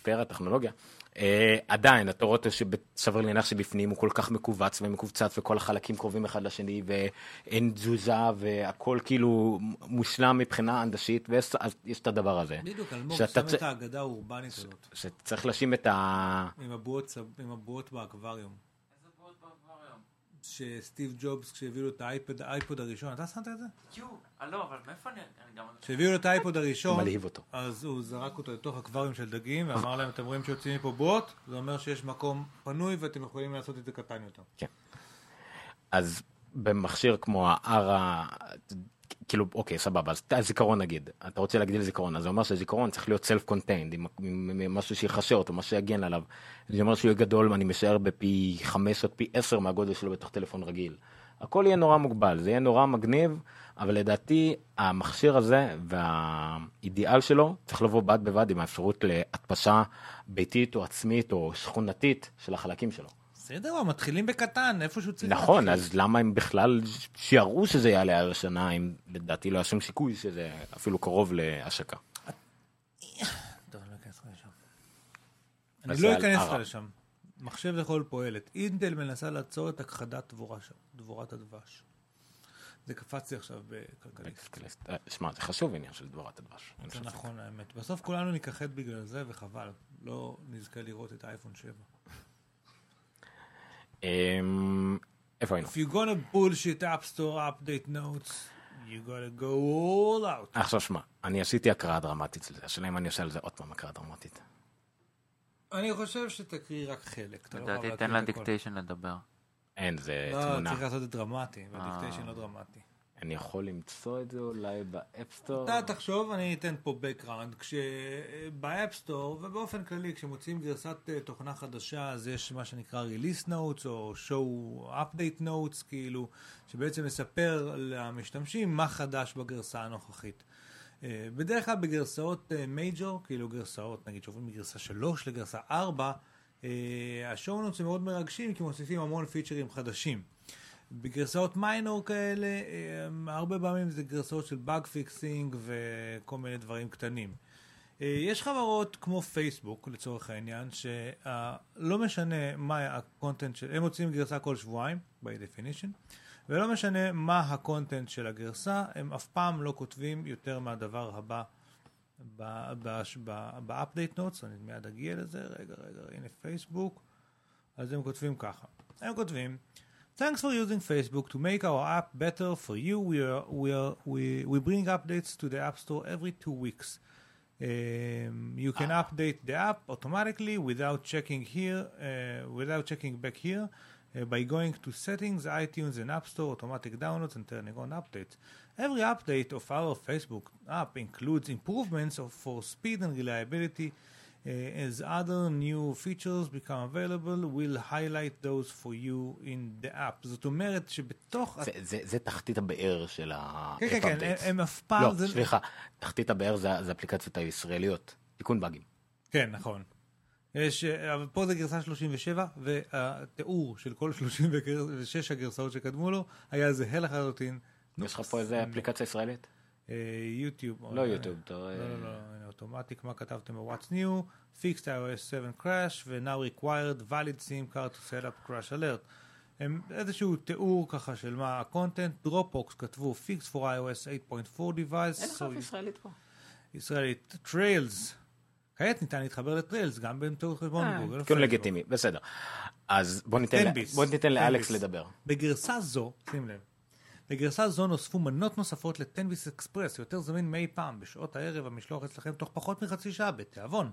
פאר הטכנולוגיה, אה, עדיין, אתה רואה אותו שסביר להניח שבפנים הוא כל כך מכווץ ומקובצץ וכל החלקים קרובים אחד לשני ואין תזוזה והכל כאילו מושלם מבחינה הנדשית ויש את הדבר הזה. בדיוק, אלמוג שם צ- את האגדה האורבנית הזאת, שצריך לשים את ה... עם הבועות עם הבועות באקווריום. שסטיב ג'ובס, כשהביאו לו את האייפד, האייפוד הראשון, אתה שמת את זה? יו, אה, לא, אבל מאיפה אני... אני גם... כשהביאו לו את האייפוד הראשון, מלהיב אותו. אז הוא זרק אותו לתוך אקווריום של דגים, ואמר להם, אתם רואים שיוצאים מפה בועות? זה אומר שיש מקום פנוי ואתם יכולים לעשות את זה קטן יותר. אז במכשיר כמו ה-R, כאילו, אוקיי, סבבה, אז הזיכרון נגיד, אתה רוצה להגדיל זיכרון, אז זה אומר שהזיכרון צריך להיות self contained, עם, משהו שיחשה אותו, משהו שיגן עליו. זה אומר שהוא יהיה גדול, אני משער, בפי 5 או פי 10 מהגודל שלו בתוך טלפון רגיל. הכל יהיה נורא מוגבל, זה יהיה נורא מגניב, אבל לדעתי המכשיר הזה והאידיאל שלו צריך לבוא בד בבד עם האפשרות להדפשה ביתית או עצמית או שכונתית של החלקים שלו. בסדר, מתחילים בקטן, איפשהו צריך... נכון, להתחיל. אז למה הם בכלל שיערו שזה יעלה על השנה, אם לדעתי לא היה שום סיכוי שזה אפילו קרוב להשקה. טוב, אני לא אכנס לך לשם. אני לא אכנס לך. לשם. מחשב לכל פועלת. אינטל מנסה לעצור את הכחדת דבורת הדבש. זה קפץ לי עכשיו בכלכליסט. אה, שמע, זה חשוב עניין של דבורת הדבש. זה. נכון האמת. בסוף כולנו ניכחד בגלל זה, וחבל. לא נזכה לראות את האייפון 7. אמ, איפה היינו? If you're gonna bullshit App Store update notes, you gotta go all out. עכשיו שמע, אני עשיתי הקראה דרמטית לזה, השאלה אם אני עושה על זה עוד פעם הקראה דרמטית. אני חושב שתקריא רק חלק. אתה לא לדעתי תן. ל dictation לדבר. אין, זה לא, תמונה. צריך לעשות את זה דרמטי, וה dictation לא דרמטי. אני יכול למצוא את זה אולי ב App Store? אתה תחשוב, אני אתן פה background, כשב App Store ובאופן כללי כשמוציאים גרסת אה, תוכנה חדשה אז יש מה שנקרא release notes או show update notes כאילו, שבעצם מספר למשתמשים מה חדש בגרסה הנוכחית. אה, בדרך כלל בגרסאות major, כאילו גרסאות, נגיד שעוברים מגרסה 3 לגרסה 4, ה show notes הם מאוד מרגשים כי מוסיפים המון פיצ'רים חדשים. בגרסאות minor כאלה, אה, הרבה פעמים זה גרסאות של bug fixing וכל מיני דברים קטנים. אה, יש חברות כמו פייסבוק לצורך העניין, שלא משנה מה ה content של, הם מוציאים גרסה כל שבועיים, by definition, ולא משנה מה הקונטנט של הגרסה, הם אף פעם לא כותבים יותר מהדבר הבא ב-update notes, אני מיד אגיע לזה, רגע, רגע, הנה פייסבוק, אז הם כותבים ככה, הם כותבים Thanks for using Facebook to make our app better for you. We, are, we, are, we, we bring updates to the App Store every two weeks. Um, you can update the app automatically without checking here, uh, without checking back here, uh, by going to settings, iTunes, and App Store, automatic downloads, and turning on updates. Every update of our Facebook app includes improvements of, for speed and reliability. Uh, as other new features become available, we'll highlight those for you in the app. זאת אומרת שבתוך... זה- זה- זה תחתית הבאר של ה... כן, כן, כן, הם- אף פעם... לא, זה- סליחה, תחתית הבאר זה זה אפליקציות הישראליות. תיקון באגים. כן, נכון. יש, אבל פה זה גרסה 37, והתיאור של כל 36 הגרסאות שקדמו לו היה זהה לחלוטין. יש לך פה איזה אפליקציה ישראלית? אה, יוטיוב. לא יוטיוב, אתה רואה... לא, לא, לא, הנה אוטומטיק, מה כתבתם ב-What's New, Fixed iOS 7 Crash, ו-Now Required Valid SIM Card to set up Crash Alert. הם איזשהו תיאור ככה של מה ה content, דרופבוקס כתבו Fixed for iOS 8.4 device. אין לך so- ישראלית פה. ישראלית, טריילס. כעת ניתן להתחבר לטריילס גם באמצעות חשבון אה, גוגל. פייסבוק. לגיטימי, בסדר. אז בוא ניתן לאלכס. לדבר. בגרסה זו, שים לב, בגרסה זו נוספו מנות נוספות לטנביס אקספרס, יותר זמין מאי פעם, בשעות הערב המשלוח אצלכם תוך פחות מחצי שעה, בתיאבון.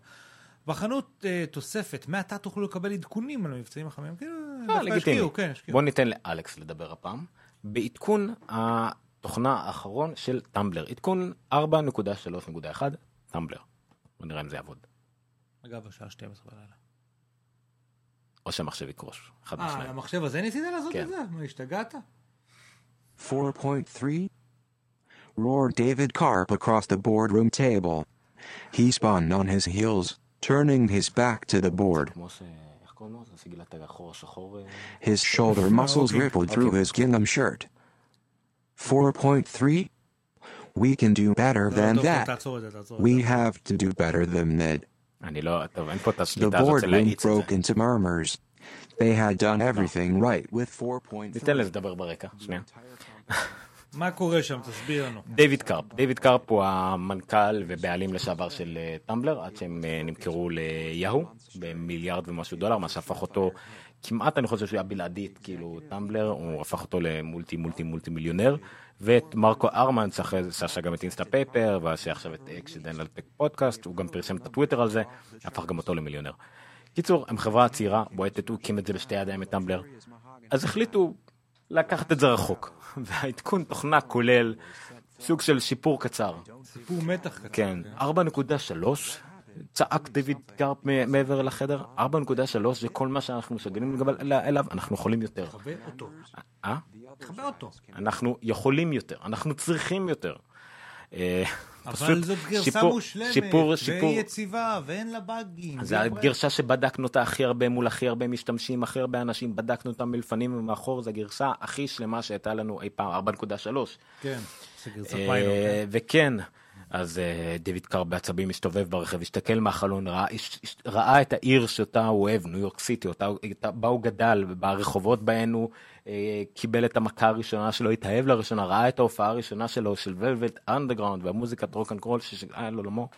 בחנות אה, תוספת, מעתה תוכלו לקבל עדכונים על המבצעים החמים, כאילו, אה, דווקא. השקיעו, כן, השקיעו. בוא ניתן לאלכס לדבר הפעם. בעדכון התוכנה האחרון של טמבלר, עדכון 4.3.1 טמבלר. בוא נראה אם זה יעבוד. אגב, השעה 12 בלילה. או שהמחשב יקרוש, אחד אה, מהשניים. המחשב הזה ניסית לעשות כן. את זה? מה, השתגעת? 4.3 roared David Carp across the boardroom table. He spun on his heels, turning his back to the board. כמו ש... איך קוראים לו? זה סיגלת החור השחור. אה, His shoulder muscles Okay. rippled through his gingham shirt. 4.3 We can do better לא, than טוב, טוב, that. תעצור את זה, תעצור את We זה. have to do better than that. אני לא... טוב, אין פה את The השליטה הזאת של boardroom להאיץ את broke זה. into murmurs. ניתן לזה לדבר ברקע, שנייה. <laughs> מה קורה שם? תסביר לנו. דיוויד קרפ. דיוויד קרפ הוא המנכ"ל ובעלים לשעבר של אה, טמבלר, עד שהם אה, נמכרו ליהו במיליארד ומשהו דולר, מה שהפך אותו כמעט, אני חושב שהוא היה בלעדית, כאילו טמבלר, הוא הפך אותו ל multi multi multi מיליונר, ואת מרקו ארמן, שעשה גם את Instapaper, ועשה עכשיו את Accidental Tech Podcast, הוא גם פרסם את הטוויטר על זה, הפך גם אותו למיליונר. קיצור, הם חברה צעירה, בועטת, הוא הקים את זה בשתי ידיים את טמבלר, אז החליטו לקחת את זה רחוק, <laughs> והעדכון תוכנה כולל סוג של סיפור קצר. סיפור מתח קצר. כן, 4.3, צעק דיוויד קרפ מעבר לחדר, 4.3 זה כל מה שאנחנו מסוגלים לגבל אליו, אנחנו יכולים יותר. תחבא אותו. אה? תחבא אותו. אנחנו יכולים יותר, אנחנו צריכים יותר. אבל זאת גרסה שיפור- מושלמת, שיפור, שיפור. והיא יציבה, ואין לה באגים. זה הגרשה שבדקנו אותה הכי הרבה מול הכי הרבה משתמשים, הכי הרבה אנשים, בדקנו אותה מלפנים ומאחור, זו הגרסה הכי שלמה שהייתה לנו אי פעם, 4.3. כן, זה גרסת אה, minor. כן. וכן, אז uh, דיוויד קארפ בעצבים הסתובב ברכב, הסתכל מהחלון, ראה, ראה את העיר שאותה הוא אוהב, ניו יורק סיטי, אותה, אותה, בה הוא גדל, ברחובות בהן הוא uh, קיבל את המכה הראשונה שלו, התאהב לראשונה, ראה את ההופעה הראשונה שלו של Velvet Underground והמוזיקת רוק אנד קרול שהיה לו לעולמו.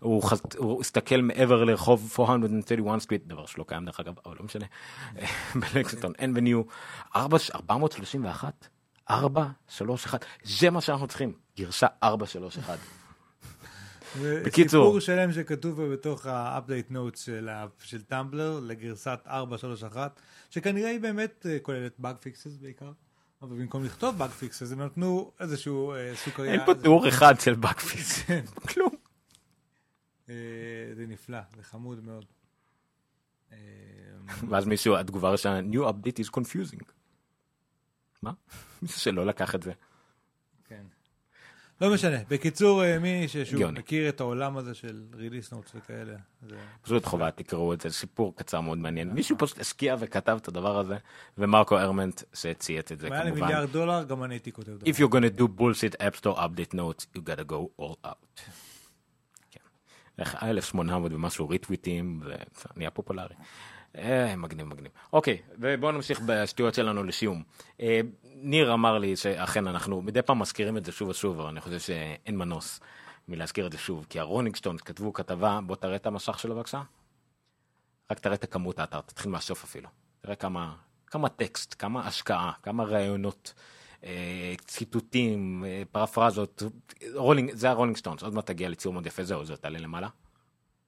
הוא, חז... הוא הסתכל מעבר לרחוב 431 street, דבר שלא קיים דרך אגב, אבל לא משנה, <laughs> בלקסינגטון, אין וניו, 431, 431, זה מה שאנחנו צריכים, גרסה 431. זה בקיצור. סיפור שלם שכתוב בתוך ה-update notes של, ה- של טמבלר לגרסת 431, שכנראה היא באמת אה, כוללת bug fixes בעיקר. אבל במקום לכתוב bug fixes הם נתנו איזשהו אה, סוכריה. אין פה זה- תיאור אחד של bug fix, כן. כלום. אה, זה נפלא, זה חמוד מאוד. אה, ואז מישהו, התגובה הראשונה, new update is confusing. מה? <laughs> מישהו שלא לקח את זה. לא משנה. בקיצור, אה, מי ששוב גאוני. מכיר את העולם הזה של ריליס נוטס וכאלה, זה... פשוט חובה, תקראו את זה, סיפור קצר מאוד מעניין. מישהו פשוט השקיע וכתב את הדבר הזה, ומרקו הרמנט שצייץ את זה אם היה לי כמובן. מיליארד דולר, גם אני הייתי כותב דבר. If you're gonna do bullshit app store update notes, you gotta go all out. כן. אה, 1800 ומשהו ריטוויטים, זה נהיה פופולרי. אה, מגניב מגניב. אוקיי, ובואו נמשיך בשטויות שלנו לסיום. אה, ניר אמר לי שאכן אנחנו מדי פעם מזכירים את זה שוב ושוב, אבל אני חושב שאין מנוס מלהזכיר את זה שוב, כי הרולינג סטונס כתבו כתבה, בוא תראה את המסך שלו בבקשה. רק תראה את הכמות האתר, תתחיל מהסוף אפילו. תראה כמה, כמה טקסט, כמה השקעה, כמה ראיונות, אה, ציטוטים, אה, פרפרזות, רולינג, זה הרולינג סטונס, עוד מעט תגיע לציור מאוד יפה, זהו, זה תעלה למעלה.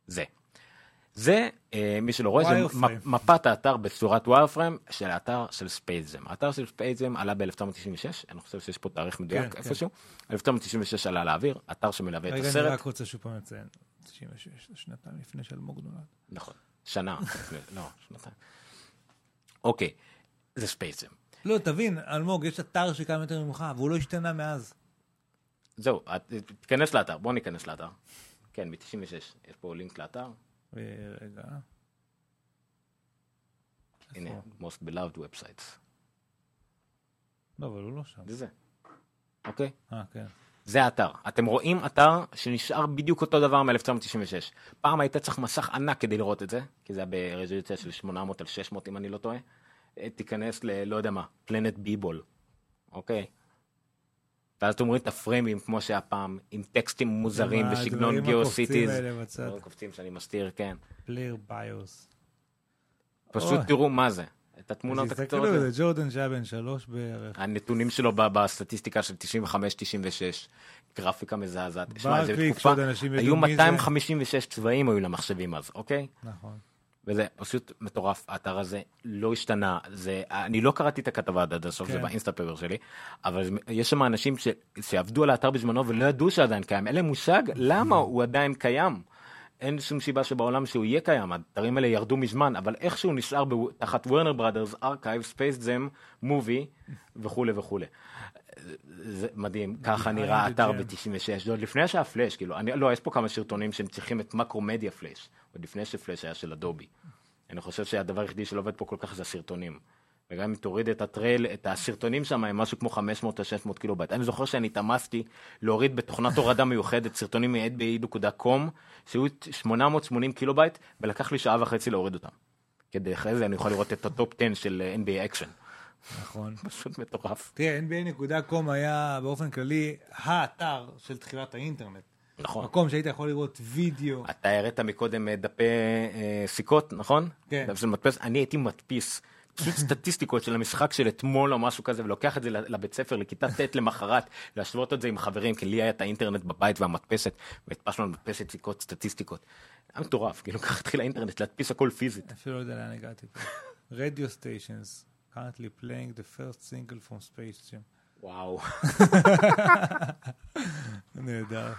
זה. זה, אה, מי שלא רואה, זה מפת האתר בצורת wireframe של האתר של ספייס ג'ם. האתר של ספייס ג'ם עלה ב-1996, אני חושב שיש פה תאריך מדויק כן, איפשהו. 1996 עלה לאוויר, אתר שמלווה את רגע, אני הסרט. רק רוצה שוב פעם לציין. 96, זה שנתיים לפני שאלמוג נולד. נכון, שנה, לא, שנתיים. אוקיי, זה ספייס ג'ם. לא, תבין, אלמוג, יש אתר שקיים יותר ממך, והוא לא השתנה מאז. זהו, תיכנס לאתר, בוא ניכנס לאתר. כן, מ-96, יש פה לינק לאתר, רגע. הנה, most beloved websites, לא, אבל הוא לא שם. זה זה, אוקיי? אה, כן. זה האתר. אתם רואים אתר שנשאר בדיוק אותו דבר מ-1996. פעם היית צריך מסך ענק כדי לראות את זה, כי זה היה ברזולוציה של 800 על 600 אם אני לא טועה. אה, תיכנס ל... לא יודע מה, פלנט ביבול, אוקיי? ואז אתם רואים את הפריימים כמו שהיה פעם, עם טקסטים מוזרים עם בסגנון הדברים גיאו-סיטיז. הקופצים שאני מסתיר, כן. פלייר ביוס. פשוט. תראו מה זה, את התמונות תסתכלו הקצרות. על זה, ג'ורדן שהיה בן שלוש בערך. הנתונים שלו בסטטיסטיקה של 95-96, גרפיקה מזעזעת. שמע, זה ברקליק, תקופה, שעוד אנשים היו ידעו מי זה. 256 צבעים היו למחשבים אז, אוקיי? נכון. וזה פשוט מטורף, האתר הזה לא השתנה, זה, אני לא קראתי את הכתבה עד הסוף, כן. זה ב Instapaper שלי, אבל יש שם אנשים ש, שעבדו על האתר בזמנו ולא ידעו שעדיין קיים, אין להם מושג למה הוא עדיין קיים. אין שום סיבה שבעולם שהוא יהיה קיים, האתרים האלה ירדו מזמן, אבל איכשהו נשאר ב- תחת Warner Brothers, archive, Space Jam, movie וכולי וכולי. זה מדהים, ככה נראה ג'ם. ב-96, זה עוד לפני שהיה פלאש, כאילו, אני, לא, יש פה כמה סרטונים שהם צריכים את Macromedia Flash, עוד לפני שפלאש היה של אדובי. אני חושב שהדבר היחידי שלא עובד פה כל כך זה הסרטונים. וגם אם תוריד את הטריילר, את הסרטונים שם הם משהו כמו 500 או 600 קילו בייט. אני זוכר שאני התאמצתי להוריד בתוכנת הורדה מיוחדת סרטונים מ- nba.com שהיו 880 קילו בייט, ולקח לי שעה וחצי להוריד אותם. כדי אחרי זה אני יכול לראות את ה top 10 של NBA Action. נכון. <laughs> פשוט מטורף. תראה, NBA.com היה באופן כללי האתר של תחילת האינטרנט. נכון. מקום שהיית יכול לראות וידאו. אתה הראית מקודם אה, דפי אה, סיכות, נכון? כן. מדפס, אני הייתי מדפיס. פשוט סטטיסטיקות של המשחק של אתמול או משהו כזה ולוקח את זה לבית ספר לכיתה ט' למחרת להשוות את זה עם חברים כי לי היה את האינטרנט בבית והמדפסת והדפסנו על מדפסת סיכות סטטיסטיקות. היה מטורף כאילו ככה התחיל האינטרנט להדפיס הכל פיזית. אפילו לא יודע לאן הגעתי. רדיו סטיישנס, currently playing the first single from Space Jam. וואו. <laughs> נהדר.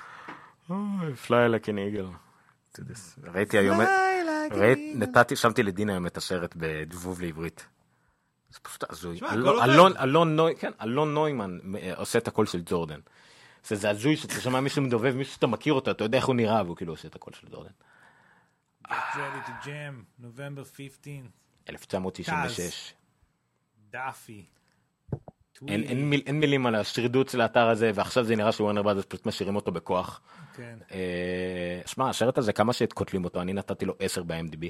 פליי like an eagle. ראיתי היום, נתתי, שמתי לדין היום את הסרט בדבוב לעברית. זה פשוט הזוי. אלון- כן, אלון נוימן אה, עושה את הקול של ג'ורדן. זה זה הזוי שאתה שומע מישהו מדובב, מישהו שאתה מכיר אותו, אתה יודע איך הוא נראה, והוא כאילו עושה את הקול של ג'ורדן. November 15, 1996. דאפי. אין, אין, מיל, אין מילים על השרידות של האתר הזה, ועכשיו זה נראה שוורנר בראדרס פשוט משאירים אותו בכוח. כן. אה, שמע, הסרט הזה, כמה שקוטלים אותו, אני נתתי לו 10 ב-MDB,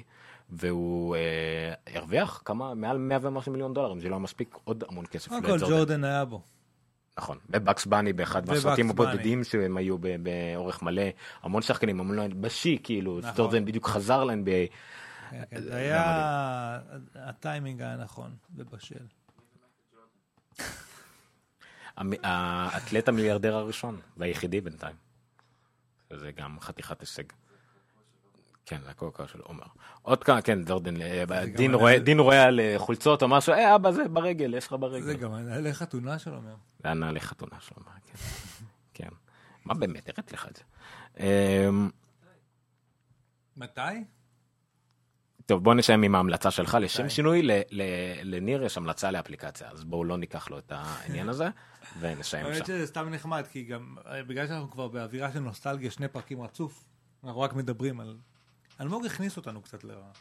והוא אה, הרוויח כמה, מעל 100 ומשהו מיליון דולר, אם זה לא מספיק, עוד המון כסף. קודם כל. ג'ורדן היה בו. נכון, ובקס בני באחד מהסרטים. הבודדים שהם היו באורך מלא, המון שחקנים, המון בשיא, כאילו, נכון. ג'ורדן בדיוק חזר ל-NBA. כן, כן, זה היה... הטיימינג היה נכון ובשל. האתלט המיליארדר הראשון, והיחידי בינתיים. זה גם חתיכת הישג. כן, זה הקוקה של עומר. עוד כמה, כן, ג'ורדן, אה, דין רואה- על אה, חולצות או משהו, אה, אבא, זה ברגל, יש לך זה ברגל. גם היה חתונה של אומר. זה היה נעלי חתונה של עומר, כן. <laughs> כן. מה באמת, הראיתי לך את זה. אמ, מתי? טוב, בוא נשאם עם ההמלצה שלך. לשם די. שינוי, ל- ל- לניר יש המלצה לאפליקציה, אז בואו לא ניקח לו את העניין הזה, <laughs> האמת שם. שזה סתם נחמד, כי גם אה, בגלל שאנחנו כבר באווירה של נוסטלגיה שני פרקים רצוף, אנחנו רק מדברים על... אלמוג הכניס אותנו קצת לרע.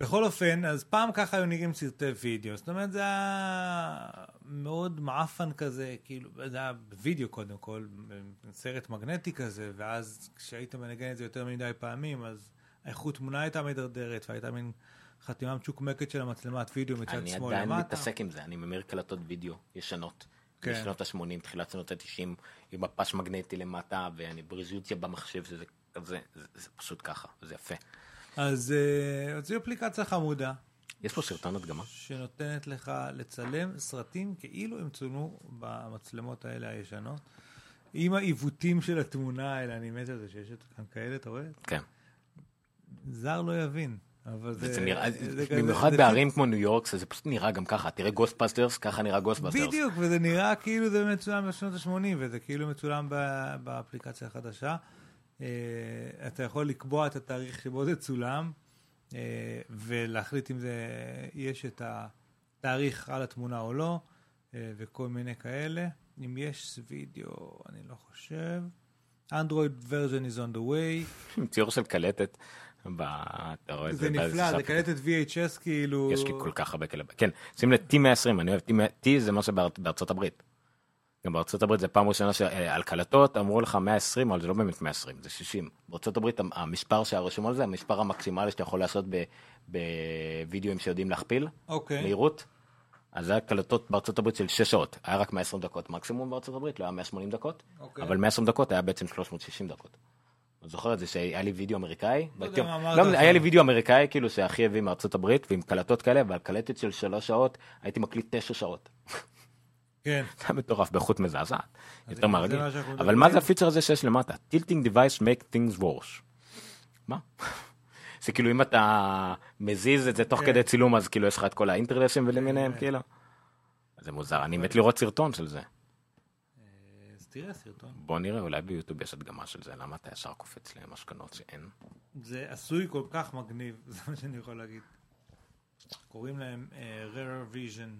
בכל אופן, אז פעם ככה היו נראים סרטי וידאו, זאת אומרת זה היה מאוד מעפן כזה, כאילו, זה היה בווידאו קודם כל, סרט מגנטי כזה, ואז כשהיית מנגן את זה יותר מדי פעמים, אז האיכות תמונה הייתה מדרדרת, והייתה מין חתימה מצ'וקמקת של המצלמת וידאו מצד אני שמאל עדיין למטה. מתעסק עם זה, אני ממיר קלטות וידאו ישנות. כן. משנות ה-80, תחילת שנות ה-90, עם מפש מגנטי למטה, ואני ברזולוציה במחשב, שזה כזה, זה, זה פשוט ככה, זה יפה. אז אה, הוציאו אפליקציה חמודה, יש פה סרטון הדגמה? שנותנת לך לצלם סרטים כאילו הם צולמו במצלמות האלה הישנות, עם העיוותים של התמונה האלה, אני מת על זה שיש כאן כאלה, אתה רואה? כן. זר לא יבין. אבל זה... וזה נראה, זה במיוחד זה בערים כמו ניו יורק, זה פשוט נראה גם ככה, תראה Ghostbusters, ככה נראה Ghostbusters. בדיוק, וזה נראה כאילו זה מצולם בשנות ה-80, וזה כאילו מצולם ב- באפליקציה החדשה. אה, אתה יכול לקבוע את התאריך שבו זה צולם, אה, ולהחליט אם זה, יש את התאריך על התמונה או לא, אה, וכל מיני כאלה. אם יש וידאו, אני לא חושב. Android version is on the way. <laughs> ציור של קלטת. אתה רואה את זה באיזה נפלא, זה. קלטת VHS כאילו... יש לי כל כך הרבה כאלה. כן, שים לב, T120, אני אוהב, T זה מה שבארצות הברית. גם בארצות הברית זה פעם ראשונה שעל קלטות אמרו לך 120, אבל זה לא באמת 120, זה 60. בארצות הברית המספר שהרשום על זה, המספר המקסימלי שאתה יכול לעשות בווידאוים שיודעים להכפיל, אוקיי. מהירות. אז זה היה קלטות בארצות הברית של 6 שעות, היה רק 120 דקות מקסימום בארצות הברית, לא היה 180 דקות, אוקיי. אבל 120 דקות היה בעצם 360 דקות. אתה זוכר את זה שהיה לי וידאו אמריקאי? לא יודע מה אמרת לא. היה לי וידאו אמריקאי כאילו שאחי הביא מארצות הברית ועם קלטות כאלה ועל קלטת של שלוש שעות הייתי מקליט תשע שעות. כן. <laughs> זה מטורף באיכות מזעזעת. יותר מהרגיל. אבל. מה זה הפיצ'ר הזה שיש למטה? tilting device make things worse. מה? <laughs> זה כאילו אם אתה מזיז את זה תוך כן. כדי צילום אז כאילו יש לך את כל האינטרנטים ולמיניהם כן. כאילו. זה מוזר אני מת לראות סרטון של זה. תראה סרטון. בוא נראה אולי ביוטיוב יש הדגמה של זה למה אתה ישר קופץ למשכנות שאין. זה עשוי כל כך מגניב, <laughs> זה מה שאני יכול להגיד. קוראים להם uh, Rare Vision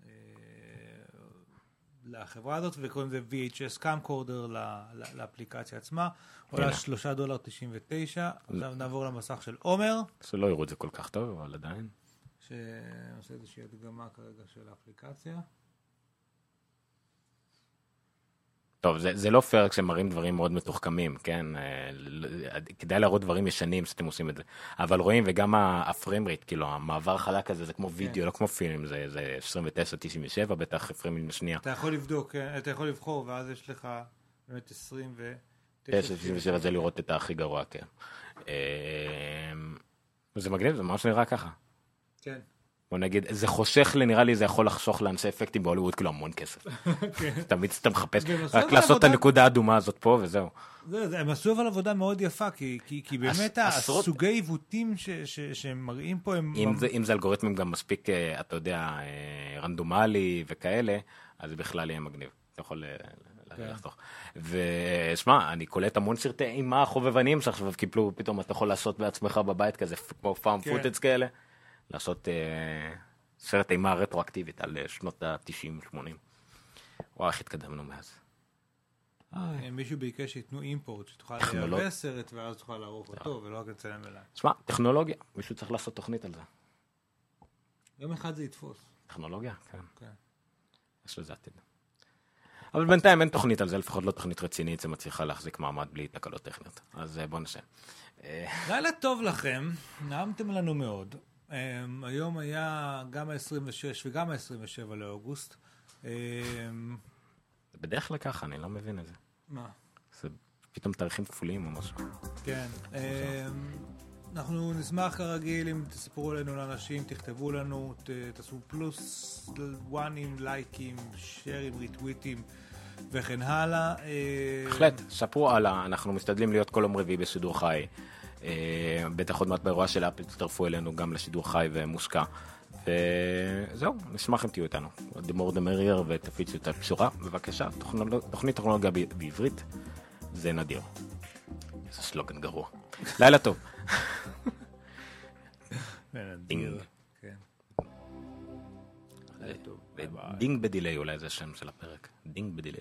uh, לחברה הזאת, וקוראים לזה VHS ל- לאפליקציה עצמה. עולה. 3 דולר 99. עכשיו נעבור למסך של עומר, שלא יראו את זה כל כך טוב אבל עדיין. שעושה איזושהי הדגמה כרגע של האפליקציה. טוב, זה, זה לא פייר כשמראים דברים מאוד מתוחכמים, כן? אה, ל- כדאי להראות דברים ישנים שאתם עושים את זה. אבל רואים, וגם הפריים רייט, כאילו, המעבר חלק הזה, זה כמו כן. וידאו, לא כמו פילם, זה, זה 29-97, בטח פריים שנייה. אתה יכול לבדוק, כן, אתה יכול לבחור, ואז יש לך באמת 20 ו... 97 זה לראות את הכי גרוע, כן. אה, זה מגניב, זה ממש נראה ככה. כן. בוא נגיד, זה חושך לי, נראה לי זה יכול לחסוך לאנשי אפקטים בהוליווד, כאילו המון כסף. תמיד שאתה מחפש, רק לעשות את הנקודה האדומה הזאת פה וזהו. זה, זה, הם עשו אבל עבודה מאוד יפה, כי, באמת הסוגי עיוותים שהם מראים פה הם... אם זה, אלגוריתמים גם מספיק, אה, אתה יודע, אה, רנדומלי וכאלה, אז זה בכלל יהיה מגניב. אתה יכול אה, כן. לחתוך. ושמע, אני קולט המון סרטי אימה חובבניים שעכשיו קיפלו, פתאום אתה יכול לעשות בעצמך בבית כזה, כמו found כן. footage כאלה, לעשות אה, סרט אימה רטרואקטיבית על אה, שנות ה-90-80. וואו, איך התקדמנו מאז. אה, מישהו ביקש שייתנו import, שתוכל טכנולוג- לייבא סרט ואז תוכל לערוך אותו, ולא רק לצלם אליי. שמע, טכנולוגיה, מישהו צריך לעשות תוכנית על זה. יום אחד זה יתפוס. טכנולוגיה? כן. כן. יש לזה עתיד. אבל בינתיים אין תוכנית על זה, לפחות לא תוכנית רצינית, זה מצליחה להחזיק מעמד בלי תקלות טכניות. אז אה, בואו. אה, לילה טוב לכם, נעמתם לנו מאוד. Um, היום היה גם ה-26 וגם ה-27 לאוגוסט. Um, זה בדרך כלל ככה, אני לא מבין את זה. מה? זה פתאום תאריכים כפולים או משהו. כן. Um, אנחנו נשמח כרגיל אם תספרו לנו לאנשים, תכתבו לנו, ת, תעשו פלוס וואנים, לייקים, שרים, ריטוויטים וכן הלאה. אה, בהחלט, ספרו הלאה, אנחנו משתדלים להיות כל יום רביעי בשידור חי. אה, בטח עוד מעט באירוע של אפל תצטרפו אלינו גם לשידור חי ומושקע. וזהו, נשמח אם תהיו איתנו. The more the merrier ותפיצו את הבשורה. בבקשה, תוכנית טכנולוגיה בעברית זה נדיר. איזה סלוגן גרוע. <laughs> לילה טוב. <laughs> דינג. כן. דינג בדיליי אולי זה השם של הפרק. ding ב delay.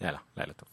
יאללה, לילה טוב.